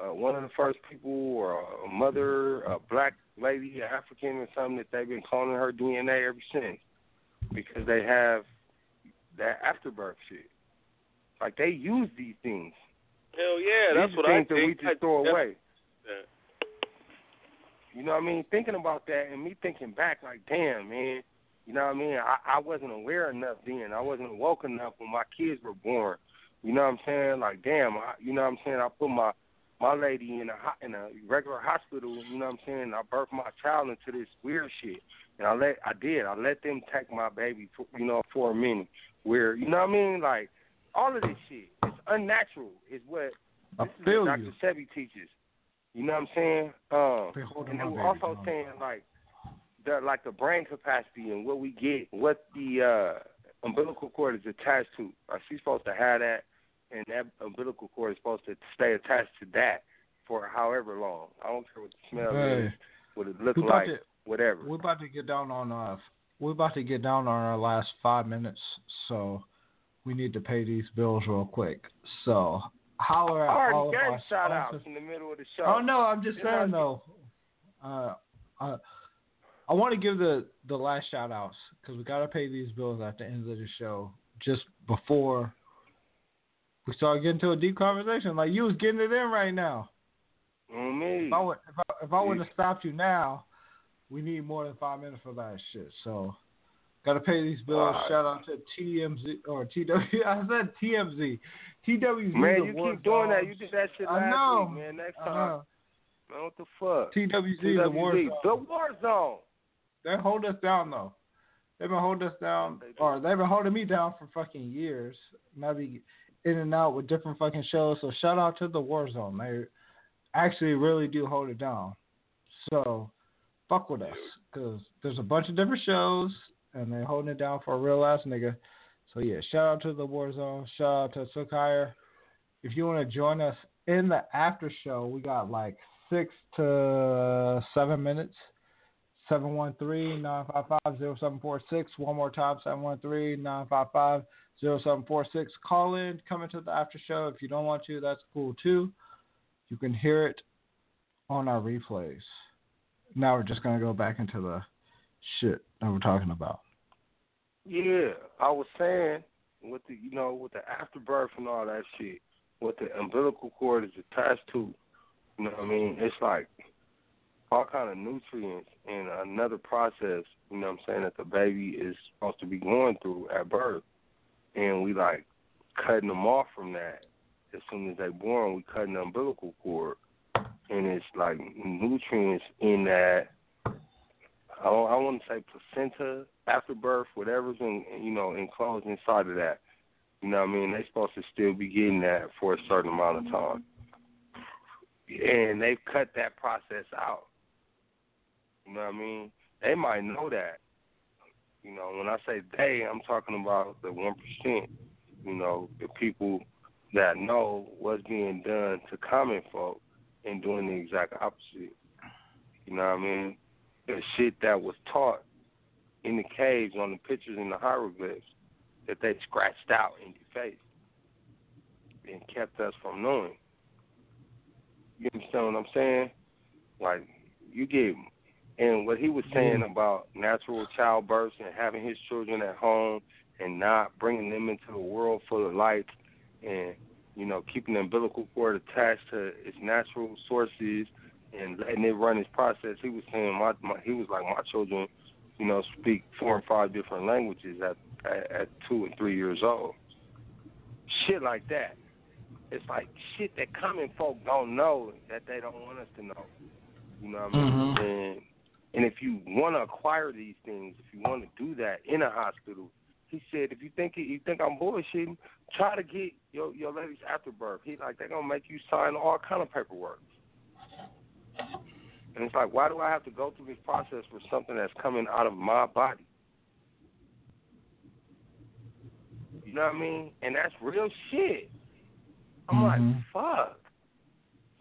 uh, one of the first people or a mother, a black lady, an African or something that they've been cloning her DNA ever since because they have that afterbirth shit. Like they use these things. Hell yeah, these that's what I things that we think. just throw I- away. Yeah. You know what I mean? Thinking about that and me thinking back, like, damn, man. You know what I mean? I, I wasn't aware enough then. I wasn't woke enough when my kids were born. You know what I'm saying? Like, damn, I, you know what I'm saying? I put my my lady in a ho- in a regular hospital. You know what I'm saying? I birthed my child into this weird shit, and I let I did. I let them take my baby, for, you know, for a minute. Where you know what I mean? Like, all of this shit, it's unnatural. Is what I this is feel what you. Dr. Sebi teaches. You know what I'm saying? Um, and they were baby, also hold saying like the like the brain capacity and what we get, what the uh, umbilical cord is attached to. Are she supposed to have that? And that umbilical cord is supposed to stay attached to that for however long. I don't care what the smell Hey, is, what it look we about like, to whatever. we're about to get down on uh we're about to get down on our last five minutes, so we need to pay these bills real quick. So holler at all of our shout outs sponsors. in the middle of the show. Oh no, I'm just saying though. Uh, uh, I want to give the the last shout outs because we got to pay these bills at the end of the show, just before we start getting to a deep conversation. Like you was getting it in right now. On me. If I would, if I, if I would have stopped you now, we need more than five minutes for that shit. So, got to pay these bills. Alright. Shout out to TMZ or TW. I said TMZ. TWZ. Man, you keep doing that. You did that shit last I know. week, man. Next I time. Man, what the fuck? TWZ, the Warzone. The war zone. They hold us down though. They've been holding us down, or they've been holding me down for fucking years. I be in and out with different fucking shows. So shout out to the Warzone. They actually really do hold it down. So fuck with us, cause there's a bunch of different shows, and they're holding it down for a real ass nigga. So yeah, shout out to the Warzone. Shout out to SookHigher. If you want to join us in the after show, we got like six to seven minutes. 713-955-0746. One more time, 713-955-0746. Call in, come into the after show. If you don't want to, that's cool too. You can hear it on our replays. Now we're just gonna go back into the shit that we're talking about. Yeah, I was saying with the you know with the afterbirth and all that shit, what the umbilical cord is attached to. You know what I mean? It's like all kind of nutrients and another process. You know what I'm saying that the baby is supposed to be going through at birth, and we like cutting them off from that as soon as they're born. We cutting the umbilical cord, and it's like nutrients in that. I I want to say placenta, afterbirth, whatever's in you know enclosed inside of that. You know what I mean? They're supposed to still be getting that for a certain amount of time, and they've cut that process out. You know what I mean? They might know that. You know, when I say they, I'm talking about the one percent. You know, the people that know what's being done to common folk and doing the exact opposite. You know what I mean? The shit that was taught in the caves on the pictures and the hieroglyphs that they scratched out and defaced and kept us from knowing. You understand what I'm saying? Like you get and what he was saying about natural childbirth and having his children at home and not bringing them into the world full of lights and you know keeping the umbilical cord attached to its natural sources and letting it run its process. He was saying my, my he was like my children, you know, speak four and five different languages at at, at two and three years old. Shit like that. It's like shit that common folk don't know that they don't want us to know. You know what I mean? Mhm. And and if you want to acquire these things, if you want to do that in a hospital, He said, if you think you think I'm bullshitting, try to get your your lady's afterbirth. He like they're gonna make you sign all kind of paperwork. And it's like, why do I have to go through this process for something that's coming out of my body? You know what I mean? And that's real shit. I'm Mhm. like, fuck.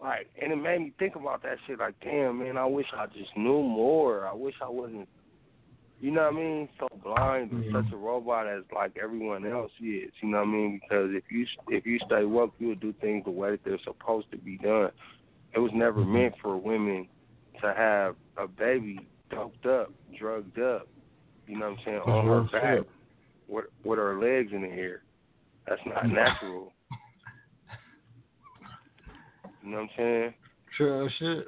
Like, and it made me think about that shit. Like, damn, man, I wish I just knew more. I wish I wasn't, you know what I mean, so blind to Mhm. such a robot as like everyone else is. You know what I mean? Because if you if you stay woke, you'll do things the way that they're supposed to be done. It was never Mhm. meant for women to have a baby doped up, drugged up. You know what I'm saying? That's on her back shit. with with her legs in the air. That's not natural. You know what I'm saying? True shit.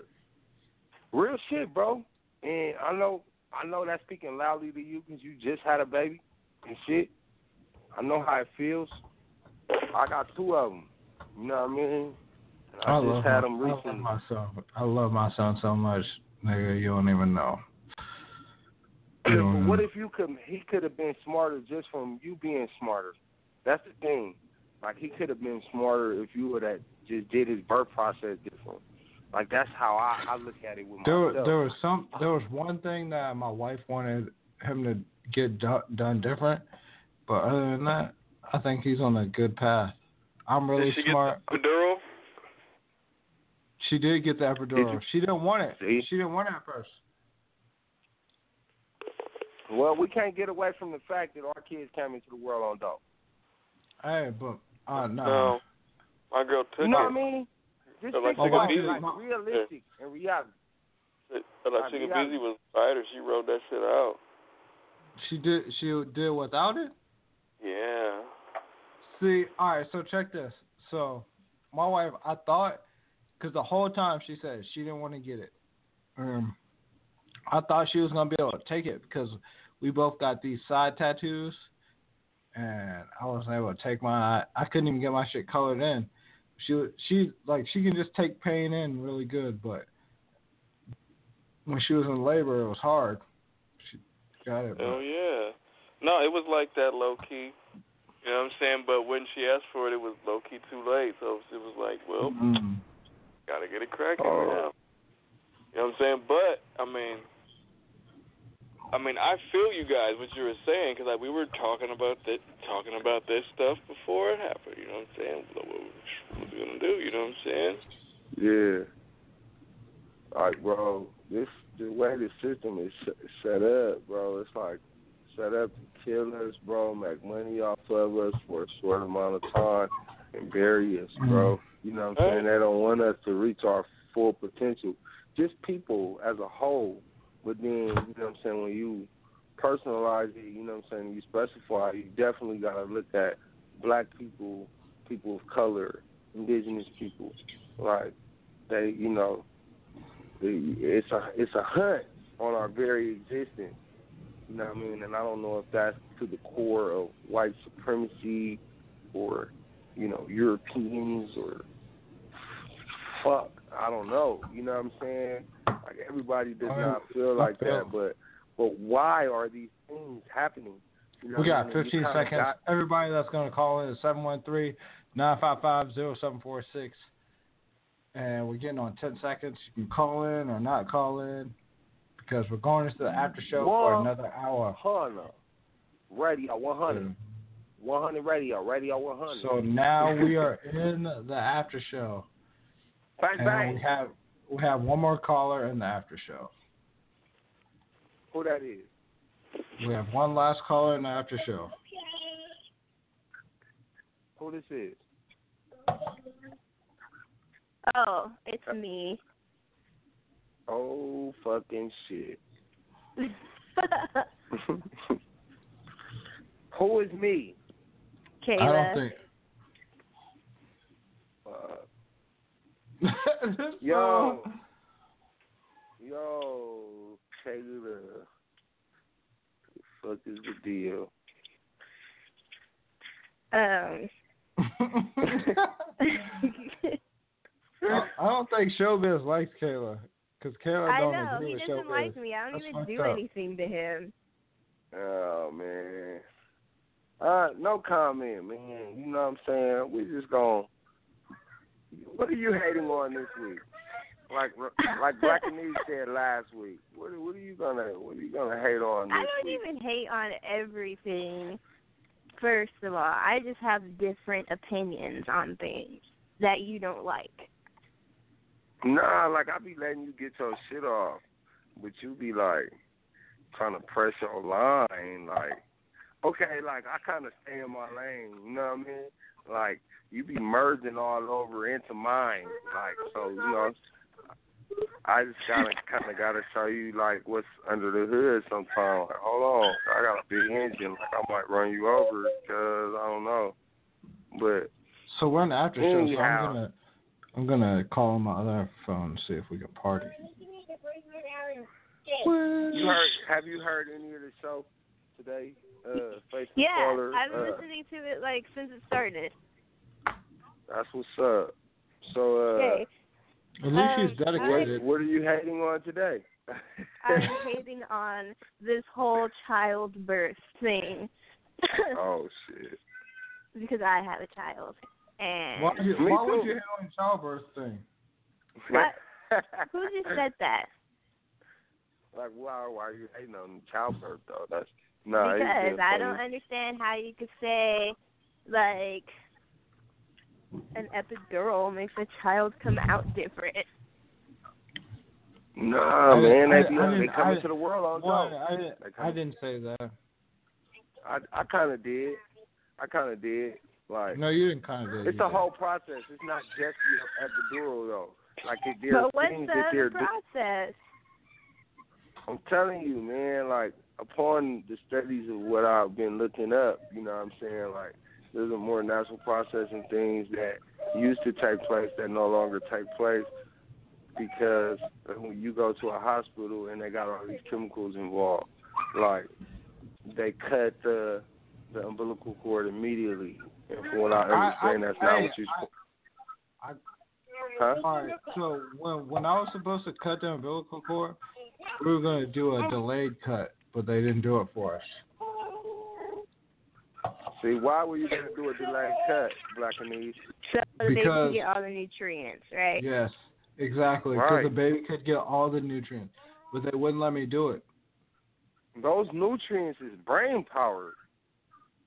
Real shit, bro. And I know, I know that's speaking loudly to you because you just had a baby and shit. I know how it feels. I got two of them. You know what I mean? And I, I just love had my, them I love recently. my son. I love my son so much, nigga. You don't even know. Don't But what if you could? He could have been smarter just from you being smarter. That's the thing. Like he could have been smarter if you would have just did his birth process different. Like that's how I, I look at it with There, myself. there was some. There was one thing that my wife wanted him to get do, done different, but other than that, I think he's on a good path. I'm really Did she smart. get the epidural? She did get the epidural. you- she didn't want it. See? She didn't want it at first. Well, we can't get away from the fact that our kids came into the world on dope. Hey, but uh, no. No. My girl took You know it. what I mean? Just So, like, think she about it, busy. like realistic and reality. But like Like, Sugar. Busy was a fighter. She wrote that shit out. She did. She did without it. Yeah. See, all right. So check this. So my wife, I thought, because the whole time she said she didn't want to get it. Um, I thought she was gonna be able to take it because we both got these side tattoos, and I wasn't able to take mine. I, I couldn't even get my shit colored in. She she like she can just take pain in really good, but when she was in labor, it was hard. She got it. Oh yeah. No, it was like that low key. You know what I'm saying? But when she asked for it, it was low key too late. So it was like, well, Mm. gotta get it cracking Oh. now. You know what I'm saying? But I mean, I mean, I feel you guys what you were saying because like we were talking about that, talking about this stuff before it happened. You know what I'm saying? What, what, what we gonna do? You know what I'm saying? Yeah. Like, bro, this the way the system is set up, bro. It's like set up to kill us, bro. Make money off of us for a short amount of time and bury us, bro. Mm-hmm. You know what I'm saying? They don't want us to reach our full potential. Just people as a whole. But then, you know what I'm saying, when you personalize it, you know what I'm saying, you specify, you definitely got to look at black people, people of color, indigenous people. Like, they, you know, it's a it's a hunt on our very existence. You know what I mean? And I don't know if that's to the core of white supremacy or, you know, Europeans or fuck, I don't know. You know what I'm saying? Like everybody does not feel like that, but but why are these things happening? You know We what I got mean? 15 seconds. got- Everybody that's going to call in is 713 955 0746. And we're getting on 10 seconds. You can call in or not call in because we're going into the after show for another hour. Hunter. Radio 100. 100 radio. Radio 100. So now we are in the after show. Bang, And bang. we have we have one more caller in the after show. Who that is? We have one last caller in the after show. Who this is? Oh, it's me. Oh, fucking shit. Who is me? Kayla. I don't think. yo. Yo, Kayla. The fuck is the deal? Um. I, I don't think Showbizz likes Kayla because Kayla I don't know agree he with doesn't Showbizz. like me. I don't That's even do up. anything to him. Oh man. Uh, no comment, man. You know what I'm saying? We just going What are you hating on this week? Like like Blackanese said last week. What what are you gonna what are you gonna hate on this I don't week? even hate on everything. First of all, I just have different opinions on things that you don't like. Nah, like I be letting you get your shit off, but you be like trying to press your line. Like, okay, like I kind of stay in my lane. You know what I mean? Like you be merging all over into mine. Like so, you know. I just gotta kind of gotta show you like what's under the hood. Sometimes, like, hold on, I got a big engine. Like I might run you over because I don't know. But So we're in the after show, so Anyhow. I'm gonna I'm gonna call on my other phone and see if we can party. you heard? Have you heard any of the show today? Uh, Facebook Yeah, caller. I've been uh, listening to it like since it started. That's what's up. So, uh, Okay. At least Um, she's dedicated. what are you hating on today? I'm hating on this whole childbirth thing oh shit. because I have a child. And Why, you, why would you hate on childbirth thing? What? who just said that? like, why? Why are you hating on childbirth though? That's no. because I don't understand how you could say like an epidural makes a child come out different. Nah, man, I- they be I they come I- into the world on One, dope. I didn't, I didn't say that. I I kind of did. I kind of did. Like, No, you didn't kind of. it's a whole process. It's not just the epidural though. Like, it, there But what's things the that they're. other process? I'm telling you, man. Like, upon the studies of what I've been looking up, you know what I'm saying? Like, there's a more natural process and things that used to take place that no longer take place because when you go to a hospital and they got all these chemicals involved, like they cut the the umbilical cord immediately. And from what I understand, that's not what you're supposed. Huh? all right. So when when I was supposed to cut the umbilical cord, we were gonna do a delayed cut, but they didn't do it for us. See, why were you gonna do a delayed cut, Blackanese? So they Because- can get all the nutrients, right? Yes, exactly. Because Right. the baby could get all the nutrients, but they wouldn't let me do it. Those nutrients is brain powered.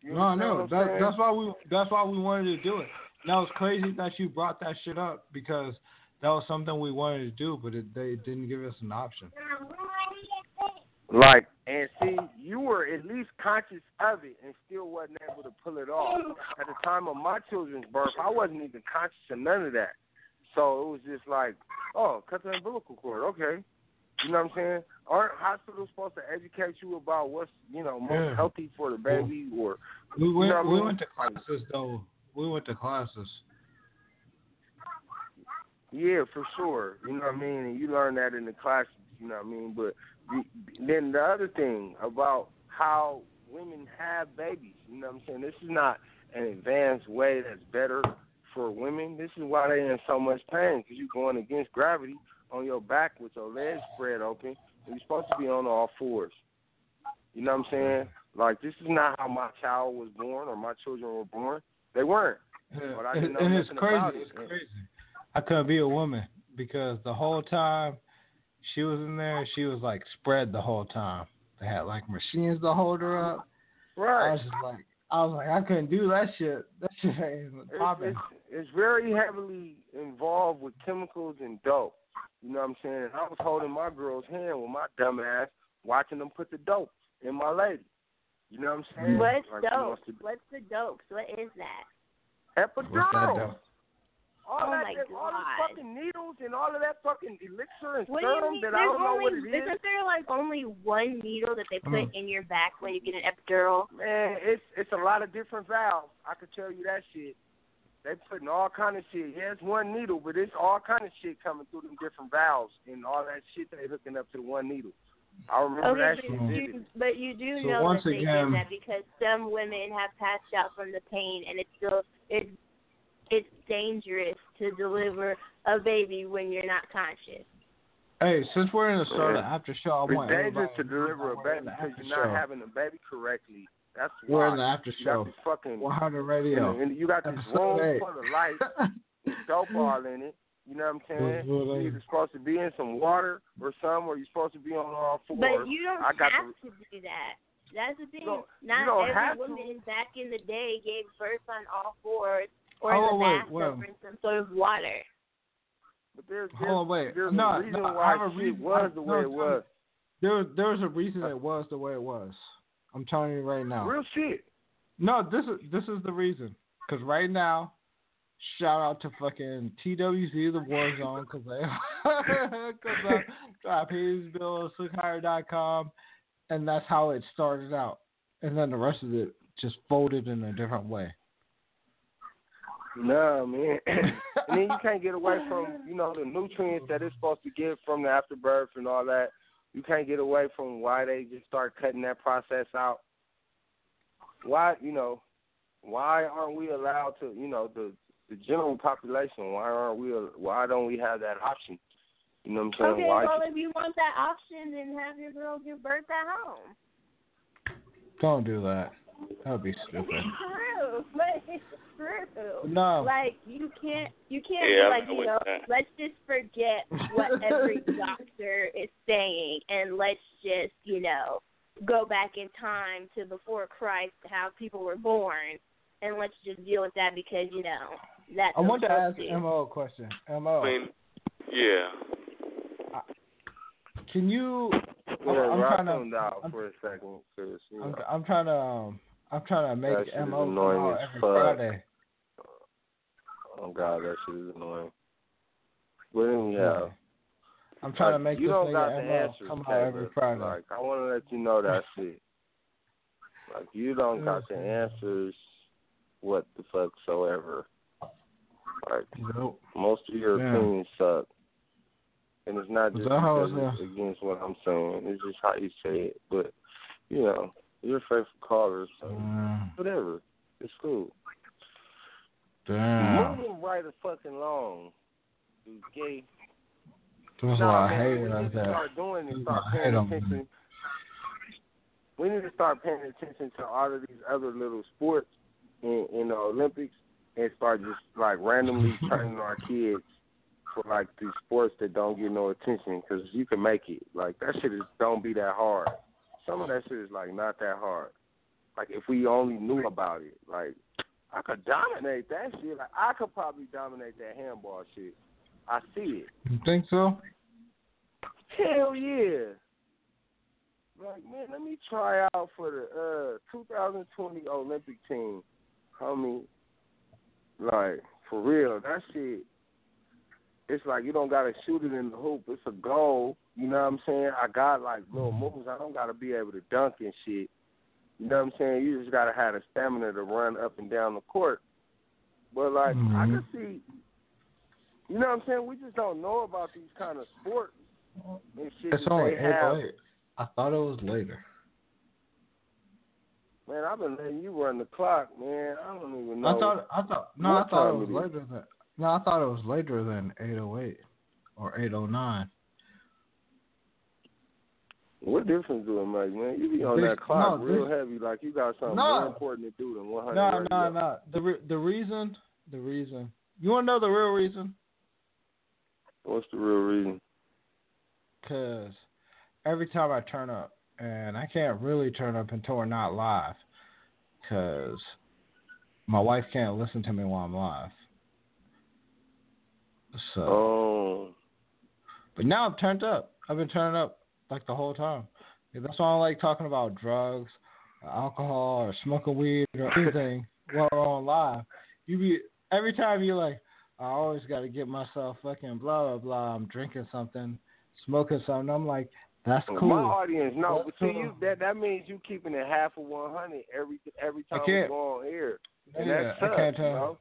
You No, no, that, that's why we that's why we wanted to do it. And that was crazy that you brought that shit up because that was something we wanted to do, but it, they didn't give us an option. Like, and see, you were at least conscious of it and still wasn't able to pull it off. At the time of my children's birth, I wasn't even conscious of none of that. So it was just like, oh, cut the umbilical cord, okay. You know what I'm saying? Aren't hospitals supposed to educate you about what's, you know, most Yeah. healthy for the baby or We went know what I we mean? went to classes though. We went to classes. Yeah, for sure. You know what I mean? And you learn that in the classes, you know what I mean? But the, then the other thing about how women have babies, you know what I'm saying? This is not an advanced way that's better for women. This is why they're in so much pain because you're going against gravity on your back with your legs spread open. And you're supposed to be on all fours. You know what I'm saying? Like, this is not how my child was born or my children were born. They weren't. Yeah. But I and didn't know and it's crazy. about it. It's crazy. I couldn't be a woman because the whole time she was in there, she was like spread the whole time. They had like machines to hold her up. Right. I Right. was just like, I was like, I couldn't do that shit. That shit ain't even it's, it's, it's very heavily involved with chemicals and dope. You know what I'm saying? And I was holding my girl's hand with my dumb ass, watching them put the dope in my lady. You know what I'm saying? What's Like, dope? wants to- What's the dopes? What is that? What's that Epidural. Though? All Oh that, my all those fucking needles and all of that fucking elixir and What do you serum mean? that I don't know only, what it is. Isn't there like only one needle that they put Mm. in your back when you get an epidural? Man, it's it's a lot of different valves. I could tell you that shit. They putting all kind of shit. Yeah, it's one needle, but it's all kind of shit coming through them different valves and all that shit they hooking up to the one needle. I remember that Okay, shit but vividly. you, but you do So know once that they again- did that because some women have passed out from the pain, and it's still it's it's dangerous to deliver a baby when you're not conscious. Hey, since we're in the start of Yeah. after show, I It's want dangerous everybody to deliver a baby because you're not show. having a baby correctly. That's why We're in the after You got show. this fucking 100 Radio. and, and you got this Episode room eight. full of lights, dope all in it. You know what I'm saying? Episode You're either supposed to be in some water or some, or you're supposed to be on all fours. But you don't I got have the, to do that. That's the thing. don't- Not you don't every have to. woman back in the day gave birth on all fours or Oh, the wait, bathtub wait. or in some sort of water. but there's, there's, Hold on, wait. there's no, a reason no, I why have a shit reason. was I- the no, way it was. There, was- there was a reason it uh, was the way it was. I'm telling you right now. Real shit. No, this is this is the reason. Because right now, shout out to fucking TWZ, the Warzone, because they because I paid his bill at com, and that's how it started out, and then the rest of it just folded in a different way. No, man. and then you can't get away from, you know, the nutrients that it's supposed to get from the afterbirth and all that. You can't get away from why they just start cutting that process out. Why, you know, why aren't we allowed to, you know, the the general population? Why aren't we? Why don't we have that option? You know what I'm saying? Okay, why? well, if you want that option, then have your girl give birth at home. Don't do that. That would be stupid. True, but it's true. No. Like you can't, you can't Yeah, be like you know. that. Let's just forget what every doctor is saying, and let's just you know go back in time to before Christ, how people were born, and let's just deal with that because you know that's. I want to ask supposed to. Mo a question. Mo, I mean, yeah. can you? Yeah, I'm rock trying to. out I'm- for a second, cause you I'm, I'm trying to. Um, I'm trying to make That shit Mo annoying as every fuck. Friday. oh god, that shit is annoying. But anyhow. I'm trying to make you this don't nigga got the Mo answers, come out every Friday. Like I want to let you know that shit. Like you don't got the answers, what the fuck so ever. Like Nope. most of your Yeah. opinions suck, and it's not just because it's against what I'm saying. It's just how you say it. But you know, you're a faithful caller, so Mm, whatever. It's cool. damn. Moving right a fucking long. Dude, gay. That's why I man, hate it like that. start doing is That's start why I hate paying attention. We need to start paying attention to all of these other little sports in, in the Olympics and start just like randomly training our kids for like these sports that don't get no attention because you can make it. Like that shit is don't be that hard. Some of that shit is like not that hard. Like if we only knew about it, like I could dominate that shit. Like I could probably dominate that handball shit. I see it. You think so? Hell yeah. Like, man, let me try out for the uh 2020 Olympic team. Homie, like, for real, that shit, it's like you don't got to shoot it in the hoop. It's a goal. You know what I'm saying? I got, like, little moves. I don't got to be able to dunk and shit. You know what I'm saying? You just got to have the stamina to run up and down the court. But, like, I Mhm. can see, you know what I'm saying? We just don't know about these kind of sports and shit It's that only they eight have. oh eight. I thought it was later. Man, I've been letting you run the clock, man. I don't even know. I thought I thought no, I thought it was later than no, I thought it was later than eight oh eight or eight oh nine. What difference do it make, man? You be on This- that clock no, real this- heavy, like you got something No. more important to do than 100. No, no, no. The re- the reason the reason you want to know the real reason? What's the real reason? Cause every time I turn up, and I can't really turn up until we're not live, cause my wife can't listen to me while I'm live. So, Oh, but now I'm turned up. I've been turned up like the whole time. That's why I like talking about drugs, or alcohol, or smoking weed, or anything while we're on live. You be every time you're like, I always got to get myself fucking blah blah blah. I'm drinking something, smoking something. I'm like, that's cool. my audience, no, but see, you that that means you keeping it half of 100 every every I time we can't- go on here. And Yeah, I can't you turn. know?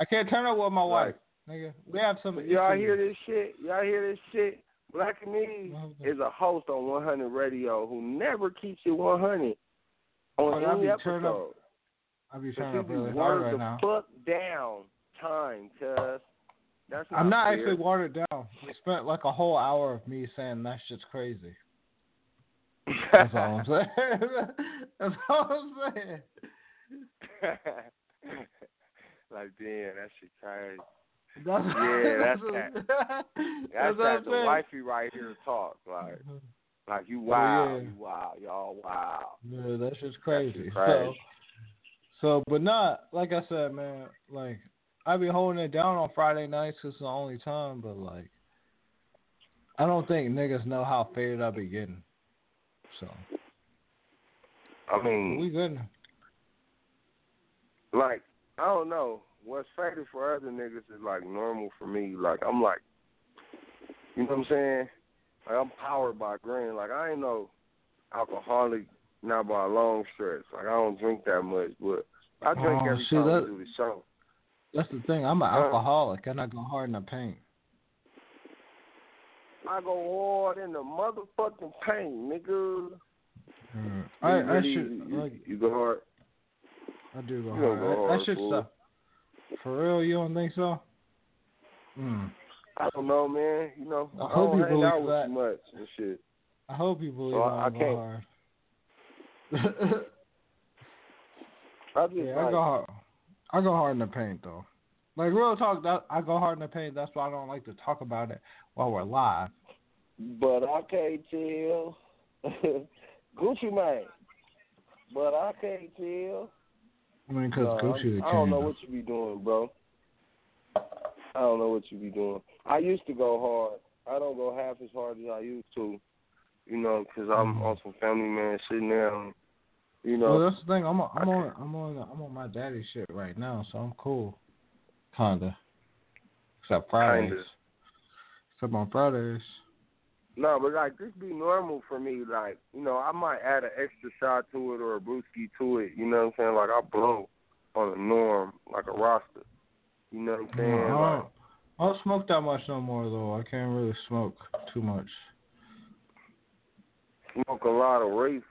I can't turn up with my wife, nigga. We have some. y'all issues. hear this shit? Y'all hear this shit? Blackanese is a host on 100 Radio who never keeps it 100 Oh, on I any be episode. turned up I be you up be really hard right the now. fuck down time, cuz. That's not I'm not fair. actually watered down. We spent like a whole hour of me saying that shit's crazy. That's all I'm saying. That's all I'm saying. like damn, that shit crazy. That's, yeah, that's that's, that. That's what that the wifey right here talk. Like like you Oh, wow, yeah. you wow, y'all wow. Yeah, that's just crazy. shit So, crazy. so, but not like I said, man. Like I be holding it down on Friday nights 'cause it's the only time. But like, I don't think niggas know how faded I be getting. So I mean we good. like I don't know. What's faded for other niggas is like normal for me. Like I'm like, you know what I'm saying? Like I'm powered by green. Like I ain't no alcoholic, not by a long stretch. Like I don't drink that much, but I drink Oh, every see, time that- we do the show. That's the thing. I'm an Uh. alcoholic and I go hard in the paint. I go hard in the motherfucking paint, nigga. Mm. I, I really- should you, like you go hard. I do go You don't hard. I, I should stop. For real, you don't think so? Mm. I don't know, man. You know, I I, hope don't you hang out believe with that. too much and shit. I hope you believe So I- I, can't- hard. I just yeah, I go hard. I go hard in the paint though. Like real talk, that I go hard in the paint. That's why I don't like to talk about it while we're live. but I can't tell. Gucci Mane. But I can't tell. I mean, because Nah, Gucci the I don't know what you be doing, bro. I don't know what you be doing. I used to go hard. I don't go half as hard as I used to. You know, because I'm Mhm. on some family man sitting there. and, You know, well, that's the thing. I'm on, I'm on I'm on I'm on my daddy shit right now, so I'm cool. Kinda. Except Fridays. Kinda. Except on Fridays. No, but like this be normal for me. Like, you know, I might add an extra shot to it or a brewski to it. You know what I'm saying? Like I blow on a norm, like a roster. You know what I'm saying? I don't, I don't smoke that much no more though. I can't really smoke too much. smoke a lot of race.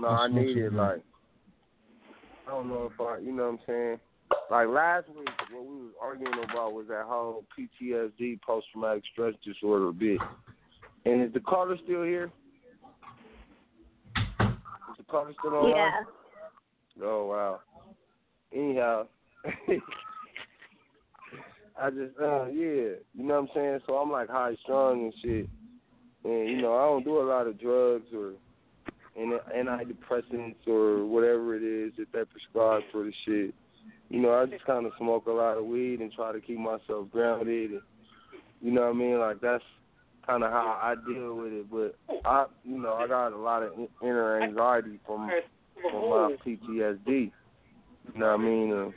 No, I I need it. Like, I don't know if I, you know what I'm saying? Like last week, what we was arguing about was that whole PTSD, post traumatic stress disorder bit. And is the caller still here? Is the caller still on? Yeah. Oh wow. Anyhow, I just uh yeah, you know what I'm saying. So I'm like high strung and shit, and you know I don't do a lot of drugs or antidepressants or whatever it is that they prescribe for the shit. You know I just kind of smoke a lot of weed and try to keep myself grounded. And, you know what I mean? Like that's kind of how I deal with it. But I, you know, I got a lot of inner anxiety from from my PTSD. You know what I mean? Uh,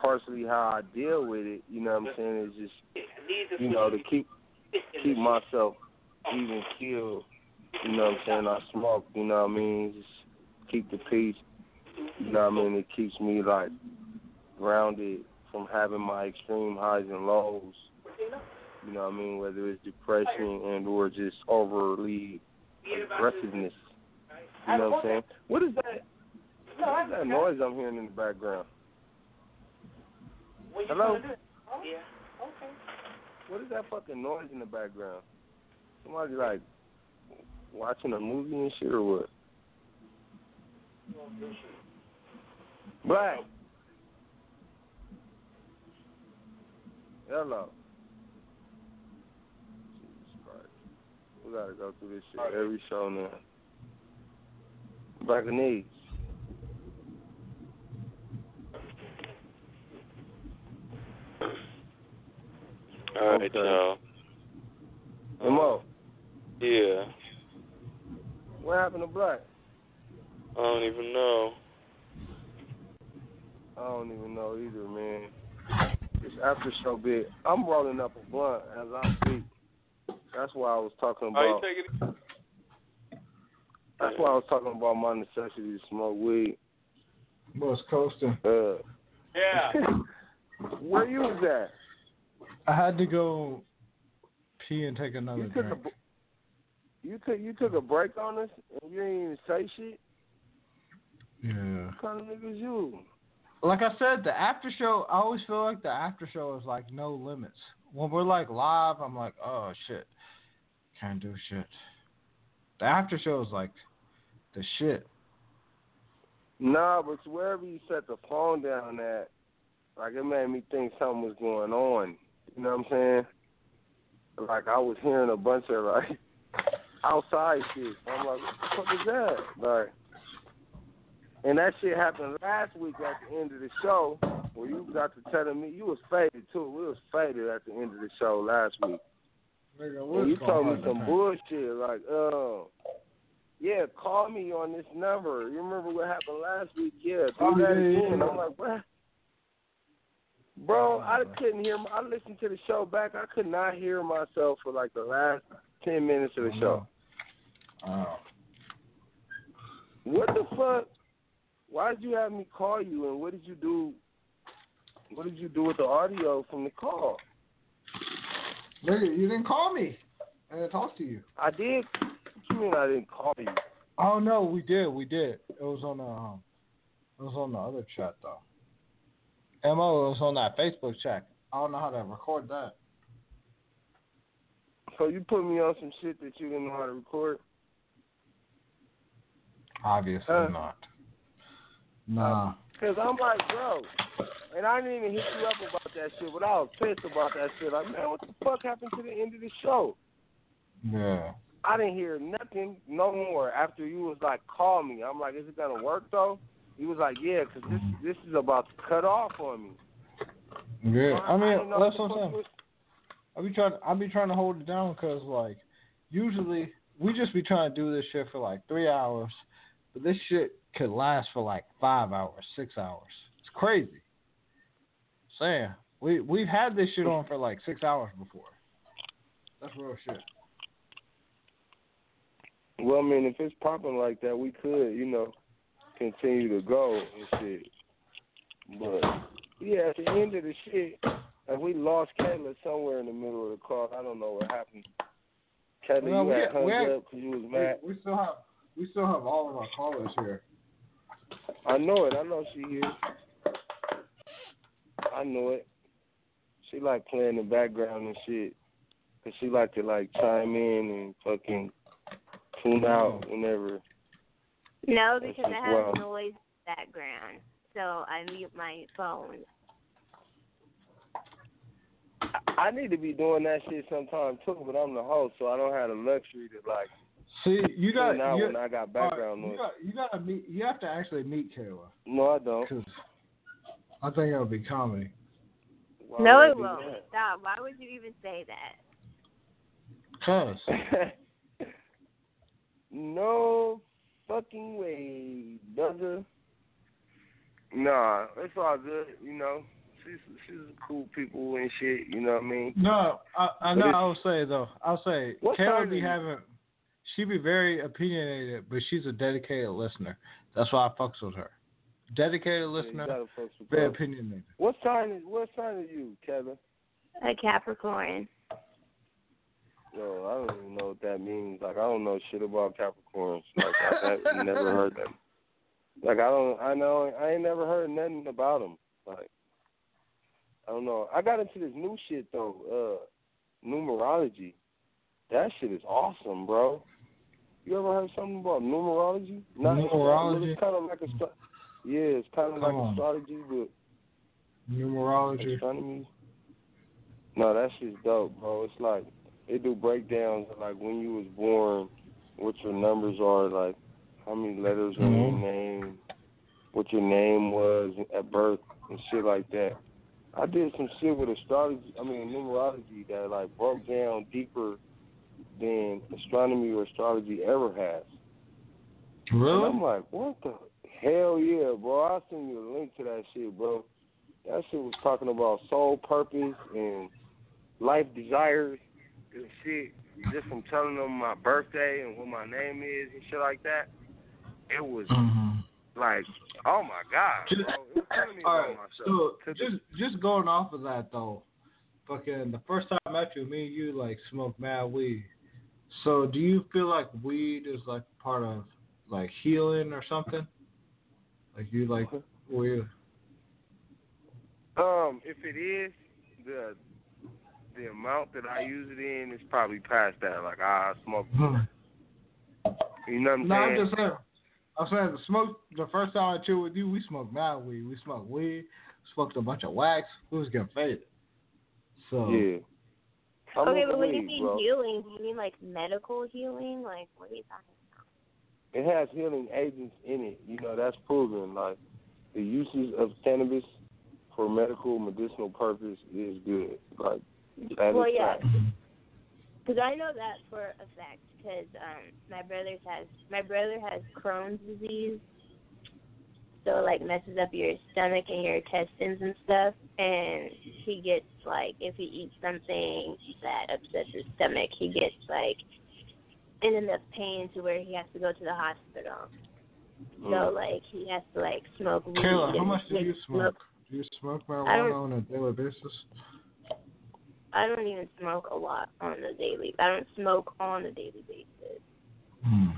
partially how I deal with it, you know what I'm saying, is just, you know, to keep keep myself even killed. You know what I'm saying? I smoke, you know what I mean? Just keep the peace. You know what I mean? It keeps me like grounded from having my extreme highs and lows. You know what I mean? Whether it's depression and or just overly aggressiveness. You know what I'm saying? What is that? What is that noise I'm hearing in the background? Hello? Yeah. Okay. What is that fucking noise in the background? Somebody like watching a movie and shit or what? Black. Hello. Jesus Christ. We gotta go through this shit every show now. Back of knees. All right, Okay. y'all. Mo, Yeah, what happened to Black? I don't even know. I don't even know either, man. This after show bit. I'm rolling up a blunt as I speak. That's why I was talking How you about. taking it? That's why I was talking about my necessity to smoke weed. What's coasting? Uh, Yeah. where you was at? I had to go pee and take another You took a drink. br- you took you took a break on us and you didn't even say shit. Yeah. What kind of niggas you? Like I said, the after show. I always feel like the after show is like no limits. When we're like live, I'm like, oh shit, can't do shit. The after show is like the shit. Nah, but wherever you set the phone down at, like it made me think something was going on. You know what I'm saying? Like I was hearing a bunch of like outside shit. I'm like, what the fuck is that? Like, and that shit happened last week at the end of the show, where you got to telling me you was faded too. We was faded at the end of the show last week. Nigga, you told me some bullshit like, uh, yeah, call me on this number. You remember what happened last week? Yeah, do Oh, that yeah, again. yeah. I'm like, what? Bro, I couldn't hear. I listened to the show back. I could not hear myself for like the last ten minutes of the show. Oh. What the fuck? Why did you have me call you? And what did you do? What did you do with the audio from the call? Nigga, you didn't call me. I didn't talk to you. I did. What you mean I didn't call you? Oh no, we did, we did. It was on the um, it was on the other chat though. Mo, it was on that Facebook chat. I don't know how to record that. So you put me on some shit that you didn't know how to record? Obviously not. Nah. Cause I'm like, bro, and I didn't even hit you up about that shit, but I was pissed about that shit. Like, man, what the fuck happened to the end of the show? Yeah. I didn't hear nothing no more after you was like, call me. I'm like, is it gonna work though? He was like, yeah, 'cause this mm-hmm. this is about to cut off on me. Yeah. I mean, didn't that's what I'm saying. I be trying. I be trying to hold it down because like usually we just be trying to do this shit for like three hours, but this shit could last for like five hours, six hours. It's crazy. Saying we we've had this shit on for like six hours before. That's real shit. Well, I mean, if it's popping like that, we could, you know, continue to go and shit. But yeah, at the end of the shit, and we lost Kayla somewhere in the middle of the call. I don't know what happened. Kayla, Well, you we- had hung we had- up because you was mad. We, we still have we still have all of our callers here. I know it. I know she is. I know it. She like playing the background and shit. Cause she like to like chime in and fucking tune out whenever. No, because I have wild. noise in the background, so I mute my phone. I need to be doing that shit sometime too, but I'm the host, so I don't have the luxury to like See, you got tune out you, when I got background you noise. got you gotta meet. You have to actually meet Kayla. No, I don't. Cause I think it'll be comedy. Why no, it won't. Stop. Why would you even say that? Cause no fucking way, brother. Nah, it's all good. You know, she's she's cool people and shit. You know what I mean? no, I, I But know. I will say though. I'll say What Kayla time be is it? having. She be very opinionated, but she's a dedicated listener. That's why I fucks with her. Dedicated listener, gotta fuck with very her. opinionated. What sign is what sign are you, Kevin? A Capricorn. Yo, I don't even know what that means. Like I don't know shit about Capricorns. Like I've never, never heard them. Like I don't, I know, I ain't never heard nothing about them. Like I don't know. I got into this new shit though, uh, numerology. That shit is awesome, bro. You ever heard something about numerology? Numerology? It's kind of like a, yeah, it's kind of Come like on. astrology, but Numerology. astronomy. No, that shit's dope, bro. It's like they do breakdowns of like when you was born, what your numbers are, like how many letters are in your Mhm. name, what your name was at birth, and shit like that. I did some shit with astrology. I mean numerology that like broke down deeper than astronomy or astrology ever has. And Really? I'm like, what the hell yeah, bro? I'll send you a link to that shit, bro. That shit was talking about soul purpose and life desires and shit. Just from telling them my birthday and what my name is and shit like that. It was Mhm. like, oh my god, bro. It was telling me All about right. myself. So just just going off of that though, fucking the first time I met you, me and you like smoked mad weed. So do you feel like weed is like part of like healing or something? Like you like weed? Um, if it is the the amount that I use it in is probably past that. Like I smoke Hmm. You know what I'm no, saying? I'm just saying. I'm saying the smoke. The first time I chilled with you, we smoked mad weed. We smoked weed, smoked a bunch of wax. We was getting faded. So yeah. I'm okay, but the when you weed, mean bro. healing, do you mean like medical healing? Like what are you talking about? It has healing agents in it. You know, that's proven. Like the uses of cannabis for medical medicinal purpose is good. Like that Well, is yeah. Because I know that for a fact. Because um, my brother has my brother has Crohn's disease, so it, like messes up your stomach and your intestines and stuff. And he gets like if he eats something that upsets his stomach, he gets like in enough pain to where he has to go to the hospital. So Mm. like he has to like smoke weed. Kayla, how much do you smoke? Do you smoke marijuana on a daily basis? I don't even smoke a lot on a daily. I don't smoke on a daily basis. Hmm.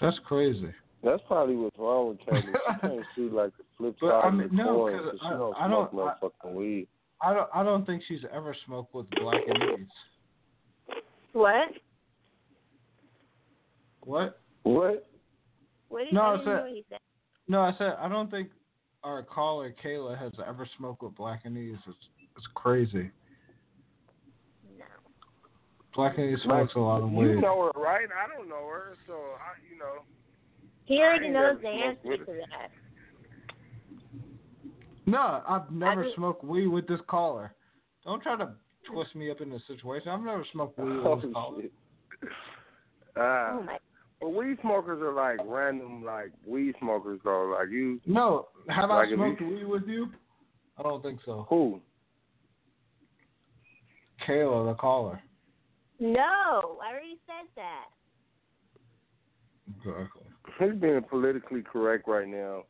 That's crazy. That's probably what's wrong with cannabis. You can't see like the flip side I of the no, coin 'cause 'cause she I- don't I smoke don't- no I- fucking weed. I don't. I don't think she's ever smoked with Blackanese. What? What? What? What did No, I I said- know what he said? No, I said I don't think our caller Kayla has ever smoked with Blackanese. It's it's crazy. No. Blackanese smokes a lot of weed. You know her, right? I don't know her, so I, you know. He already knows the answer to that. No, I've never mean- smoked weed with this caller. Don't try to twist me up in this situation. I've never smoked weed with this caller. shit. Uh, Oh my. but weed smokers are like random, like weed smokers though. Like you, No, have Like I smoked you- weed with you? I don't think so. who? Kayla, the caller. No, I already said that. Exactly. He's being politically correct right now.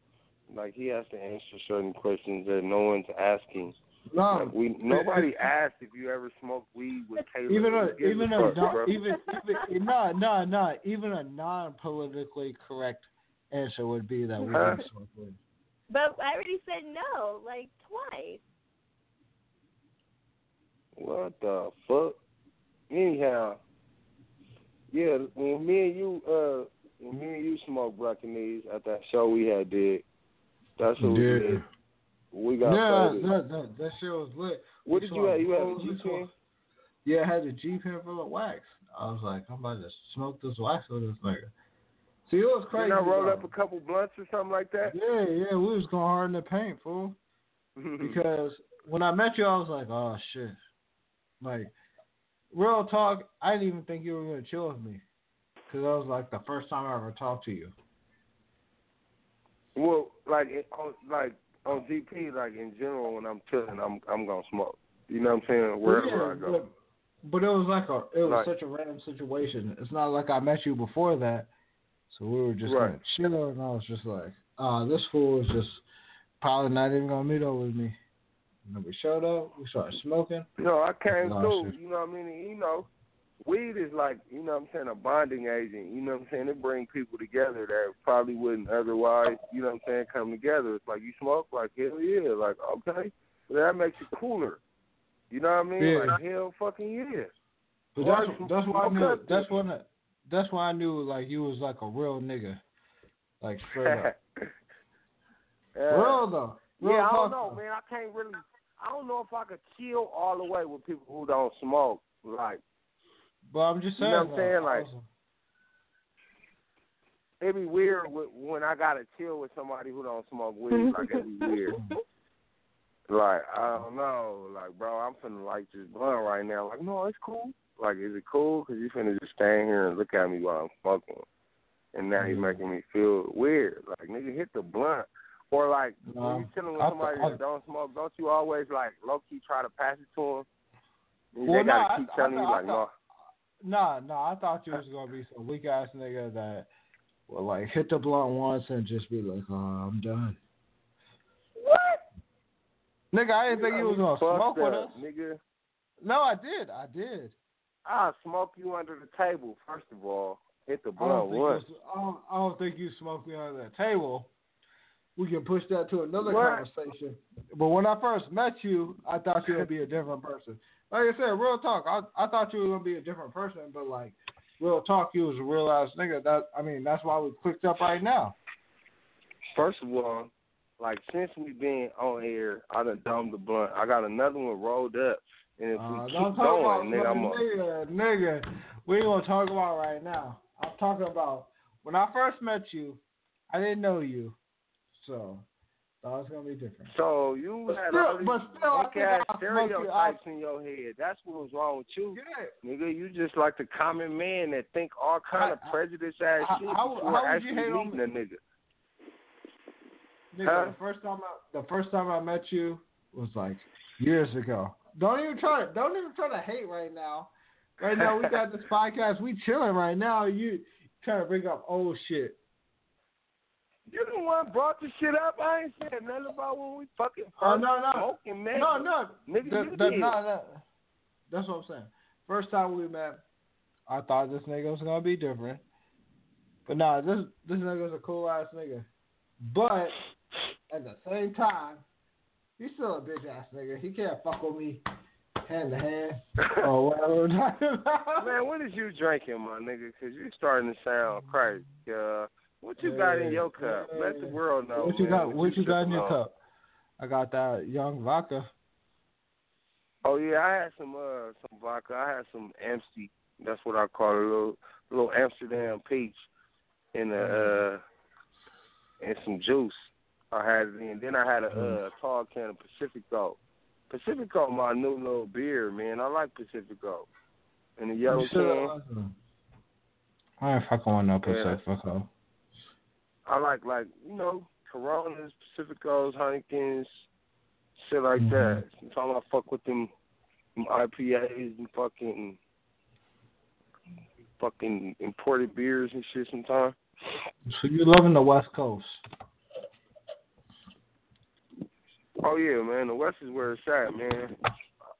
Like he has to answer certain questions that no one's asking. No, Like, we nobody asked if you ever smoked weed with Taylor. even a even a a fuck, non, even even no no no even a non politically correct answer would be that we Huh? didn't smoke weed. But I already said no, like twice. What the fuck? Anyhow, yeah, when me and you, uh, when me and you smoked and knees at that show we had did, that's what we did. We got Yeah, that, that that shit was lit. What did you have? You had a smoked- pen? Yeah, I had a G pen full of wax. I was like, I'm about to smoke this wax with this nigga. See, it was crazy. Didn't I roll though. up a couple blunts or something like that? Yeah, yeah, we was going hard in the paint, fool. Because when I met you, I was like, oh shit. Like, real talk, I didn't even think you were gonna chill with me, because that was like the first time I ever talked to you. well, like on like on GP, like in general, when I'm chilling, I'm I'm gonna smoke. You know what I'm saying? Wherever Yeah, I go. But, but it was like a, it was Right. such a random situation. It's not like I met you before that, so we were just Right. chill, and I was just like, ah, this fool is just probably not even gonna meet up with me. And then we showed up, we started smoking. No, I came through. You know what I mean? You know, weed is like, you know what I'm saying, a bonding agent. You know what I'm saying? It brings people together that probably wouldn't otherwise, you know what I'm saying, come together. It's like you smoke, like hell yeah, like okay, but that makes you cooler. You know what I mean? Yeah. Like hell fucking yeah. But that's that's why I knew that's when I, that's why I knew like you was like a real nigga, like straight up. Yeah. real though. Real yeah, I don't know, though. man. I can't really. I don't know if I could chill all the way with people who don't smoke. Like But I'm just You saying. know what I'm saying? Like- was- it'd be weird when I gotta chill with somebody who don't smoke weed. Like it'd be weird. Like I don't know, like bro, I'm finna light this blunt right now. Like no, it's cool. Like is it cool? Cause you finna just stand here and look at me while I'm smoking, and now you're Mhm. making me feel weird. Like nigga, hit the blunt. Or like when Nah, you chilling with I- somebody I- that don't smoke, don't you always like low key try to pass it to them? Well, they gotta nah, keep I- I telling you I like no. Nah, nah. I thought you uh, was gonna be some weak ass nigga that will like hit the blunt once and just be like, "Oh, I'm done." What? Nigga, I didn't think you was gonna smoke with us. nigga. No, I did. I did. I'll smoke you under the table, first of all. Hit the blunt once. I, don't, I don't think you smoked me under that table. We can push that to another What? conversation. But when I first met you, I thought you would be a different person. Like I said, real talk. I I thought you were gonna be a different person, but like real talk, you was a real ass nigga. That I mean, that's why we clicked up right now. First of all, like since we been on air, I done dumbed the blunt. I got another one rolled up, and if Uh, we don't keep talk going, about nigga, I'm a, nigga, nigga. We ain't gonna talk about right now. I'm talking about when I first met you. I didn't know you, so thought it's gonna be different. So you But had still- all these but still, I fake think ass I'll you stereotypes in your head. That's what was wrong with you, nigga. You just like the common man that think all kind of I- prejudice ass how- shit how- before how would you actually hate on meeting a nigga. Nigga, Huh? the first time I the first time I met you was like years ago. Don't even try to don't even try to hate right now. Right now we got this podcast. We chilling right now. You trying to bring up old shit. You the one brought the shit up. I ain't saying nothing about when we fucking Oh no no smoking, man. no no. Nigga, The- you the- did. no, no. That's what I'm saying. First time we met, I thought this nigga was gonna be different. But nah, this this nigga's a cool ass nigga. But at the same time, he's still a bitch ass nigga. He can't fuck with me hand to hand or whatever. we're talking about. Man, what is you drinking, my nigga? Because you starting to sound crazy. Uh, what you got in your cup? Let the world know. What you man, got? What you got in your on. cup? I got that young vodka. Oh yeah, I had some uh some vodka. I had some Amsty. That's what I call it, a little little Amsterdam peach, and uh and some juice. I had it in. Then I had a uh, tall can of Pacifico. Pacifico, my new little beer, man. I like Pacifico. And the yellow You should can. I ain't fucking with no. Pacifico. I like like you know Coronas, Pacificos, Heinekens, shit like Mhm. that. Sometimes I fuck with them, them IPAs and fucking fucking imported beers and shit. Sometimes. So you're loving the West Coast? Oh yeah, man. The West is where it's at, man.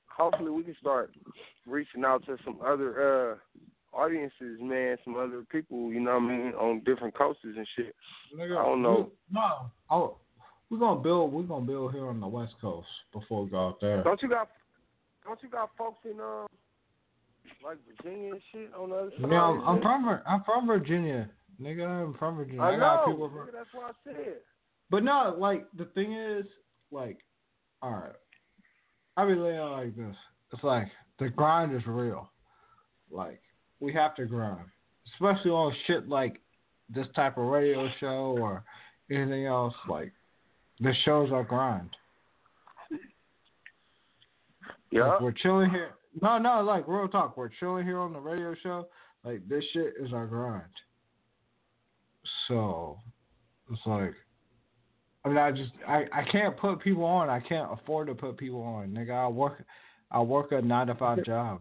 Hopefully we can start reaching out to some other uh audiences, man, some other people, you know what I mean, on different coasts and shit. Nigga, I don't know. we- no. Oh, we're gonna build. We're gonna build here on the West Coast before we go out there. Don't you got don't you got folks in um like Virginia and shit on the other side? Yeah, I'm, I'm from I'm from Virginia, nigga. I'm from Virginia. I know. people from. nigga, that's what I said. But no, like the thing is, like, all right, I be laying out like this. It's like the grind is real. Like we have to grind, especially on shit like this type of radio show or anything else. Like the shows are grind. Yeah. Like, we're chilling here. No, no, like real talk. We're chilling here on the radio show. Like this shit is our grind. So it's like, I mean, I just I, I can't put people on. I can't afford to put people on, nigga. I work I work a nine to five job.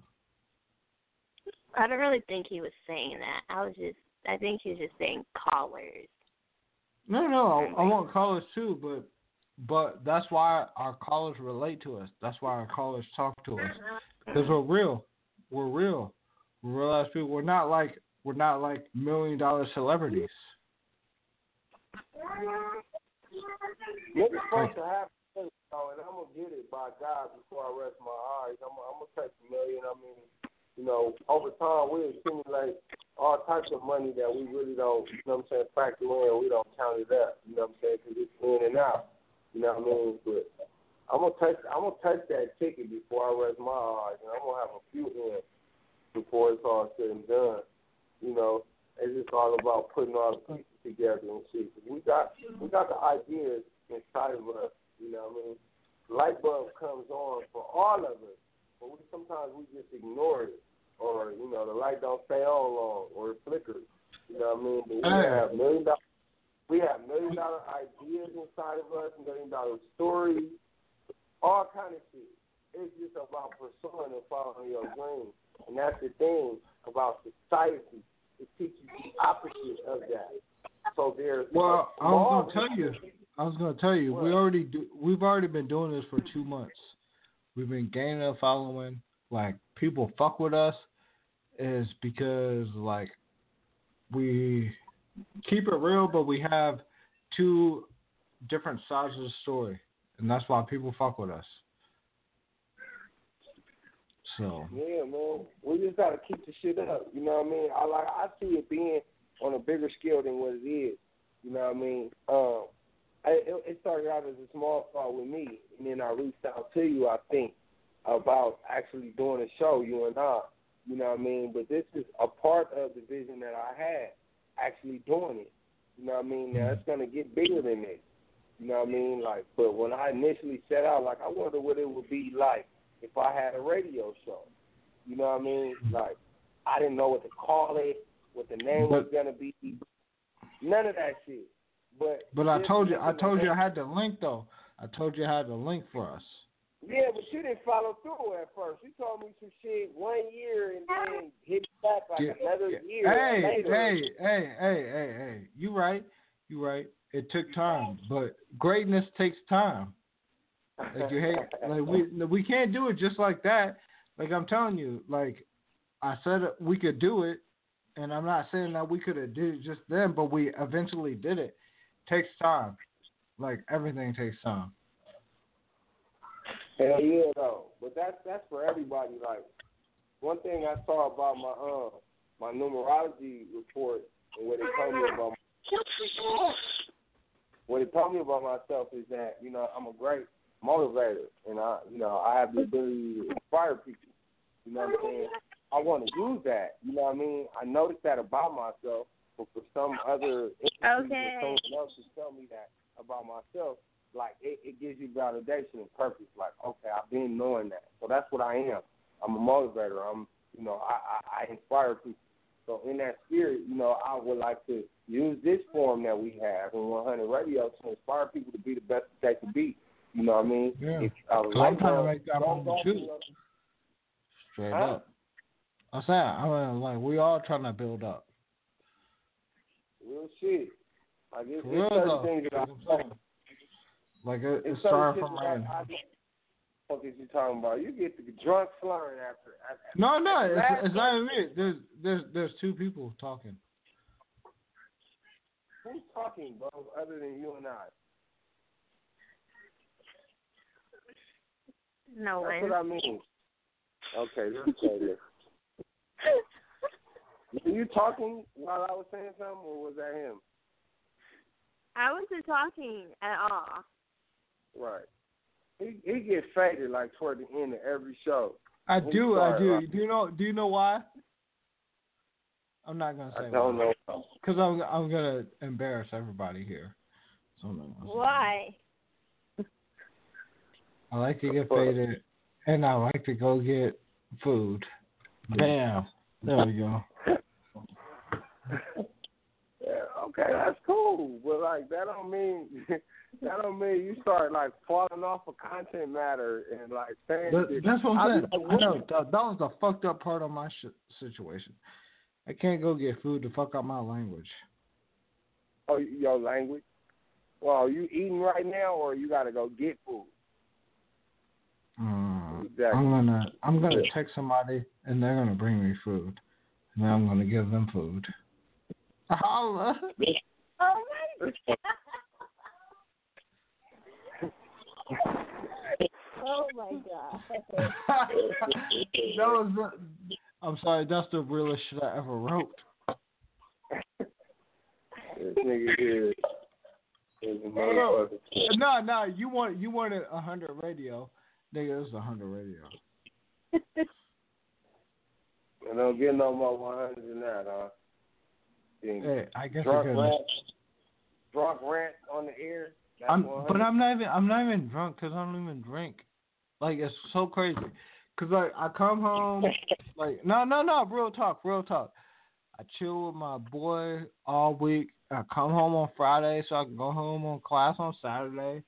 I don't really think he was saying that. I was just, I think he was just saying callers. No, no, I, I want callers too, but but that's why our callers relate to us. That's why our callers talk to us uh-huh. because we're real. We're real. We're real ass people. We're not like we're not like million dollar celebrities. Niggas supposed to have faith, and I'm gonna get it by God before I rest my eyes. I'm, I'm gonna take a million. I mean, you know, over time we accumulate all types of money that we really don't, you know what I'm saying, factor in. We don't count it up. You know what I'm saying? Because it's in and out. You know what I mean? But I'm gonna take I'm gonna take that ticket before I rest my eyes, and I'm gonna have a few in before it's all said and done. You know, it's just all about putting all the pieces together and shit. we got we got the ideas inside of us. You know what I mean? Light bulb comes on for all of us, but we sometimes we just ignore it, or you know the light don't stay on long, or it flickers. You know what I mean? But we have million dollar we have million dollar ideas inside of us, million dollar stories, all kind of shit. It's just about pursuing and following your dreams. And that's the thing about society. It teaches the opposite of that. So there's Well, I was gonna tell you. I was gonna tell you. We already do. We've already been doing this for two months. We've been gaining a following. Like people fuck with us, is because like we keep it real, but we have two different sides of the story, and that's why people fuck with us. So yeah, man, we just gotta keep the shit up. You know what I mean? I like I see it being on a bigger scale than what it is. You know what I mean? Um, I, it, it started out as a small thought with me, and then I reached out to you. I think about actually doing a show, you and I. You know what I mean? But this is a part of the vision that I had, actually doing it. You know what I mean? Now it's gonna get bigger than this. You know what I mean? Like, but when I initially set out, like, I wonder what it would be like if I had a radio show. You know what I mean? Like, I didn't know what to call it, what the name But- was gonna be. None of that shit. But But I told you, I told you I had the link though. I told you I had the link for us. Yeah, but you didn't follow through at first. You told me some shit one year and then hit back like Yeah, another yeah. year Hey, later. hey, hey, hey, hey, hey. You right. You right. It took time, but greatness takes time. Like you hate, like we we can't do it just like that. Like I'm telling you, like I said we could do it, and I'm not saying that we could have did it just then, but we eventually did it. Takes time. Like everything takes time. Hell yeah, though. But that's that's for everybody. Like one thing I saw about my um my numerology report and what it told me about what it told me about myself is that you know I'm a great motivator and I you know I have the ability to inspire people. You know what I'm saying? I want to use that. You know what I mean? I noticed that about myself, but for some other Okay. someone else to tell me that about myself, like it, it gives you validation and purpose. Like, okay, I've been knowing that, so that's what I am. I'm a motivator. I'm, you know, I, I, I inspire people. So in that spirit, you know, I would like to use this forum that we have in 100 Radio to inspire people to be the best that they can be. You know what I mean? Yeah. If 'Cause I'm trying to make that goes too. Straight Huh? up. I'm saying, I mean, like we all trying to build up. Real shit. Like it's, it's certain things that I I'm saying. Like it, it It's certain started from that random. I, I what is you talking about? You get the drunk slurring after. after No, no, it's, last it's not even me. There's there's there's two people talking. Who's talking, bro, other than you and I? No That's one. what I mean. Okay, let's say this. Were you talking while I was saying something, or was that him? I wasn't talking at all. Right. He he gets faded like toward the end of every show. I Who's do, I do. Rob? Do you know? Do you know why? I'm not gonna say I don't know. because I'm I'm gonna embarrass everybody here. So I'm not gonna say. Why? I like to get faded, and I like to go get food. Bam. There we go. Okay, that's cool, but like that don't mean that don't mean you start like falling off of content matter and like saying shit. that's what I I'm saying. I know that, that was the fucked up part of my sh- situation. I can't go get food to fuck up my language. Oh, your language. Well, are you eating right now, or you got to go get food? Mm, Exactly. I'm gonna I'm gonna text somebody and they're gonna bring me food, and then I'm gonna give them food. Holla. Oh my Oh my god. that was. The, I'm sorry. That's the realest shit I ever wrote. This nigga here is a. No, no. You want you wanted a hundred radio. Nigga, this is a hundred radio. And I'm getting no my 100 than that, huh? Being Hey, I guess drunk I rant, drunk rant on the air. I'm, but I'm not even I'm not even drunk because I don't even drink. Like it's so crazy. Cause like I come home, like no no no real talk real talk. I chill with my boy all week. I come home on Friday so I can go home on class on Saturday.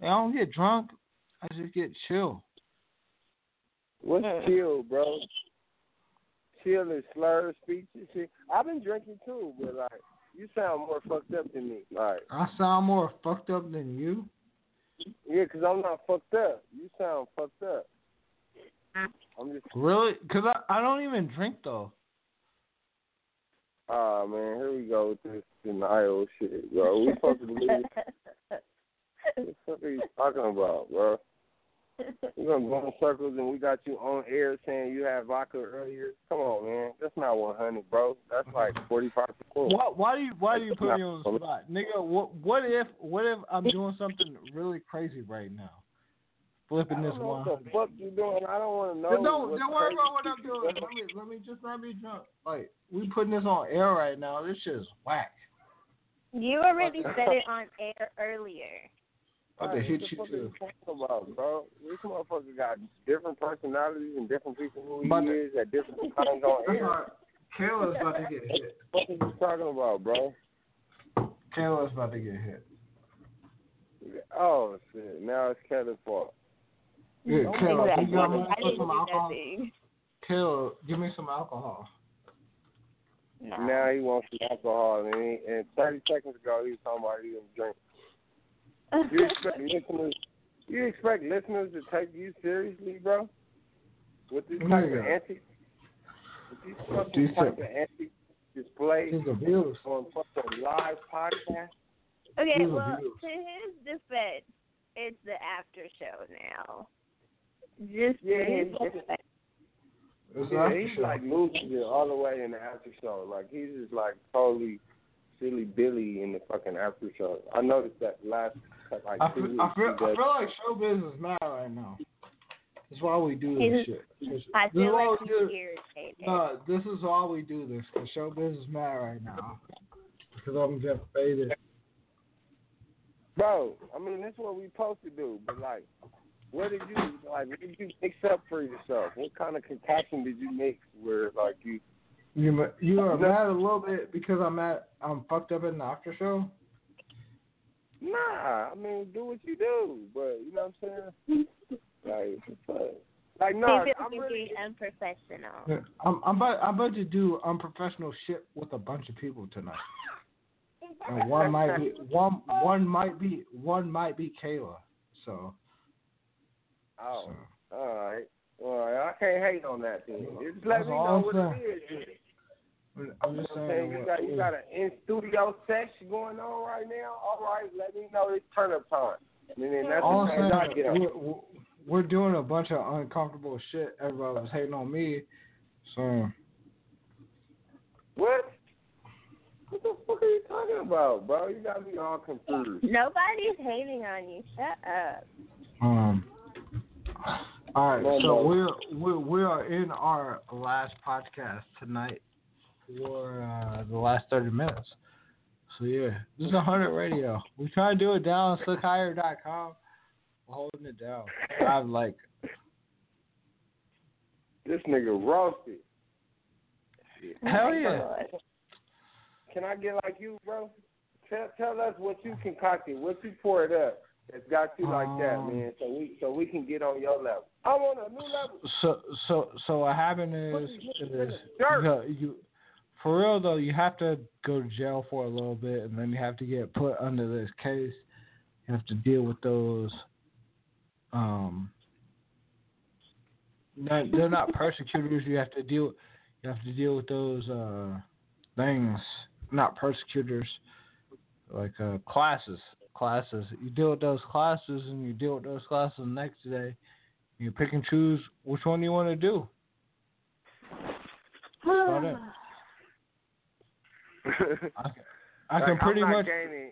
And I don't get drunk. I just get chill. What's chill, bro? Chill is slurred speech and shit. I've been drinking too, but like you sound more fucked up than me. Like I sound more fucked up than you. yeah, 'cause I'm not fucked up. You sound fucked up. I'm just Really? Cause I I don't even drink though. ah man, here we go with this denial shit, bro. We supposed to believe what the fuck are you talking about, bro? We're gonna go in circles, and we got you on air saying you had vodka earlier. Come on, man. That's not 100, bro. That's like 45 percent. Why, why do you why do you put me on the spot, nigga? What what if what if I'm doing something really crazy right now? Flipping this one. What the fuck you doing? I don't want to know. Don't don't worry about what I'm doing. Let me let me just not be drunk. Like we putting this on air right now. This shit is whack. You already said it on air earlier. About to Right, hit what the you fuck too. talking about, bro? This motherfucker got different personalities and different people who he About to- is at different times on air. Kayla's about to get hit. What are you talking about, bro? Kayla's about to get hit. Oh shit! Now it's Kelly's fault. Yeah, Don't Kayla, exactly. you got me I for some alcohol. nothing. Kayla, give me some alcohol. No. Now he wants some alcohol, and, he, and 30 seconds ago he was talking about he didn't drink. You expect listeners? You expect listeners to take you seriously, bro? With this type of antics? With these fucking These type of are- antics displayed These are views. on fucking live podcast? Okay, These well, to his defense, it's the after show now. Just Yeah, to his defense. Yeah, he's like losing it all the way in the after show. Like he's just like totally silly Billy in the fucking after show. I noticed that last like I two feel, weeks. I feel, he I does- feel like Showbizz is mad right now. That's why we do this shit. This- I is feel why like we he's do- irritated. No, this is why we do this. Cause Showbizz is mad right now. Because I'm just faded. Bro, I mean, that's what we supposed to do. But like, what did you like? What did you mix up for yourself? What kind of concoction did you mix where like you? You ma- you are mad a little bit because I'm at I'm fucked up in the after show. Nah, I mean, do what you do. But you know what I'm saying? Like, fuck. like no, feels I'm he's really. being unprofessional. Yeah, I'm I'm about I'm about to do unprofessional shit with a bunch of people tonight. And one might be one one might be one might be Kayla. So, Oh, so all right. Well, I can't hate on that thing. Just let That's me know what it is. I'm You just know saying. saying? You got you got an in studio sex going on right now. All right, let me know it's turn up time. And then that's all the thing I saying, get on. we're, we're- we're doing a bunch of uncomfortable shit. Everybody was hating on me, so What? What the fuck are you talking about, bro? You got me all confused. Nobody's hating on you. Shut up. um. All right, so we're we we are in our last podcast tonight for uh, the last thirty minutes. So yeah, this is a hundred radio. We try to do it down on SookHigher.com. We're holding it down. I have like This nigga roasted. hell yeah. Can I get like you, bro? Tell tell us what you concocted, what you poured up that's got you like that, Um, man. So we so we can get on your level. I'm on a new level. So so so what happened is these niggas in is you, dirt. you for real though you have to go to jail for a little bit and then you have to get put under this case. You have to deal with those. Um, they're not persecutors. You have to deal. You have to deal with those uh things. Not persecutors, like uh classes. Classes. You deal with those classes, and you deal with those classes the next day. You pick and choose which one you want to do. about. I can, I can Like, pretty I'm much. Gaining,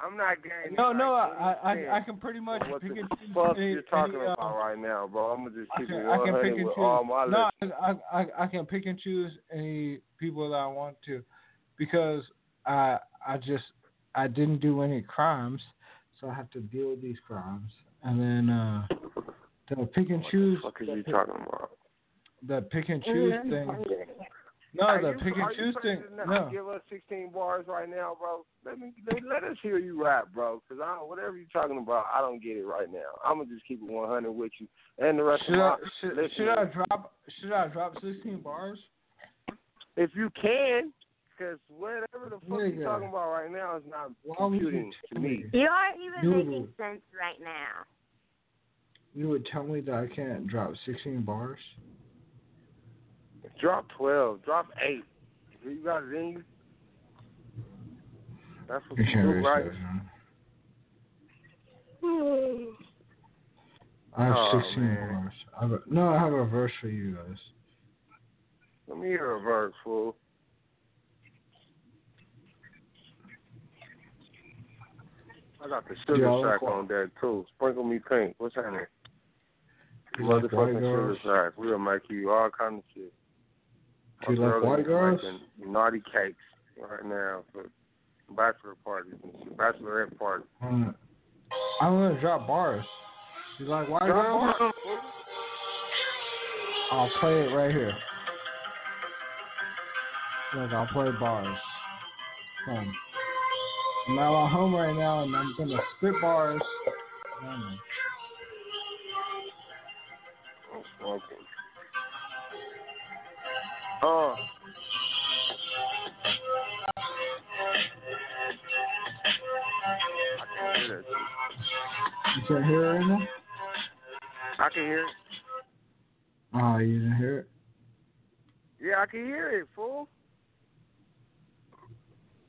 I'm not gaining. No, no, like, I, I, I, I can pretty much what pick the and choose. fuck any- you're talking any, uh, about right now, bro. I'm gonna just I keep can, it I can pick and with choose. all my No. I, I, I, I can pick and choose any people that I want to, because I, I just, I didn't do any crimes, so I have to deal with these crimes, and then uh, the pick and choose. What the fuck are you pick- talking about? The pick and choose Mhm. thing. No, Are the you, pick and choose thing. No. Give us 16 bars right now, bro. Let me let, let us hear you rap, bro. Cause I don't, whatever you're talking about, I don't get it right now. I'm gonna just keep it 100 with you and the rest Should of I, should, should I drop? Should I drop sixteen bars? If you can, cause whatever the fuck Nigga. you're talking about right now is not Why you computing to me. me? You aren't even Noodle. making sense right now. You would tell me that I can't drop sixteen bars? Drop 12, drop eight. You got it in you, that's what You do, right? huh? Hmm. I have Oh, 16 man. bars. I have a, no, I have a verse for you guys. Let me hear a verse, fool. I got the sugar Yeah, I shack on that too. Sprinkle me pink. What's that name? You like white Motherfucking sugar shack. We'll make you all kind of shit. Do you My like girl girls? Naughty cakes right now for bachelor parties and shit, bachelorette parties. Mm. I'm gonna drop bars. You like white girls? I'll play it right here. Look, I'll play bars. I'm at my home right now, and I'm gonna spit bars. Mm. Uh. I can hear that. You can't hear it right now? I can hear it. Oh, you didn't hear it? Yeah, I can hear it, fool.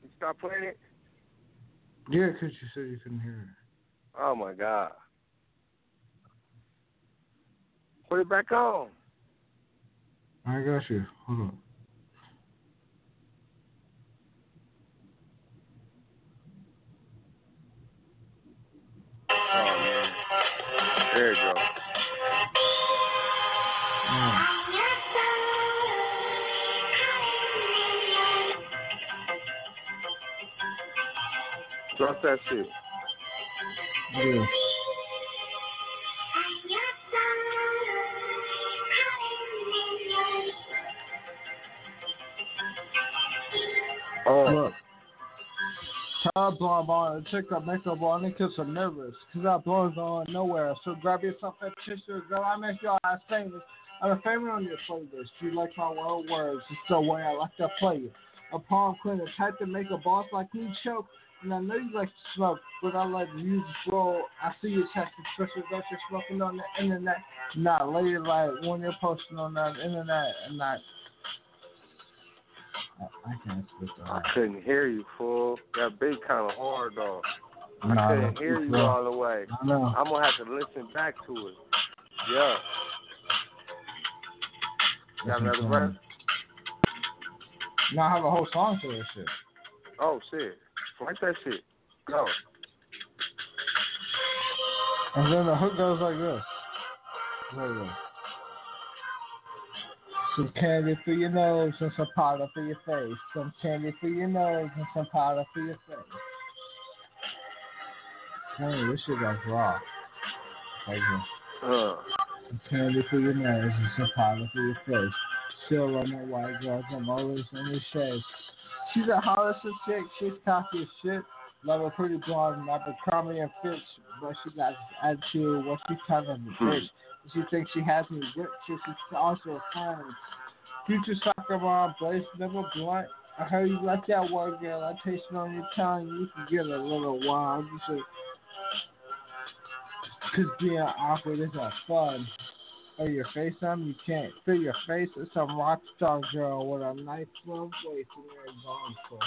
You stop playing it? Yeah, 'cause you said you couldn't hear it. Oh my god. Put it back on. I got you. Hold on. Oh man. There you go. Drop that shit. Yeah. Her blonde on and check her makeup on and kiss her nervous. Cause that blonde's going nowhere. So grab yourself a tissue. Girl, I make your ass famous. I'm a favorite on your playlist. You like my world words. It's the way I like to play it. A palm queen, the type to make a boss like me choke. And I know you like to smoke, but I like music roll. I see you texting especially that you're smoking on the internet. Not lady like when you're posting on that internet and not. I, I can't spit that. I couldn't hear you, fool. That beat kind of hard though. I couldn't hear you all the way. I know. I'm gonna have to listen back to it. Yeah. Got another verse? Now I have a whole song to this shit. Oh shit. Like that shit. Go. And then the hook goes like this. Like this. Some candy for your nose and some powder for your face. Some candy for your nose and some powder for your face. Hey, this shit got raw. This. Uh. Some candy for your nose and some powder for your face. Still on my white girls, I'm always in the shade. She's a hottest chick, she's cocky as shit. Love a pretty blonde, not Cromie and Fitch, but she got attitude. What she kind of a bitch. She thinks she has me ripped, she's also a friend. Future soccer mom, Blaze, never blunt. I heard you like that word, girl. I taste it on your tongue. You can get a little wild. Should Cause being awkward is not fun. Or your face on you can't feel your face. It's some rock star girl with a nice little voice and you're gone for.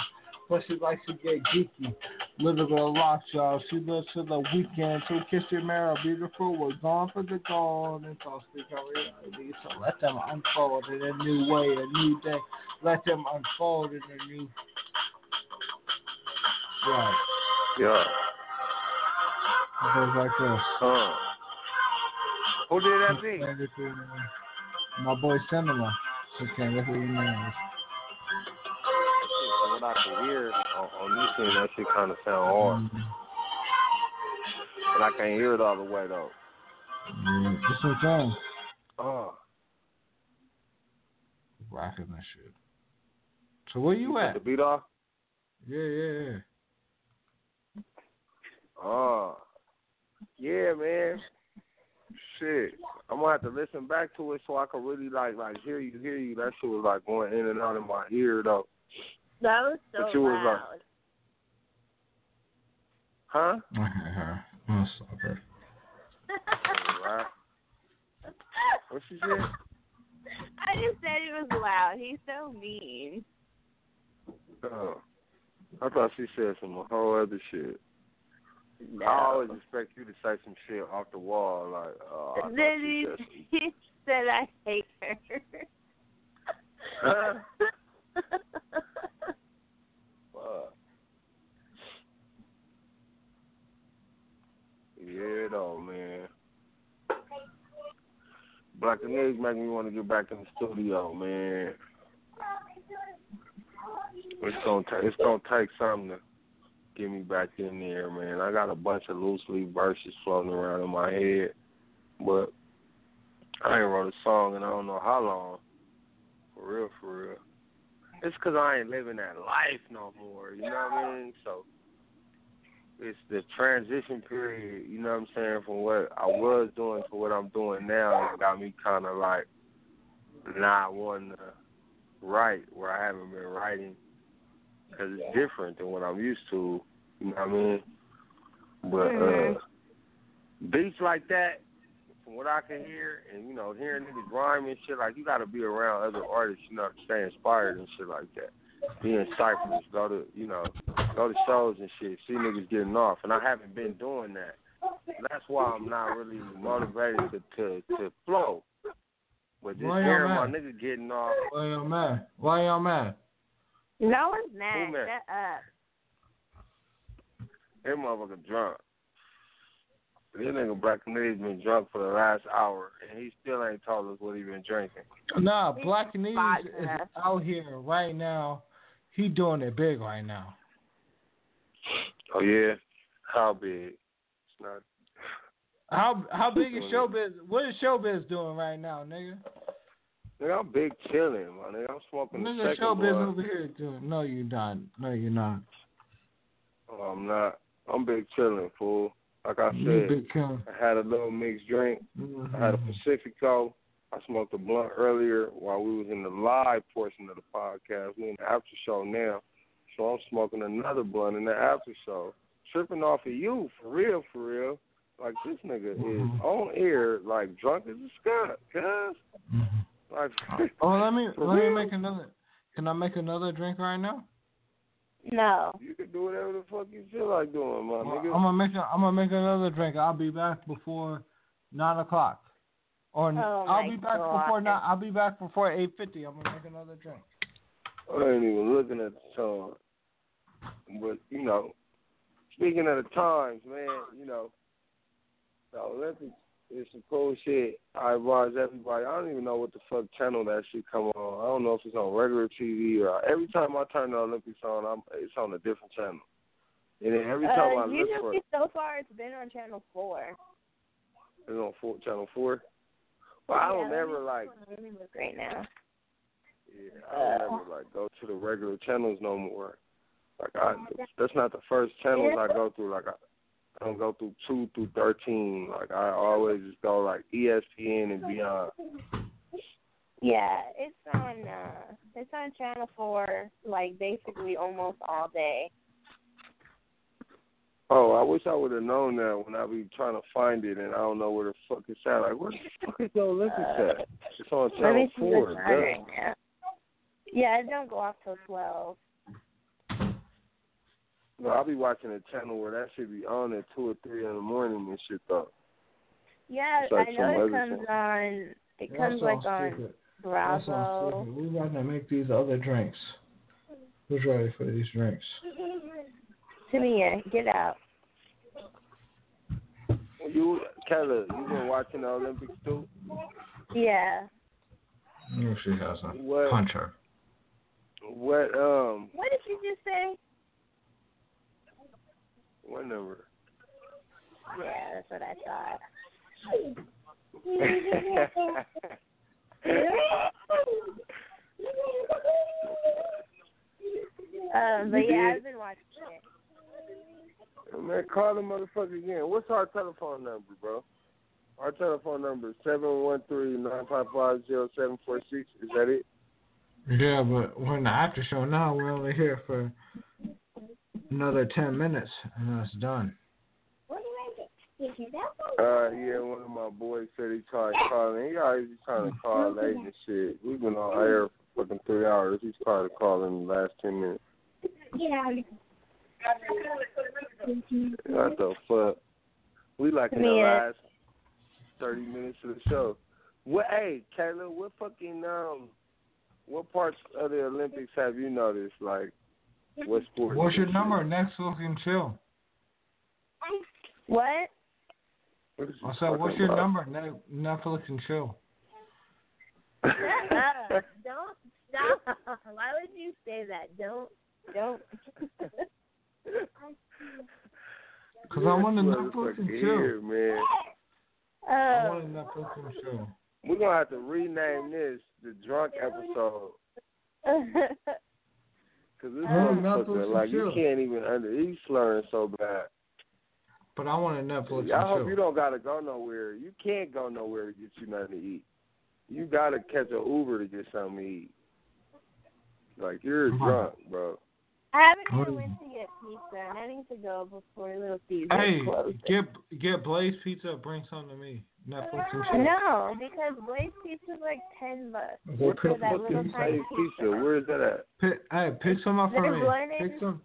But she likes to get geeky. Little bit of rock star. She lives for the weekend. So kiss your marrow, beautiful. We're gone for the gold. And so speak our reality. So let them unfold in a new way, a new day. Let them unfold in a new. Right. Yeah. It goes like this. Uh. Who did that beat? Candy for your nose. My boy Cinema. Just candy for your nose. What I can hear on, on this thing, that shit kind of sound hard. Mm, But I can't hear it all the way though. yeah, This what I'm Oh. rocking that shit. So where you at? The beat off? Yeah, yeah, yeah. Oh. Yeah, man. Shit. I'm gonna have to listen back to it so I can really like like hear you, hear you. That shit was like going in and out of my ear though. That was so But you was like- loud. Huh? Okay, her. I'm stop her. Right. What she said? I just said it was loud. He's so mean. Oh. I thought she said some whole other shit. No. I always expect you to say some shit off the wall, like, oh, I then he, he said I hate her. Huh? Fuck. Yeah, though, man. Blackanese making me want to get back in the studio, man. It's gonna take it's gonna take something to get me back in there, man. I got a bunch of loose leaf verses floating around in my head, but I ain't wrote a song and I don't know how long. For real, for real. It's 'cause I ain't living that life no more. You know what I mean? So it's the transition period. You know what I'm saying? From what I was doing to what I'm doing now, it got me kind of like not wanting to write where I haven't been writing because it's different than what I'm used to. You know what I mean? But uh, beats like that, from what I can hear, and you know, hearing niggas rhyme and shit, like you got to be around other artists, you know, to stay inspired and shit like that. Be in cyphers, go to you know, go to shows and shit, see niggas getting off, and I haven't been doing that. That's why I'm not really motivated to to, to flow. But just Why hearing my nigga getting off, Why y'all mad? Why y'all mad? No one's mad. Who mad? Shut up. that motherfucker drunk. This nigga Black Nigga's been drunk for the last hour, and he still ain't told us what he been drinking. Nah, Blackanese is out here right now. He doing it big right now. Oh yeah, how big? It's not. How how big is Showbizz? What is Showbizz doing right now, nigga? Nigga, I'm big chilling, my nigga. I'm smoking Nigga, second Showbizz over here doing. No, you not. No, you're not. Oh, I'm not. I'm big chilling, fool. Like I said. I had a little mixed drink. Mhm. I had a Pacifico. I smoked a blunt earlier while we was in the live portion of the podcast. We in the after show now, so I'm smoking another blunt in the after show. Tripping off of you, for real, for real. Like this nigga Mhm. is on air, like drunk as a skunk, cuz. Mhm. Like, Oh, let me For let me make another. Can I make another drink right now? No. you can do whatever the fuck you feel like doing, my nigga. I'm gonna make a, I'm gonna make another drink. I'll be back before nine o'clock. Or n- Oh, I'll be back God. before nine. I'll be back before eight fifty. I'm gonna make another drink. I ain't even looking at the time. But, you know, speaking of the times, man, you know, the Olympics is some cool shit. I advise everybody. I don't even know what the fuck channel that shit come on. I don't know if it's on regular TV or every time I turn the Olympics on, I'm it's on a different channel. And then every time I Uh, look for usually it, so far it's been on channel four. it's on four, channel four. Well, I don't Yeah, let like look right now. Yeah, I don't ever like go to the regular channels no more. Like I, that's not the first channels I go through. Like I, I don't go through two through thirteen. Like I always just go like ESPN and beyond. Yeah, it's on uh it's on channel four, like basically almost all day. Oh, I wish I would have known that when I be trying to find it and I don't know where the fuck it's at. Like where the fuck is the Olympics at? It's on Let channel me see four. what's on duh. right now. Yeah, it don't go off till twelve. No, I'll be watching a channel where that should be on at two or three in the morning and shit though. Yeah, It's like I know it comes channel. on it comes like sounds on stupid. That sounds Bravo. stupid. We about to make these other drinks. Who's ready for these drinks? Tamia, get out. You, Keller, you been watching the Olympics too? Yeah. Oh, she has a What? punch her. What um What did you just say? what number? Yeah, that's what I thought. Um, but yeah. I've been watching it. Man, call the motherfucker again. What's our telephone number, bro? Our telephone number is seven one three nine five five zero seven four six. Is that it? Yeah, but we're in the after show now. We're only here for another ten minutes, and that's done. What do you make? Did you hear that one? Uh, yeah, one of my boys said he tried calling. He always be trying to call late and shit. We've been on air for fucking three hours. He's trying to call in the last ten minutes. What the fuck? We like in the last thirty minutes of the show. What? Hey, Kayla, what fucking um, what parts of the Olympics have you noticed? Like, what sports? What's your number? Next fucking chill. What? What is I said, what's your about? number? Ne- Netflix and chill. Uh, don't stop. Why would you say that? Don't. Don't. Cause I want to This Netflix and motherfucker chill. here, man. Uh, I Oh. want to Netflix and chill. We're gonna have to rename this the drunk episode because this motherfucker, like you chill. can't even under. He's slurring so bad. But I want to Netflix I and hope chill. you don't gotta go nowhere. You can't go nowhere to get you nothing to eat. You gotta catch an Uber to get something to eat. Like you're Come on. drunk, bro. I haven't even went to get pizza, and I need to go before Little Caesar Hey, closes. get get Blaze Pizza. Bring something to me. Netflix and chill. No, because Blaze Pizza's like ten bucks. Well, What pick, that fuck little tiny Blaze Pizza? Where is that at? pick, hey, pick some up for There's me. one Pick in- some.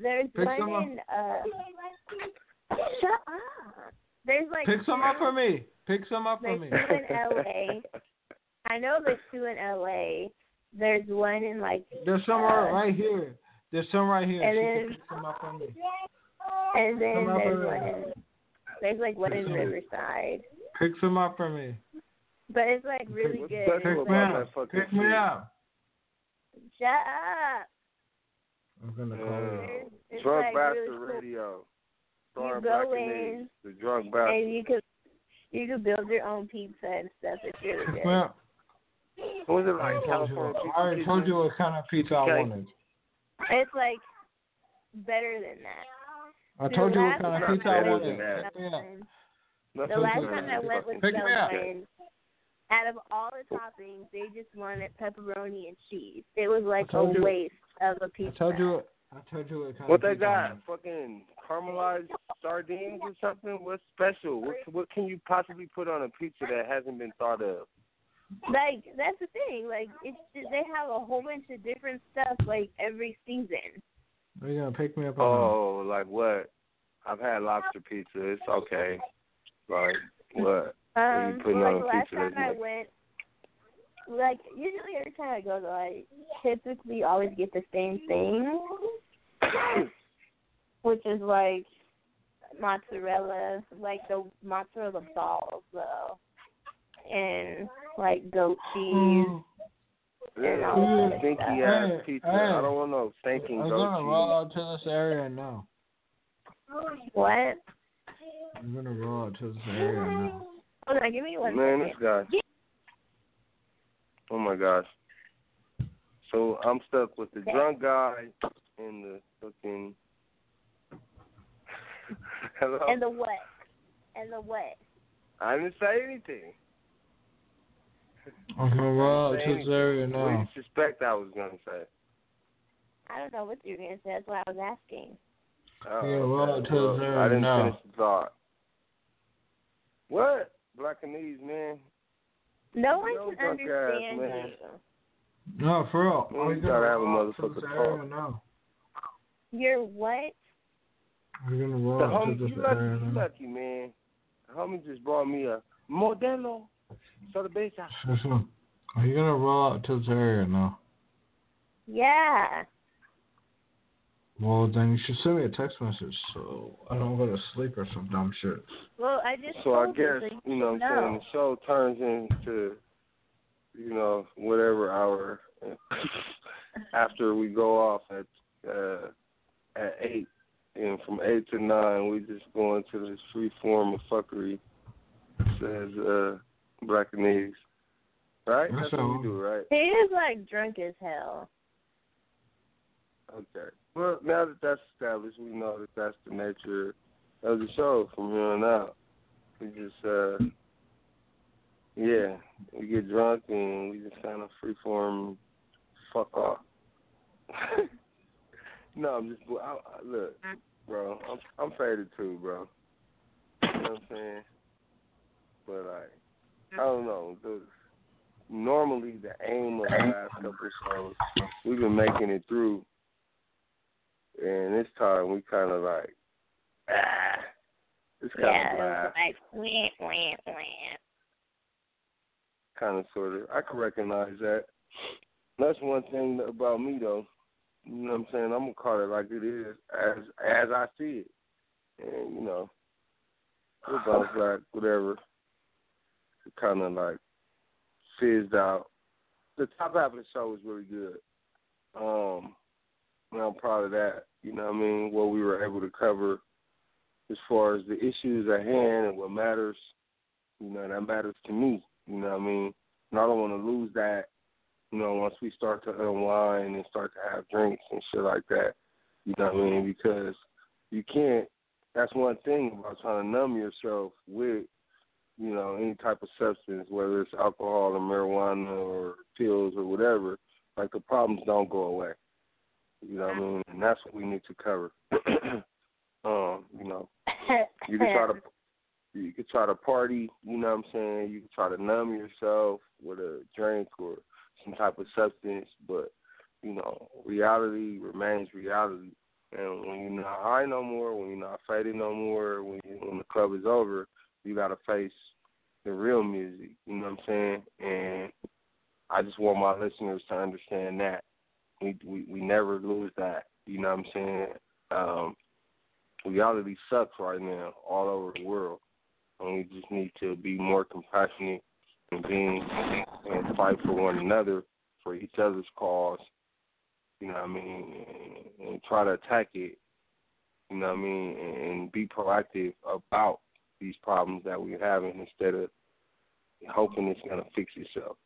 There's Pick one some up. in uh. Shut up. There's like Pick some up for me. Pick some up for There's me. two in L.A. I know there's two in L.A. There's one in like, There's some right right here. There's some right here. And She then- pick some up for me. and then Some there's for one there's like one Pick in some. Riverside. Pick some up for me. But it's like really What's good. special Pick me about like, up. Pick me up. Shut up. I'm gonna call you. It's Drunk like Bastard really cool. Radio. Starring go in, The Drunk Bastard. and you could you could build your own pizza and stuff. It's really good. me up. What was it I like? already told you. California Pizza I already told you what kind of pizza I wanted. It's like better than that. I The told you what last kind of time pizza I better wanted. than that. Pick me up. Nothing The last time I went with fucking- Pick me up. out of all the toppings, they just wanted pepperoni and cheese. It was like a you- waste of a pizza. I told you. What, I told you what kind What of they pizza I got? wanted. Fucking caramelized sardines or something? What's special? What what can you possibly put on a pizza that hasn't been thought of? Like that's the thing. Like it's just, they have a whole bunch of different stuff like every season. Are you gonna pick me up? or Oh, like what? I've had lobster pizza. It's okay. Like what? Um, you putting like on the last pizza time that's I like- went, like usually every time I go, to, I typically always get the same thing, which is like mozzarella, like the mozzarella balls though, and like goat cheese. Mm. Yeah, all stinky stuff. ass Hey, pizza. hey. I don't want no stinking I'm goat gonna cheese. roll out to this area now. What? I'm gonna roll out to this area now. Hold on, give me one Man, second. this guy. Oh my gosh. So I'm stuck with the drunk guy and the fucking. Hello. And the what? And the what? I didn't say anything. I'm gonna roll out Say to this anything. area What do now. you suspect I was gonna say? I don't know what you're gonna say. That's what I was asking. Oh, Yeah, well, okay. to Well, the I didn't now. finish the thought. What? Blackanese, man. No one No can drunk ass, understand man. you. No, for real. Man, Are you you gotta gonna have a roll out to motherfucker this talk. area now? You're what? We're gonna The roll out to homie, this you lucky, you lucky, man. The homie just brought me a Modelo Cerveza. Listen, Are you gonna roll out to this area now? Yeah. Well, then you should send me a text message so I don't go to sleep or some dumb shit. Well, I just So I guess, you, so you know what I'm saying, the show turns into, you know, whatever hour after we go off at uh at eight. And from eight to nine we just go into this free form of fuckery says uh Blackanese. Right? That's That's what all. we do, right? He is like drunk as hell. Okay. Well, now that that's established, we know that that's the nature of the show from here on out. We just, uh, yeah, we get drunk and we just kind of freeform, fuck off. no, I'm just, I, I, look, bro, I'm, I'm faded too, bro. You know what I'm saying? But like, I don't know. The, normally, the aim of the last couple shows, we've been making it through and this time we kind of like, ah, it's kind yeah, of laugh. like wah, wah, wah. Kind of, sort of. I can recognize that. That's one thing about me, though. You know what I'm saying? I'm gonna call it like it is, as as I see it, and you know, it bounce back, whatever. Kind of like fizzed out. The top half of the show was really good. Um, and I'm proud of that. You know what I mean? What we were able to cover as far as the issues at hand and what matters. You know, that matters to me. You know what I mean? And I don't want to lose that. You know, once we start to unwind and start to have drinks and shit like that. You know what I mean? Because you can't. That's one thing about trying to numb yourself with you know, any type of substance, whether it's alcohol or marijuana or pills or whatever, like the problems don't go away. You know what I mean? And that's what we need to cover. um, you know, you can try to you can try to party, you know what I'm saying? You can try to numb yourself with a drink or some type of substance, but you know, reality remains reality. And when you're not high no more, when you're not faded no more, when you, when the club is over, you got to face the real music. You know what I'm saying? And I just want my listeners to understand that we we, we never lose that. You know what I'm saying? Um, reality sucks right now all over the world, and we just need to be more compassionate and being and fight for one another for each other's cause. You know what I mean? And, and try to attack it. You know what I mean? And, and be proactive about these problems that we're having instead of hoping it's gonna fix itself.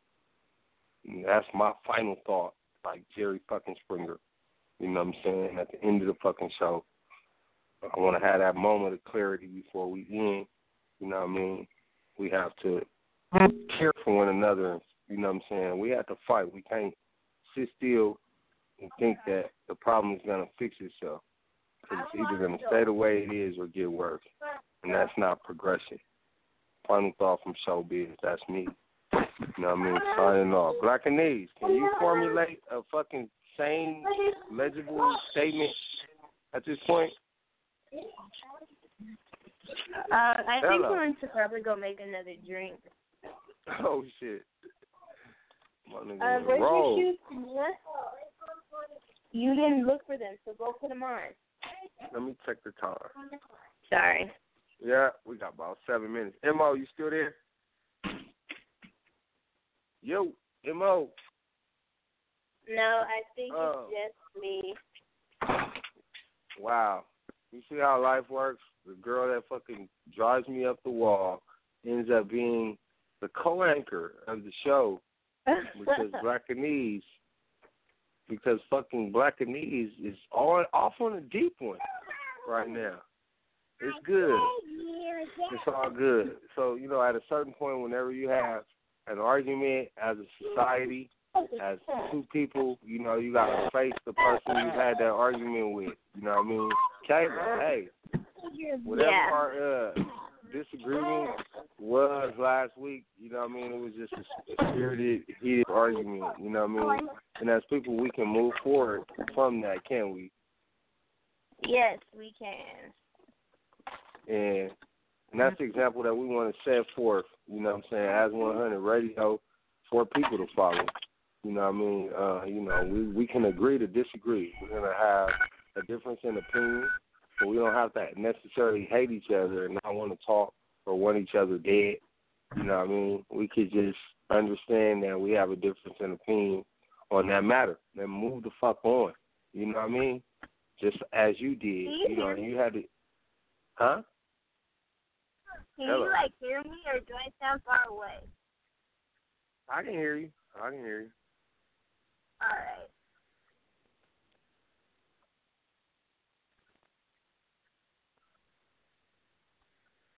And that's my final thought, like Jerry fucking Springer. You know what I'm saying? At the end of the fucking show, I want to have that moment of clarity before we end. You know what I mean? We have to care for one another. You know what I'm saying? We have to fight. We can't sit still and think that the problem is gonna fix itself. Because it's either gonna stay the way it is or get worse, and that's not progression final thought from Showbizz. That's me. You know what I mean? Signing off. Blackanese, can you formulate a fucking sane, legible statement at this point? Uh, I think Hello. we're going to probably go make another drink. Oh shit. My nigga Uh, where's roll. your shoes? Tina? You didn't look for them, so go put them on. Let me check the time. Sorry. Yeah, we got about seven minutes. Mo, you still there? Yo, Mo. No, I think Oh. it's just me. Wow. You see how life works? The girl that fucking drives me up the wall ends up being the co-anchor of the show because Blackanese, because fucking Blackanese is all off on a deep one right now. It's good. It's all good. So you know, at a certain point, whenever you have an argument as a society, as two people, you know, you gotta face the person you had that argument with. You know what I mean? Kayla, hey, whatever Yeah. our uh, disagreement was last week, you know what I mean? It was just a spirited, heated argument. You know what I mean? And as people, we can move forward from that, can we? Yes, we can. And and that's the example that we want to set forth. You know what I'm saying? As 100 radio for people to follow. You know what I mean? Uh, you know, we we can agree to disagree. We're gonna have a difference in opinion, but we don't have to necessarily hate each other and not want to talk or want each other dead. You know what I mean? We could just understand that we have a difference in opinion on that matter and move the fuck on. You know what I mean? Just as you did. You know, you had to, huh? Can Hello. you like hear me, or do I sound far away? I can hear you. I can hear you. All right.